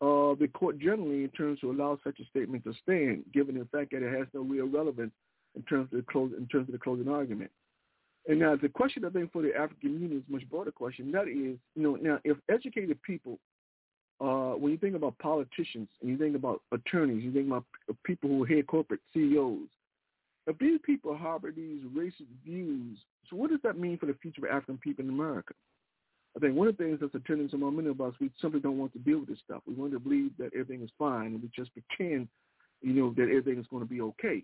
uh, the court generally in terms to allow such a statement to stand, given the fact that it has no real relevance in terms of the close in terms of the closing argument. And now the question I think for the African Union is a much broader question. That is, you know, now if educated people uh, when you think about politicians and you think about attorneys, you think about people who are head corporate CEOs, if these people harbor these racist views, so what does that mean for the future of African people in America? I think one of the things that's a tendency among many of us, we simply don't want to deal with this stuff. We want to believe that everything is fine and we just pretend, you know, that everything is going to be okay.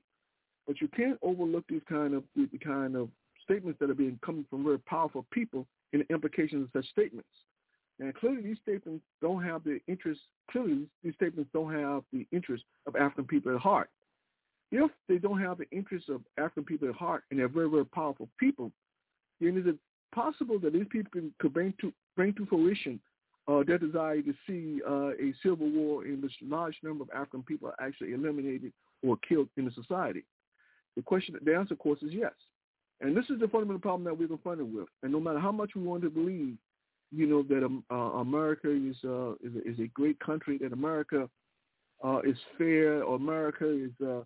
But you can't overlook these kind of the kind of statements that are being coming from very powerful people and the implications of such statements. And clearly these statements don't have the interest, clearly these statements don't have the interest of African people at heart. If they don't have the interest of African people at heart and they're very, very powerful people, then is it possible that these people could bring to, bring to fruition uh, their desire to see uh, a civil war in which a large number of African people are actually eliminated or killed in the society? The question, the answer, of course, is yes. And this is the fundamental problem that we're confronted with. And no matter how much we want to believe you know that um, uh, America is uh, is, a, is a great country, that America uh, is fair, or America is uh,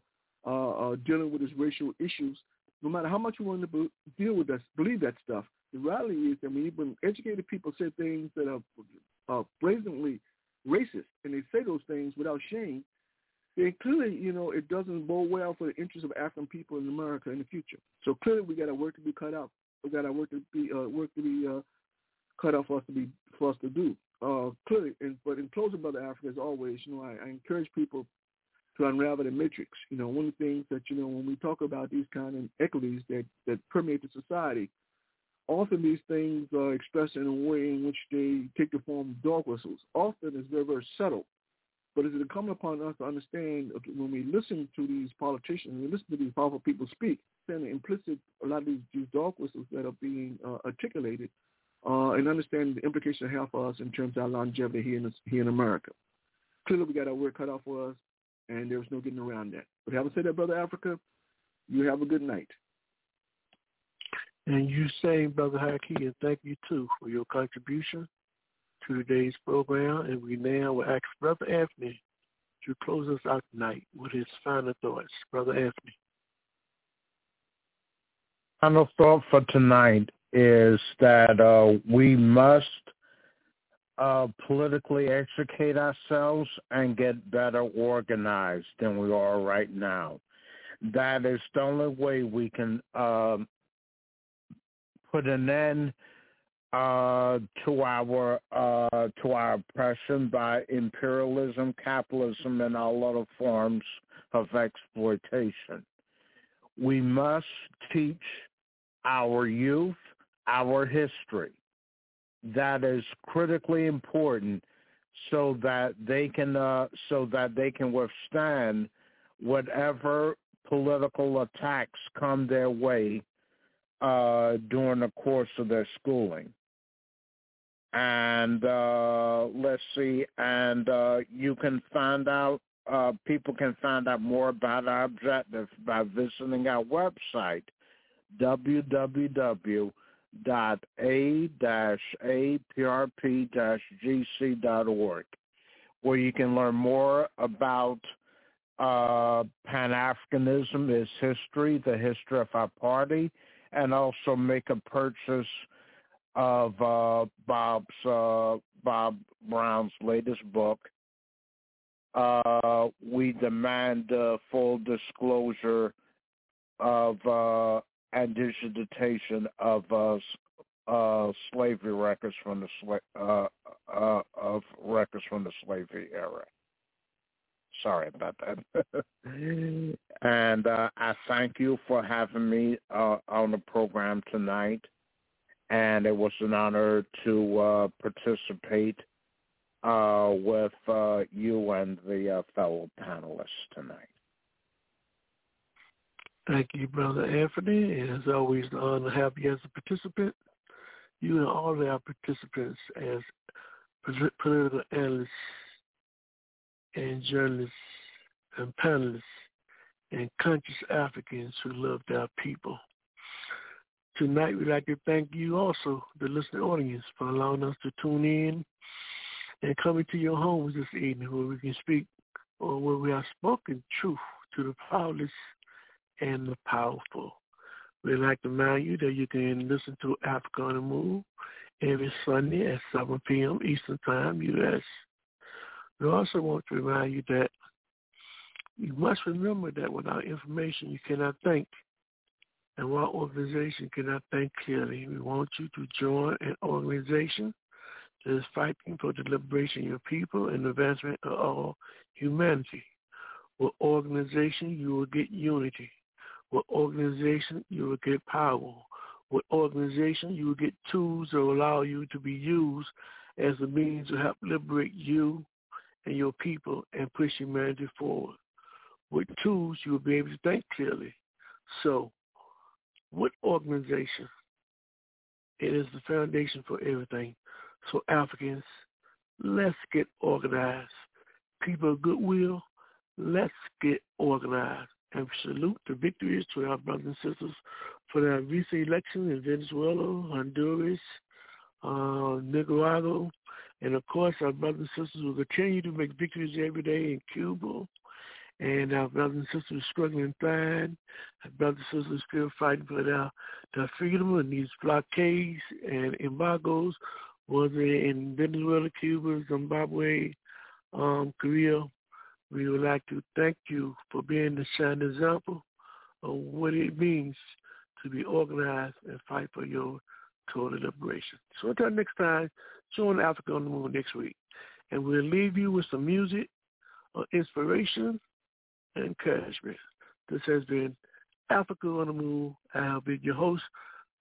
uh, uh, dealing with its racial issues. No matter how much you want to be, deal with that, believe that stuff. The reality is that when educated people say things that are uh, brazenly racist, and they say those things without shame, then clearly, you know, it doesn't bode well for the interests of African people in America in the future. So clearly, we got our work to be cut out. We got our work to be uh, work to be uh, cut out for us to be for us to do. Uh, clearly, but in closing, Brother Africa, as always, you know, I, I encourage people to unravel the matrix. You know, one of the things that you know when we talk about these kind of equities that that permeate the society, often these things are expressed in a way in which they take the form of dog whistles. Often it's very very subtle. But it's incumbent upon us to understand when we listen to these politicians, we listen to these powerful people speak, then the implicit a lot of these, these dog whistles that are being uh, articulated uh, and understand the implications it have for us in terms of our longevity here in, here in America. Clearly, we got our work cut off for us, and there's no getting around that. But having said that, Brother Africa, you have a good night. And you say, Brother Haki, and thank you too for your contribution to today's program. And we now will ask Brother Anthony to close us out tonight with his final thoughts. Brother Anthony. Final thought for tonight is that uh, we must uh, politically educate ourselves and get better organized than we are right now. That is the only way we can um, put an end uh, to our uh, to our oppression by imperialism, capitalism, and all other forms of exploitation. We must teach our youth our history. That is critically important so that they can uh, so that they can withstand whatever political attacks come their way uh, during the course of their schooling. And uh, let's see, and uh, you can find out, uh, people can find out more about our objective by visiting our website, www.a-aprp-gc.org, where you can learn more about uh, Pan-Africanism, its history, the history of our party, and also make a purchase of uh, Bob's uh, Bob Brown's latest book. Uh, we demand full disclosure of uh, and digitization of uh, uh, slavery records from the sla- uh, uh, of records from the slavery era. Sorry about that. and uh, I thank you for having me uh, on the program tonight. And it was an honor to uh, participate uh, with uh, you and the uh, fellow panelists tonight. Thank you, Brother Anthony. And it's always an honor to have you as a participant. You and all of our participants as political analysts and journalists and panelists and conscious Africans who loved our people. Tonight, we'd like to thank you also, the listening audience, for allowing us to tune in and come into your homes this evening where we can speak or where we have spoken truth to the powerless and the powerful. We'd like to remind you that you can listen to Africa on the Move every Sunday at 7 p.m. Eastern Time, U.S. We also want to remind you that you must remember that without information you cannot think. And while organization cannot think clearly, we want you to join an organization that is fighting for the liberation of your people and advancement of all humanity. With organization, you will get unity. With organization, you will get power. With organization, you will get tools that will allow you to be used as a means to help liberate you and your people and push humanity forward. With tools, you will be able to think clearly. So, with organization, it is the foundation for everything. So Africans, let's get organized. People of goodwill, let's get organized. And salute the victories to our brothers and sisters for their recent elections in Venezuela, Honduras, uh, Nicaragua, and of course our brothers and sisters will continue to make victories every day in Cuba, and our brothers and sisters struggling fine. Our brothers and sisters still fighting for their, their freedom and these blockades and embargoes, whether in Venezuela, Cuba, Zimbabwe, um, Korea. We would like to thank you for being the shining example of what it means to be organized and fight for your total liberation. So until next time, join Africa on the Move next week. And we'll leave you with some music, uh, inspiration, and encouragement. This has been Africa on the Move. I'll be your host,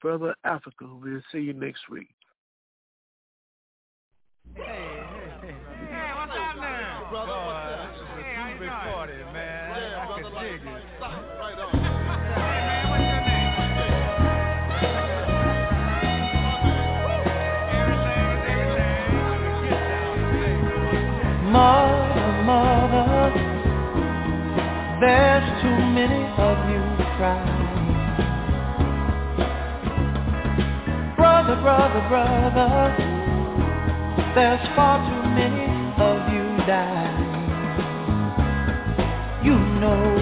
Brother Africa. We'll see you next week. Hey, there's too many of you crying. Brother, brother, brother, there's far too many of you dying. You know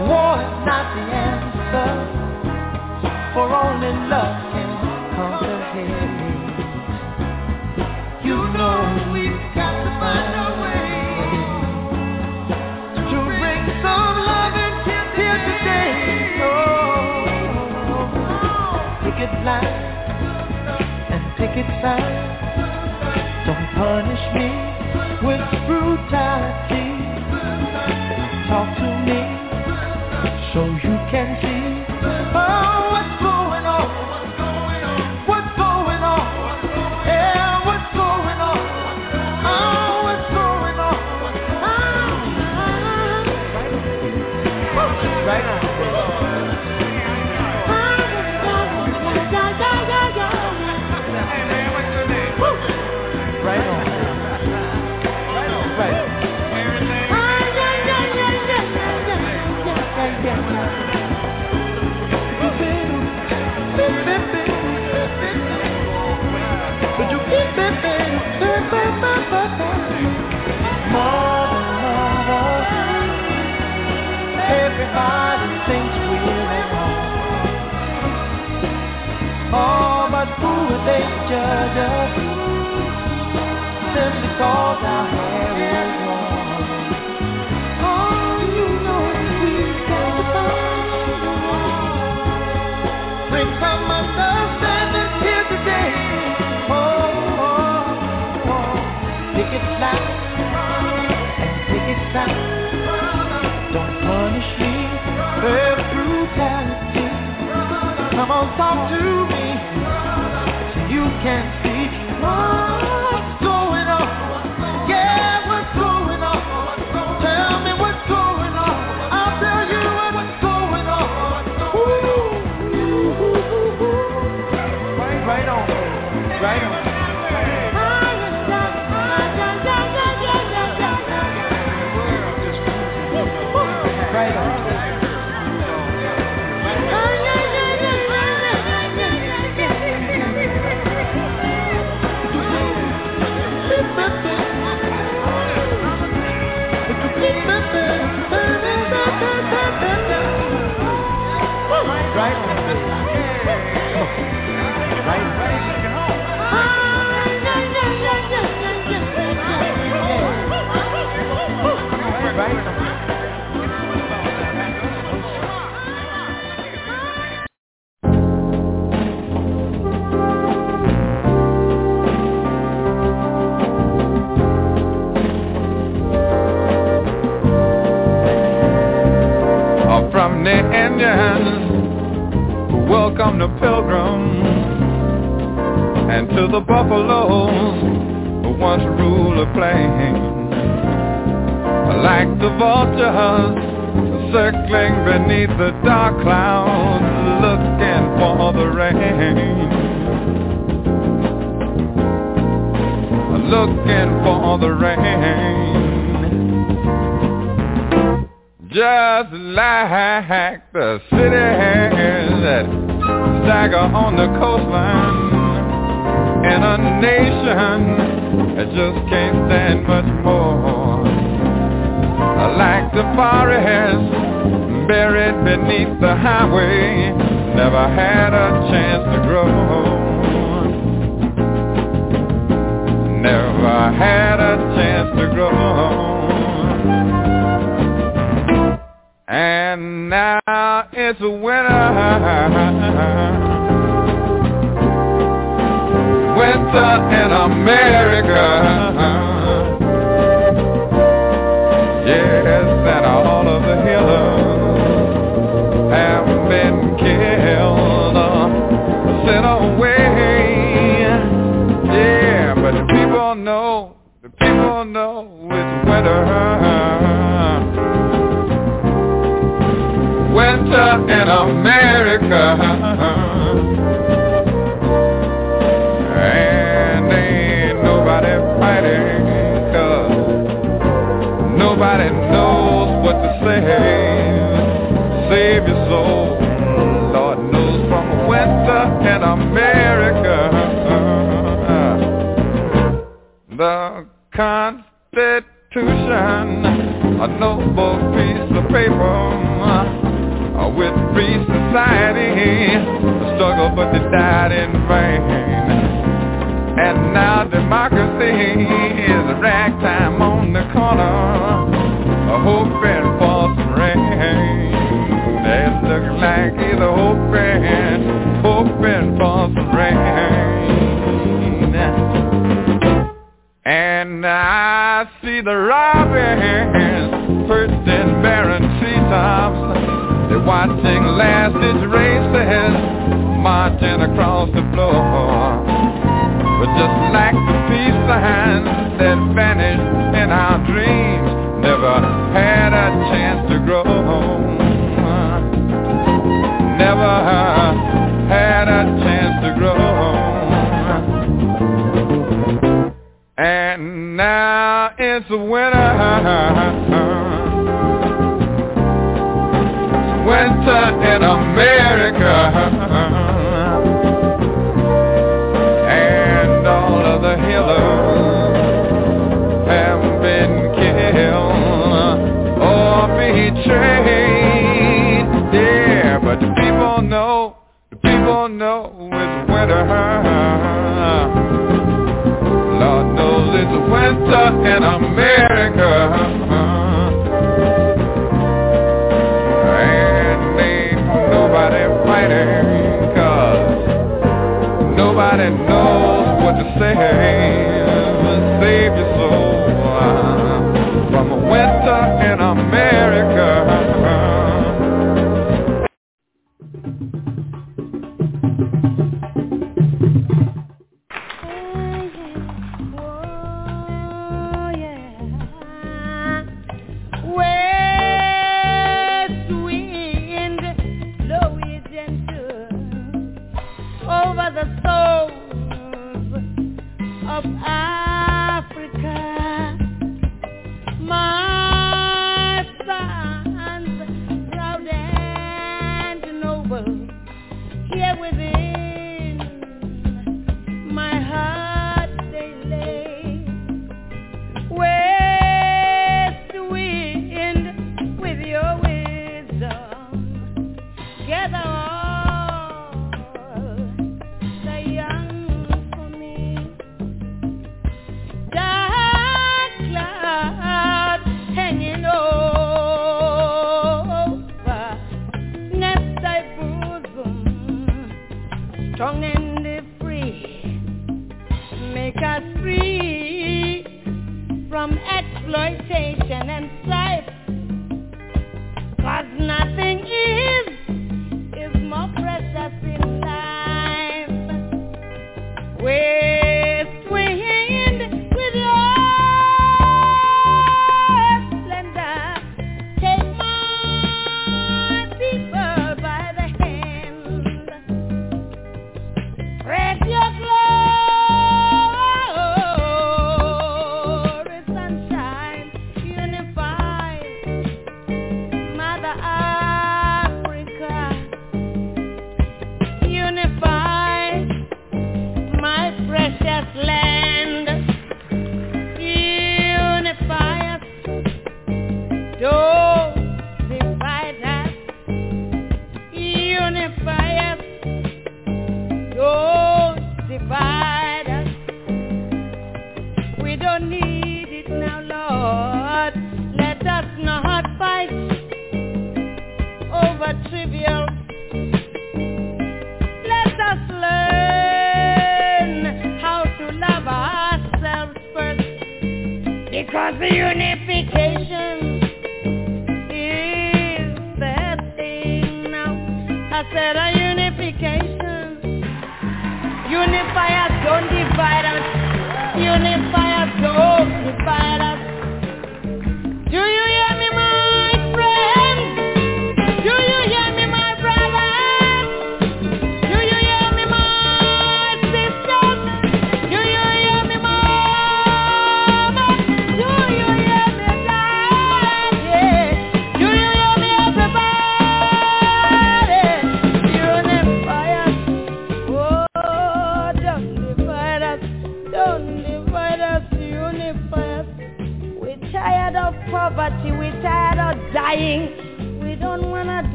War is not the answer, for only love can conquer hate. You know we've got to find a way to bring some love and kiss here today. Don't punish me with brutality. everybody thinks we're wrong. Oh, but who would they judge us? Simply cause our hair is Come on, talk to me. You can see what's going on. Yeah, what's going on? Tell me what's going on. I'll tell you what's going on. Ooh. Right, right on. Right on. right?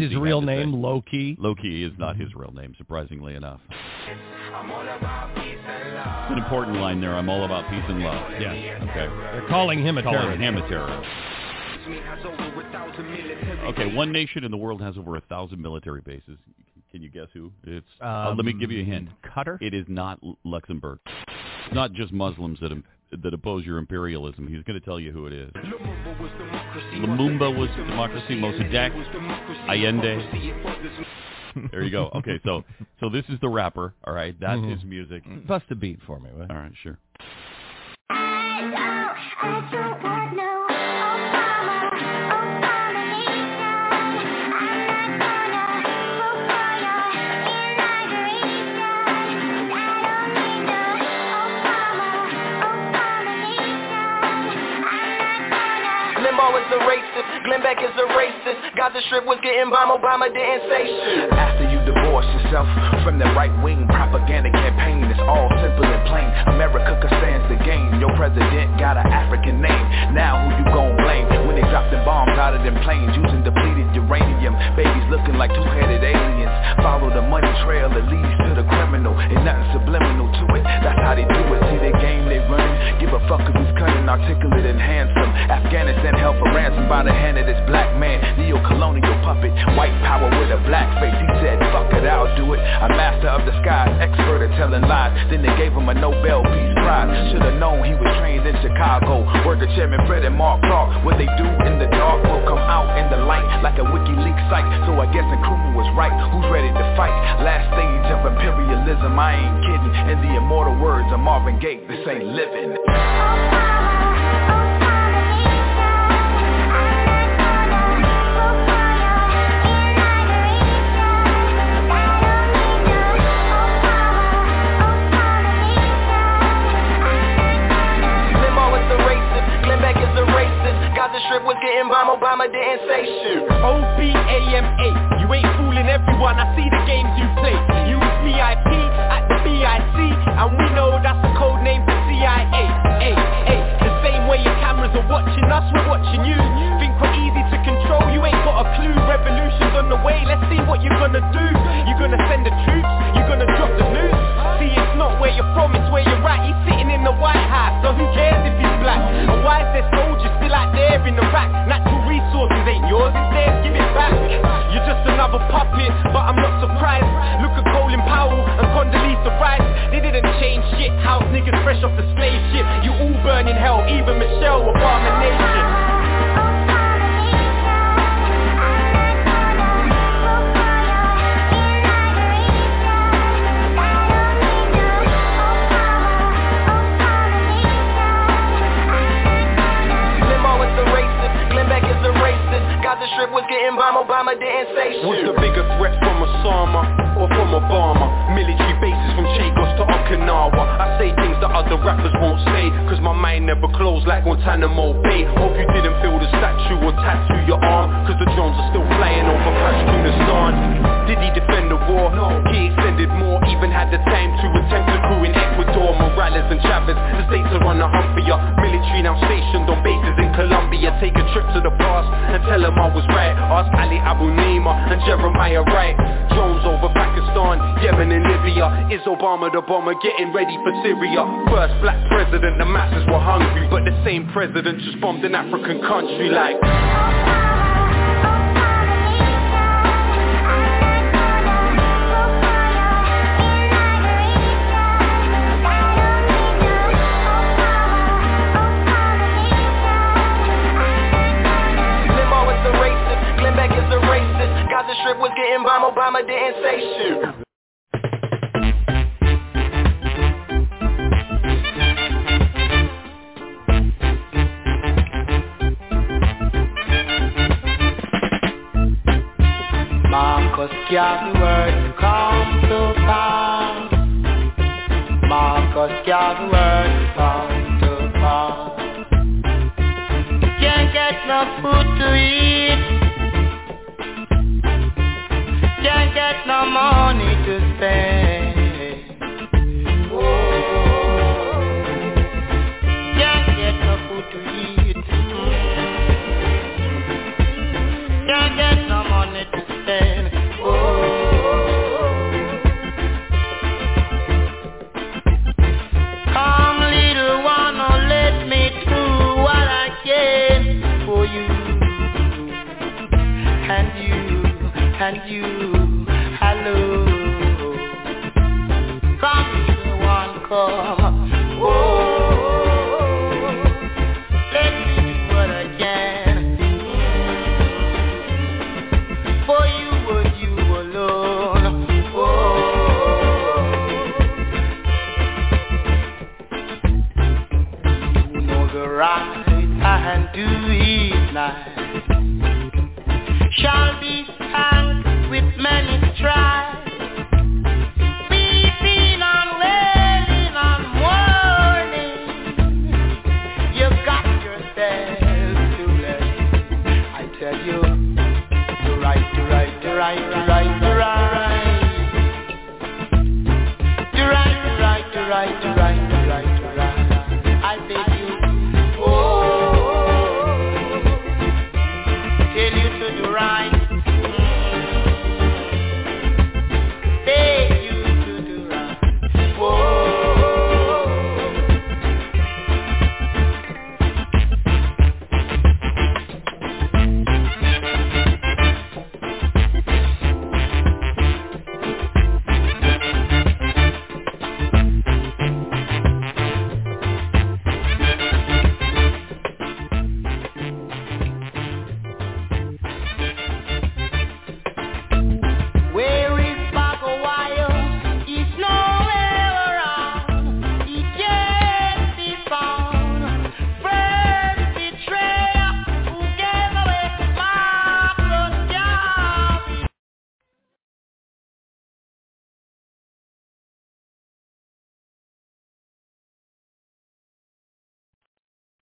That's his real name, say. Low Key. Is not his real name, surprisingly enough. It's an important line there. I'm all about peace and love. Yes. Okay. They're calling him a Calling terrorist. him a terrorist. Okay, one nation in the world has over a thousand military bases. Can you guess who? It's. uh, let me give you a hint. Qatar. It is not Luxembourg. It's not just Muslims that im- that oppose your imperialism. He's going to tell you who it is. Lumumba was democracy. Mossadegh, Allende. There you go. Okay, so so this is the rapper. All right, that's Mhm. his music. Bust a beat for me, will All right, sure. Limbaugh is a racist, Glenn Beck is a racist. Gaza Strip was getting bombed, Obama didn't say shit. After you divorce yourself from the right-wing propaganda campaign, it's all simple and plain. America can stands the game. Your president got an African name. Now who you gon' blame they drop the bombs out of them planes using depleted uranium? Babies looking like two-headed aliens. Follow the money trail that leads to the criminal. Ain't nothing subliminal to it. That's how they do it. See the game they running. Give a fuck if he's cunning, articulate, and handsome. Afghanistan held for ransom by the hand of this black man. Neo-colonial puppet. White power with a black face. He said, fuck it, I'll do it. A master of disguise, expert at telling lies. Then they gave him a Nobel Peace Prize. Should've known he was trained in Chicago. Word to Chairman Fred and Mark Clark. What they do in the dark will come out in the light like a WikiLeaks site. So I guess Nkrumah was right. Who's ready to fight? Last stage of imperialism, I ain't kidding. In the immortal words of Marvin Gaye, this ain't living. Strip was getting bombed, Obama didn't say shit. O-B-A-M-A, you ain't fooling everyone, I see the games you play. You VIP at the BIC, and we know that's the code name for CIA Ay, ay, the same way your cameras are watching us, we're watching you. Think we're easy a clue. Revolution's on the way, let's see what you're gonna do. You're gonna send the troops, you're gonna drop the news. See it's not where you're from, it's where you're at. He's sitting in the White House, so who cares if he's black? And why is there soldiers still out there in Iraq? Natural resources ain't yours, it's theirs, give it back. You're just another puppet, but I'm not surprised. Look at Colin Powell and Condoleezza Rice. They didn't change shit, house niggas fresh off the slave ship. You all burn in hell, even Michelle Obama Nation Strip was getting bombed, Obama didn't say shit. What's the bigger threat from Osama or from Obama? Military bases from Chagos to Okinawa. I say things that other rappers won't say Cause my mind never closed like Guantanamo Bay. Hope you didn't feel the statue or tattoo your arm Cause the drones are still flying over Pashtunistan Did he defend the war? No. He extended more Even had the time to attempt to coup in Ecuador. Morales and Chavez The states are on the hunt for ya Military now stationed on bases in Colombia. Take a trip to the past and tell them I was right. Ask Ali Abunimah and Jeremiah Wright. Drones over Pakistan, Yemen and Libya Is Obama the bomber getting ready for Syria? First black president, the masses were hungry But the same president just bombed an African country like Strip was getting bombed, Obama didn't say shit. Garvey come to pass. Marcus Garvey come to pass. Can't get no food to eat. Can't get no money to spend. Oh. Can't get no food to eat. Can't get night shall be